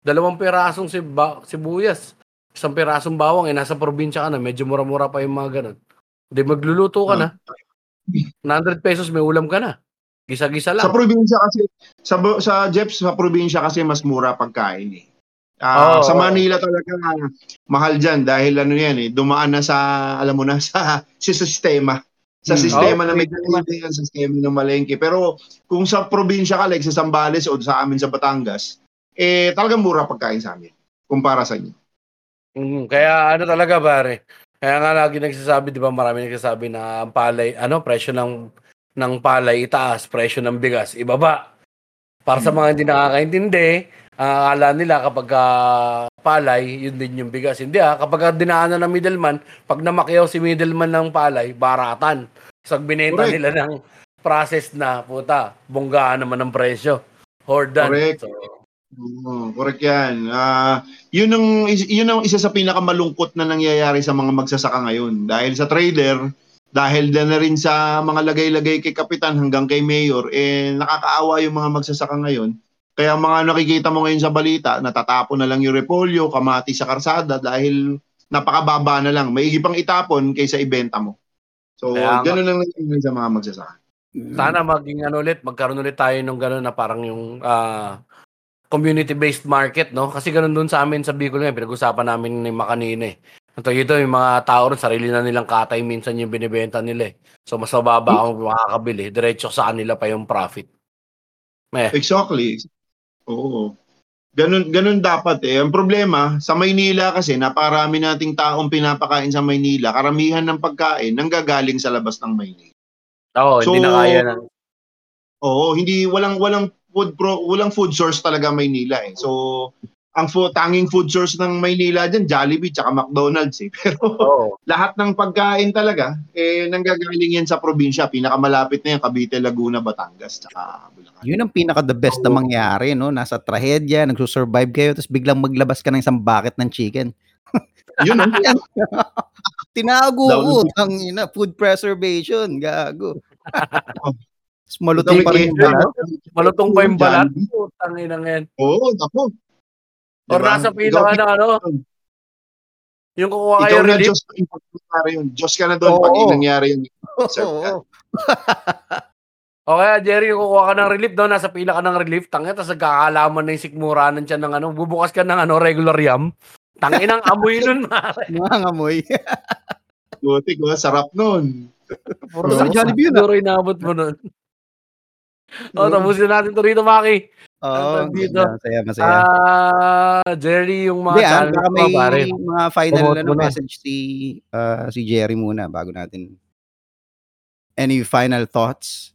Dalawang pirasong siba, sibuyas. Isang pirasong bawang, eh, nasa probinsya ka na, medyo mura-mura pa yung mga ganun. Hindi, magluluto ka na. 100 pesos may ulam ka na. Gisa-gisa lang. Sa probinsya kasi, sa, sa Jeps, sa probinsya kasi mas mura pagkain eh. Uh, oh, sa Manila talaga mahal diyan dahil ano yan eh dumaan na sa alam mo na sa sa sistema sa hmm. sistema oh, na may yan sa sistema ng malengke pero kung sa probinsya ka like sa Sambales o sa amin sa Batangas eh talagang mura pagkain sa amin kumpara sa inyo mm, kaya ano talaga pare kaya nga lagi nagsasabi, 'di ba, marami nagsasabi na ang palay, ano, presyo ng ng palay itaas, presyo ng bigas ibaba. Para sa hmm. mga hindi nakakaintindi, uh, akala nila kapag uh, palay, yun din yung bigas. Hindi ah, kapag dinaanan ng middleman, pag namakyaw si middleman ng palay, baratan. So, binenta Correct. nila ng process na, puta, bonggaan naman ng presyo. Hordan. Correct. So, Oo, correct 'yan. Ah, 'yun ang yun ang isa sa pinakamalungkot na nangyayari sa mga magsasaka ngayon dahil sa trader, dahil na rin sa mga lagay-lagay kay kapitan hanggang kay mayor eh nakakaawa yung mga magsasaka ngayon. Kaya mga nakikita mo ngayon sa balita, natatapon na lang yung repolyo, kamati sa karsada dahil napakababa na lang. May pang itapon kaysa ibenta mo. So, Kaya, ganun lang nangyayari sa mga magsasaka. Sana maging ano ulit, magkaroon ulit tayo ng gano'n na parang yung uh, community-based market, no? Kasi ganun doon sa amin sa Bicol ngayon, pinag-usapan namin ni makanina eh. Ito, ito, yung mga tao rin, sarili na nilang katay minsan yung binibenta nila eh. So, mas mababa ang makakabili. Diretso sa kanila pa yung profit. Eh. Exactly. Oo. Ganun, ganun dapat eh. Ang problema, sa Maynila kasi, naparami nating taong pinapakain sa Maynila. Karamihan ng pagkain nanggagaling sa labas ng Maynila. Oo, hindi na So, kaya ng Oo, hindi walang walang food pro, walang food source talaga Maynila eh. So, ang fo, tanging food source ng Maynila diyan Jollibee tsaka McDonald's eh. Pero Oo. lahat ng pagkain talaga eh nanggagaling yan sa probinsya. Pinakamalapit na yan Cavite, Laguna, Batangas tsaka Bulacan. Yun ang pinaka the best na mangyari, no? Nasa trahedya, nagsusurvive kayo, tapos biglang maglabas ka ng isang bucket ng chicken. Yun oh. Yan. Tinago ko, ang ina, food preservation, gago. Malutong pa rin yung balat. Malutong pa yung balat. Putang ina yan. Oo, ako. Or Diba? nasa pinaka Ikaw, na ano, yung kukuha ikaw kayo na relief. Diyos pag nangyari yun. Diyos ka na doon pag nangyari yun. Sir, Oo. O kaya, Jerry, yung kukuha ka ng relief daw, nasa pila ka ng relief, tangin, tapos nagkakalaman na yung sikmuranan siya ng ano, bubukas ka ng ano, regular yam. Tangin ang amoy nun, mare. Mga ngamoy. Buti ko, sarap nun. Puro Sa Jollibee yun, ah. Siguro inabot mo nun. O, tapusin natin to rito, Maki. Oo, Ang dito. masaya, masaya. Ah, Jerry, yung mga ah, challenge baka mo, may pare. mga final ano, na. message si ah, si Jerry muna bago natin. Any final thoughts?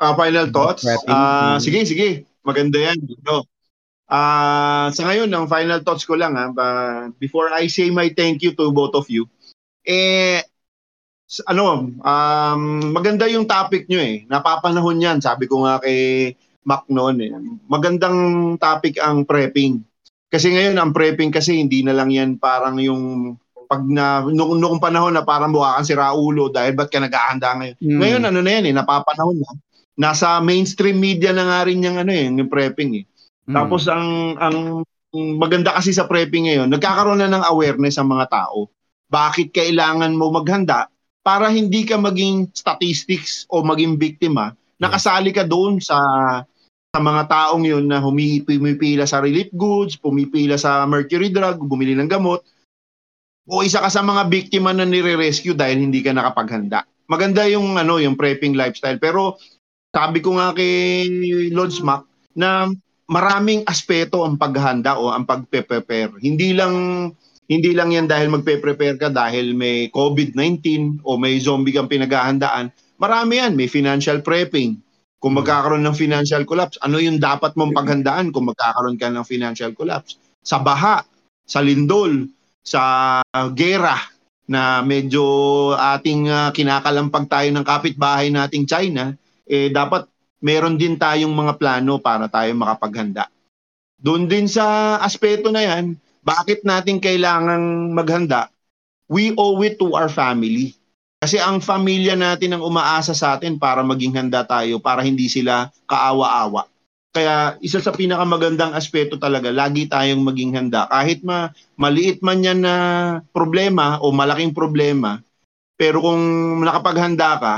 Ah, final thoughts? Ah, Mm. sige, sige. Maganda yan. No. Ah, sa ngayon, ang final thoughts ko lang ha, before I say my thank you to both of you, eh, ano, um, maganda yung topic nyo eh. Napapanahon yan. Sabi ko nga kay Mac noon eh. Magandang topic ang prepping. Kasi ngayon, ang prepping kasi hindi na lang yan parang yung pag na, noong, noong panahon na parang mukha kang si Raulo dahil ba't ka naghahanda ngayon? Mm. Ngayon ano na yan eh, napapanahon na. Nasa mainstream media na nga rin yung ano eh, yung prepping eh. Mm. Tapos ang ang maganda kasi sa prepping ngayon, nagkakaroon na ng awareness ang mga tao. Bakit kailangan mo maghanda para hindi ka maging statistics o maging biktima. Nakasali ka doon sa sa mga taong yun na humi, pumipila sa relief goods, pumipila sa mercury drug, bumili ng gamot, o isa ka sa mga biktima na nire-rescue dahil hindi ka nakapaghanda. Maganda yung ano, yung prepping lifestyle. Pero sabi ko nga kay Lord Smack na maraming aspeto ang paghahanda o ang pagpe-prepare. Hindi lang hindi lang yan dahil magpe-prepare ka dahil may COVID-19 o may zombie kang pinaghahandaan. Marami yan, may financial prepping. Kung magkakaroon ng financial collapse, ano yung dapat mong paghandaan kung magkakaroon ka ng financial collapse? Sa baha, sa lindol, sa gera na medyo ating ah, kinakalampag tayo ng kapitbahay nating China, eh dapat meron din tayong mga plano para tayo makapaghanda. Doon din sa aspeto na yan, bakit natin kailangang maghanda? We owe it to our family. Kasi ang pamilya natin ang umaasa sa atin para maging handa tayo, para hindi sila kaawa-awa. Kaya isa sa pinakamagandang aspeto talaga, lagi tayong maging handa. Kahit ma maliit man yan na problema o malaking problema, pero kung nakapaghanda ka,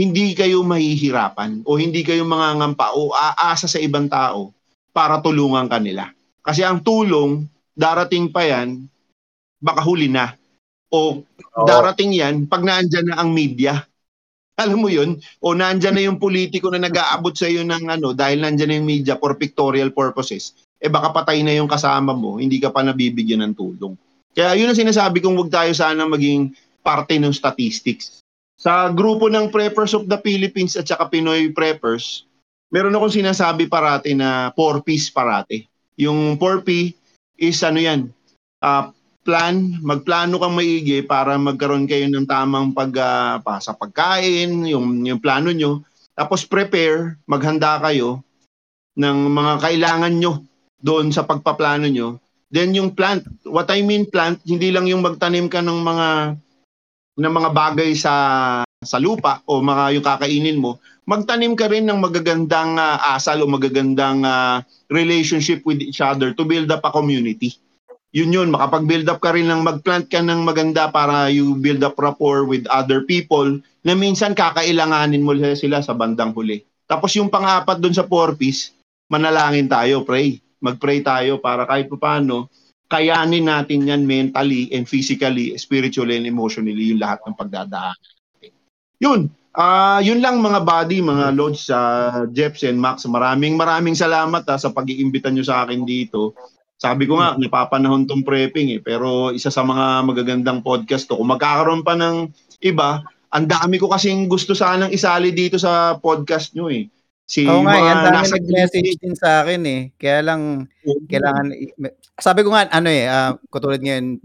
hindi kayo mahihirapan o hindi kayo mangangampa o aasa sa ibang tao para tulungan kanila. Kasi ang tulong, darating pa yan, baka huli na. O darating yan pag naandyan na ang media. Alam mo yun? O naandyan na yung politiko na nag-aabot sa iyo ng ano, dahil naandyan na yung media for pictorial purposes, eh baka patay na yung kasama mo, hindi ka pa nabibigyan ng tulong. Kaya yun ang sinasabi kong wag tayo sana maging parte ng statistics. Sa grupo ng Preppers of the Philippines at saka Pinoy Preppers, meron akong sinasabi parati na 4Ps parati. Yung 4P is ano yan, ah, plan, magplano kang maigi para magkaroon kayo ng tamang pag ah, pa, sa pagkain, yung yung plano nyo. Tapos prepare, maghanda kayo ng mga kailangan nyo doon sa pagpaplano nyo. Then yung plant, what I mean plant, hindi lang yung magtanim ka ng mga ng mga bagay sa sa lupa o mga yung kakainin mo, magtanim ka rin ng magagandang ah, asal o magagandang ah, relationship with each other to build up a community yun yun, makapag-build up ka rin ng mag-plant ka ng maganda para you build up rapport with other people na minsan kakailanganin mo sila sa bandang huli. Tapos yung pang-apat dun sa four-piece, manalangin tayo, pray. Mag-pray tayo para kahit paano, kayanin natin yan mentally and physically, spiritually and emotionally yung lahat ng pagdadaan. yun, ah yun lang mga buddy, mga lodge sa Jeps and Max. Maraming maraming salamat ha, sa pag-iimbita nyo sa akin dito. Sabi ko nga, napapanahon tong prepping eh. Pero isa sa mga magagandang podcast to. Kung magkakaroon pa ng iba, ang dami ko kasing gusto sanang isali dito sa podcast nyo eh. Si Oo nga, yan dami nasa nag-message din sa akin eh. Kaya lang, kailangan, sabi ko nga, ano eh, ah, katulad ngayon,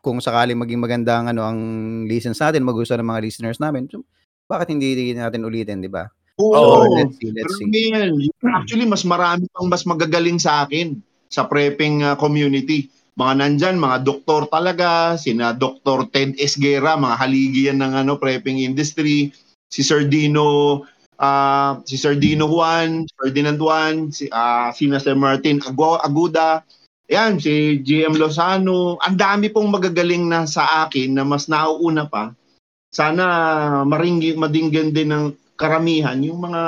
kung sakaling maging maganda ang, ano, ang listens natin, magustuhan ng mga listeners namin, so, bakit hindi natin ulitin, di ba? Oo. So, let's see, let's see. yan, actually, mas marami pang mas magagaling sa akin sa prepping uh, community. Mga nandyan, mga doktor talaga, sina Dr. Ted Esguera, mga haligi yan ng ano, prepping industry, si Sir Dino, ah, si Sir Dino Juan, Ferdinand Juan, si, ah, sina Sir Martin Agu- Aguda, yan, si GM Lozano, ang dami pong magagaling na sa akin na mas nauuna pa. Sana maringgi, madinggan din ng karamihan yung mga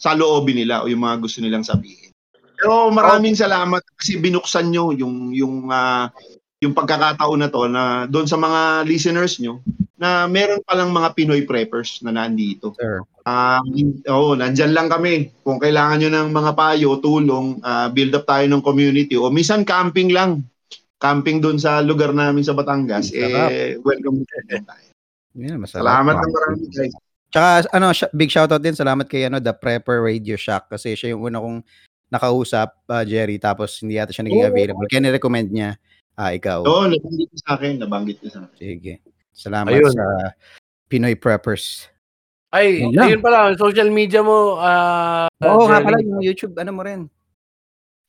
sa loobin nila o yung mga gusto nilang sabihin. Pero maraming salamat kasi binuksan nyo yung yung ah, yung pagkakataon na to na doon sa mga listeners nyo na meron palang mga Pinoy preppers na nandito. Sir. Um, oh, nandyan lang kami. Kung kailangan nyo ng mga payo, tulong, ah, build up tayo ng community o minsan camping lang. Camping doon sa lugar namin sa Batangas, Sarap. eh, welcome tayo. Yeah, masarap. Salamat ng marami guys. Tsaka ano, sh- big shoutout din. Salamat kay ano, The Prepper Radio Shack kasi siya yung una kong nakausap, ah, Jerry, tapos hindi yata siya naging Oo. available. Kaya nirecommend niya, ah, ikaw. Oo, nabanggit niya sa akin, nabanggit niya sa akin. Sige. Salamat Ayun. sa Pinoy Preppers. Ay, Yun lang. ayun pala, social media mo, ah, Oo nga Jerry. pala, yung YouTube, ano mo rin.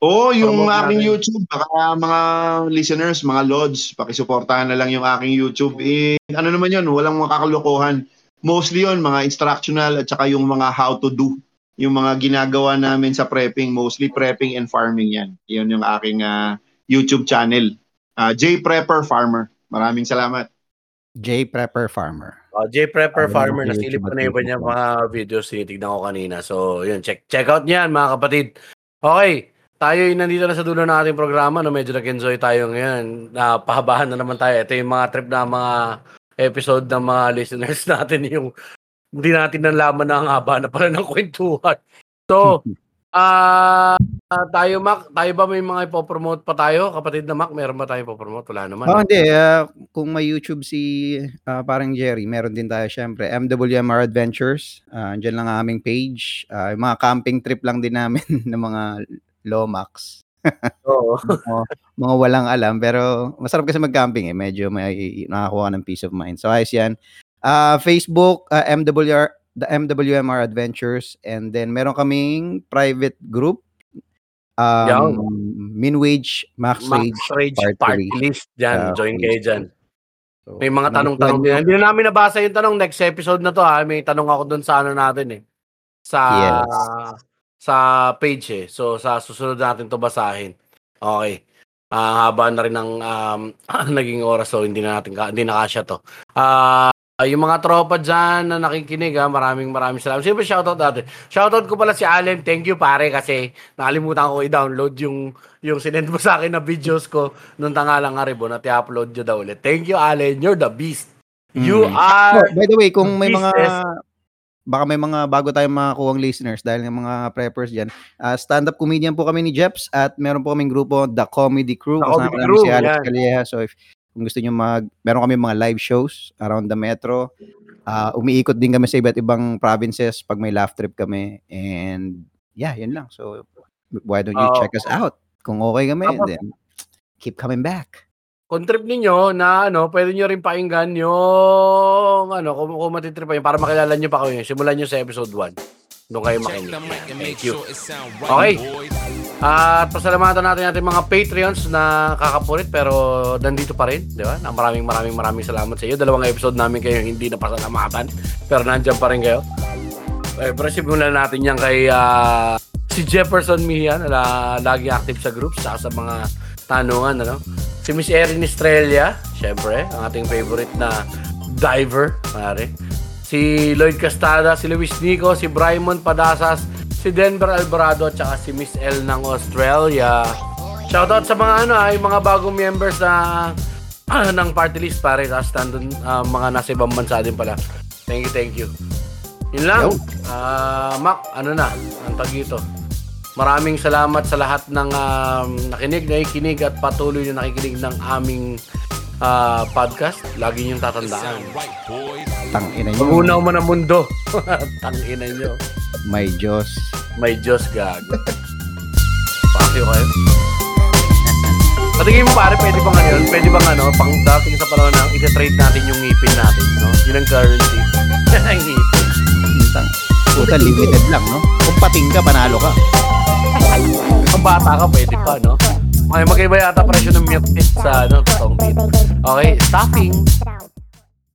Oo, yung Promote aking natin. YouTube, baka mga listeners, mga lodge, pakisuportahan na lang yung aking YouTube. Eh, ano naman yun, walang mga kakalokohan. Mostly yun, mga instructional at saka yung mga how to do. Yung mga ginagawa namin sa prepping, mostly prepping and farming yan. Yun yung aking ah, YouTube channel. Ah, J Prepper Farmer. Maraming salamat. J Prepper Farmer. Oh, J Prepper Ayun, Farmer, nasilip ko na iba niya mga videos, tinitignan ko kanina. So, yun, check check out niyan mga kapatid. Okay, tayo yung nandito na sa dulo ng ating programa, no, medyo nag-enjoy tayo ngayon. Na pahabahan na naman tayo. Ito yung mga trip na mga episode ng mga listeners natin yung hindi natin nalaman na ang haba na pala ng kwentuhan. So, ah tayo Mac, tayo ba may mga ipopromote pa tayo? Kapatid na Mac, meron ba tayo ipopromote? Wala naman. Oh, hindi. ah, kung may YouTube si ah, parang Jerry, meron din tayo syempre. MWMR Adventures. Uh, Diyan lang ang aming page. Ah, yung mga camping trip lang din namin ng mga Lomax. Oo. mga walang alam pero masarap kasi mag-camping eh. Medyo may nakakuha ng peace of mind. So ayos yan. Ah, Facebook, ah, MWR, the MWMR Adventures and then meron kaming private group um, Minwage, Max, Max Rage, Rage Party Party, List. Dyan, Ah, join kayo dyan. So, May mga ano, tanong-tanong din. Hindi na namin nabasa yung tanong. Next episode na to ha. May tanong ako dun sa ano natin eh. Sa Yes. Sa page eh. So sa susunod natin to basahin. Okay. Ah, haba na rin ng um, naging oras so hindi na natin ka, hindi na kasya to. Ah, yung mga tropa dyan na nakikinig ha, maraming maraming salamat. Siyempre shoutout natin. Shoutout ko pala si Allen. Thank you pare kasi nakalimutan ko i-download yung yung sinend mo sa akin na videos ko nung tangalang aribon at i-upload nyo daw ulit. Thank you Allen. You're the beast. You Mm. are Oh, by the way, kung may mga. Baka may mga bago tayong makakuhang listeners dahil ng mga preppers diyan. stand-up comedian po kami ni Jeps at meron po kaming grupo The Comedy Crew. The Kasama Comedy Crew, si Alex yan. Calleja. So if kung gusto niyo mag meron kami mga live shows around the metro. Ah, umiikot din kami sa iba't ibang provinces pag may laugh trip kami and yeah, yun lang. So why don't you Oo. check us out? Kung okay kami, Tapos- then keep coming back. Kung trip ninyo na ano, pwede nyo rin pakinggan yung ano, kung, kung matitrip pa yun, para makilala nyo pa kayo. Simulan nyo sa episode 1. Doon kayo makinig. Thank you. Okay. At pasalamatan natin ating mga Patreons na kakapulit pero nandito pa rin, di ba? Na maraming maraming maraming salamat sa iyo. Dalawang episode namin kayo hindi napasalamatan pero nandiyan pa rin kayo. Eh, pero simulan natin yan kay ah, si Jefferson Mihian na lagi active sa groups sa sa mga tanungan ano. Si Miss Erin Estrella, syempre, ang ating favorite na diver, pare. Si Lloyd Castada, si Luis Nico, si Brymon Padasas, si Denver Alvarado at si Miss L ng Australia. Shoutout sa mga ano, ay mga bagong members na ah, ng party list pare. Tapos nandun ah, mga nasa ibang bansa din pala. Thank you, thank you. Yun lang. Ah, Mac, ano na? Ang tag dito. Maraming salamat sa lahat ng um, nakinig, nakikinig at patuloy na nakikinig ng aming ah, podcast. Lagi niyong tatandaan. Tangina nyo. Magunaw man ang mundo. Tangina nyo. May Diyos. May Diyos gago. Pakyo kayo. Patingin mo pare, pwede bang ano yun? Pwede bang ano, pang dating sa panahon na iti-trade natin yung ngipin natin, no? Yun ang currency. Ang ngipin. Tang Puta, limited lang, no? Kung pating ka, panalo ka. Kung bata ka, pwede pa, no? Okay, magkaiba yata presyo ng milk tea sa ano, toong teeth. Okay, stuffing.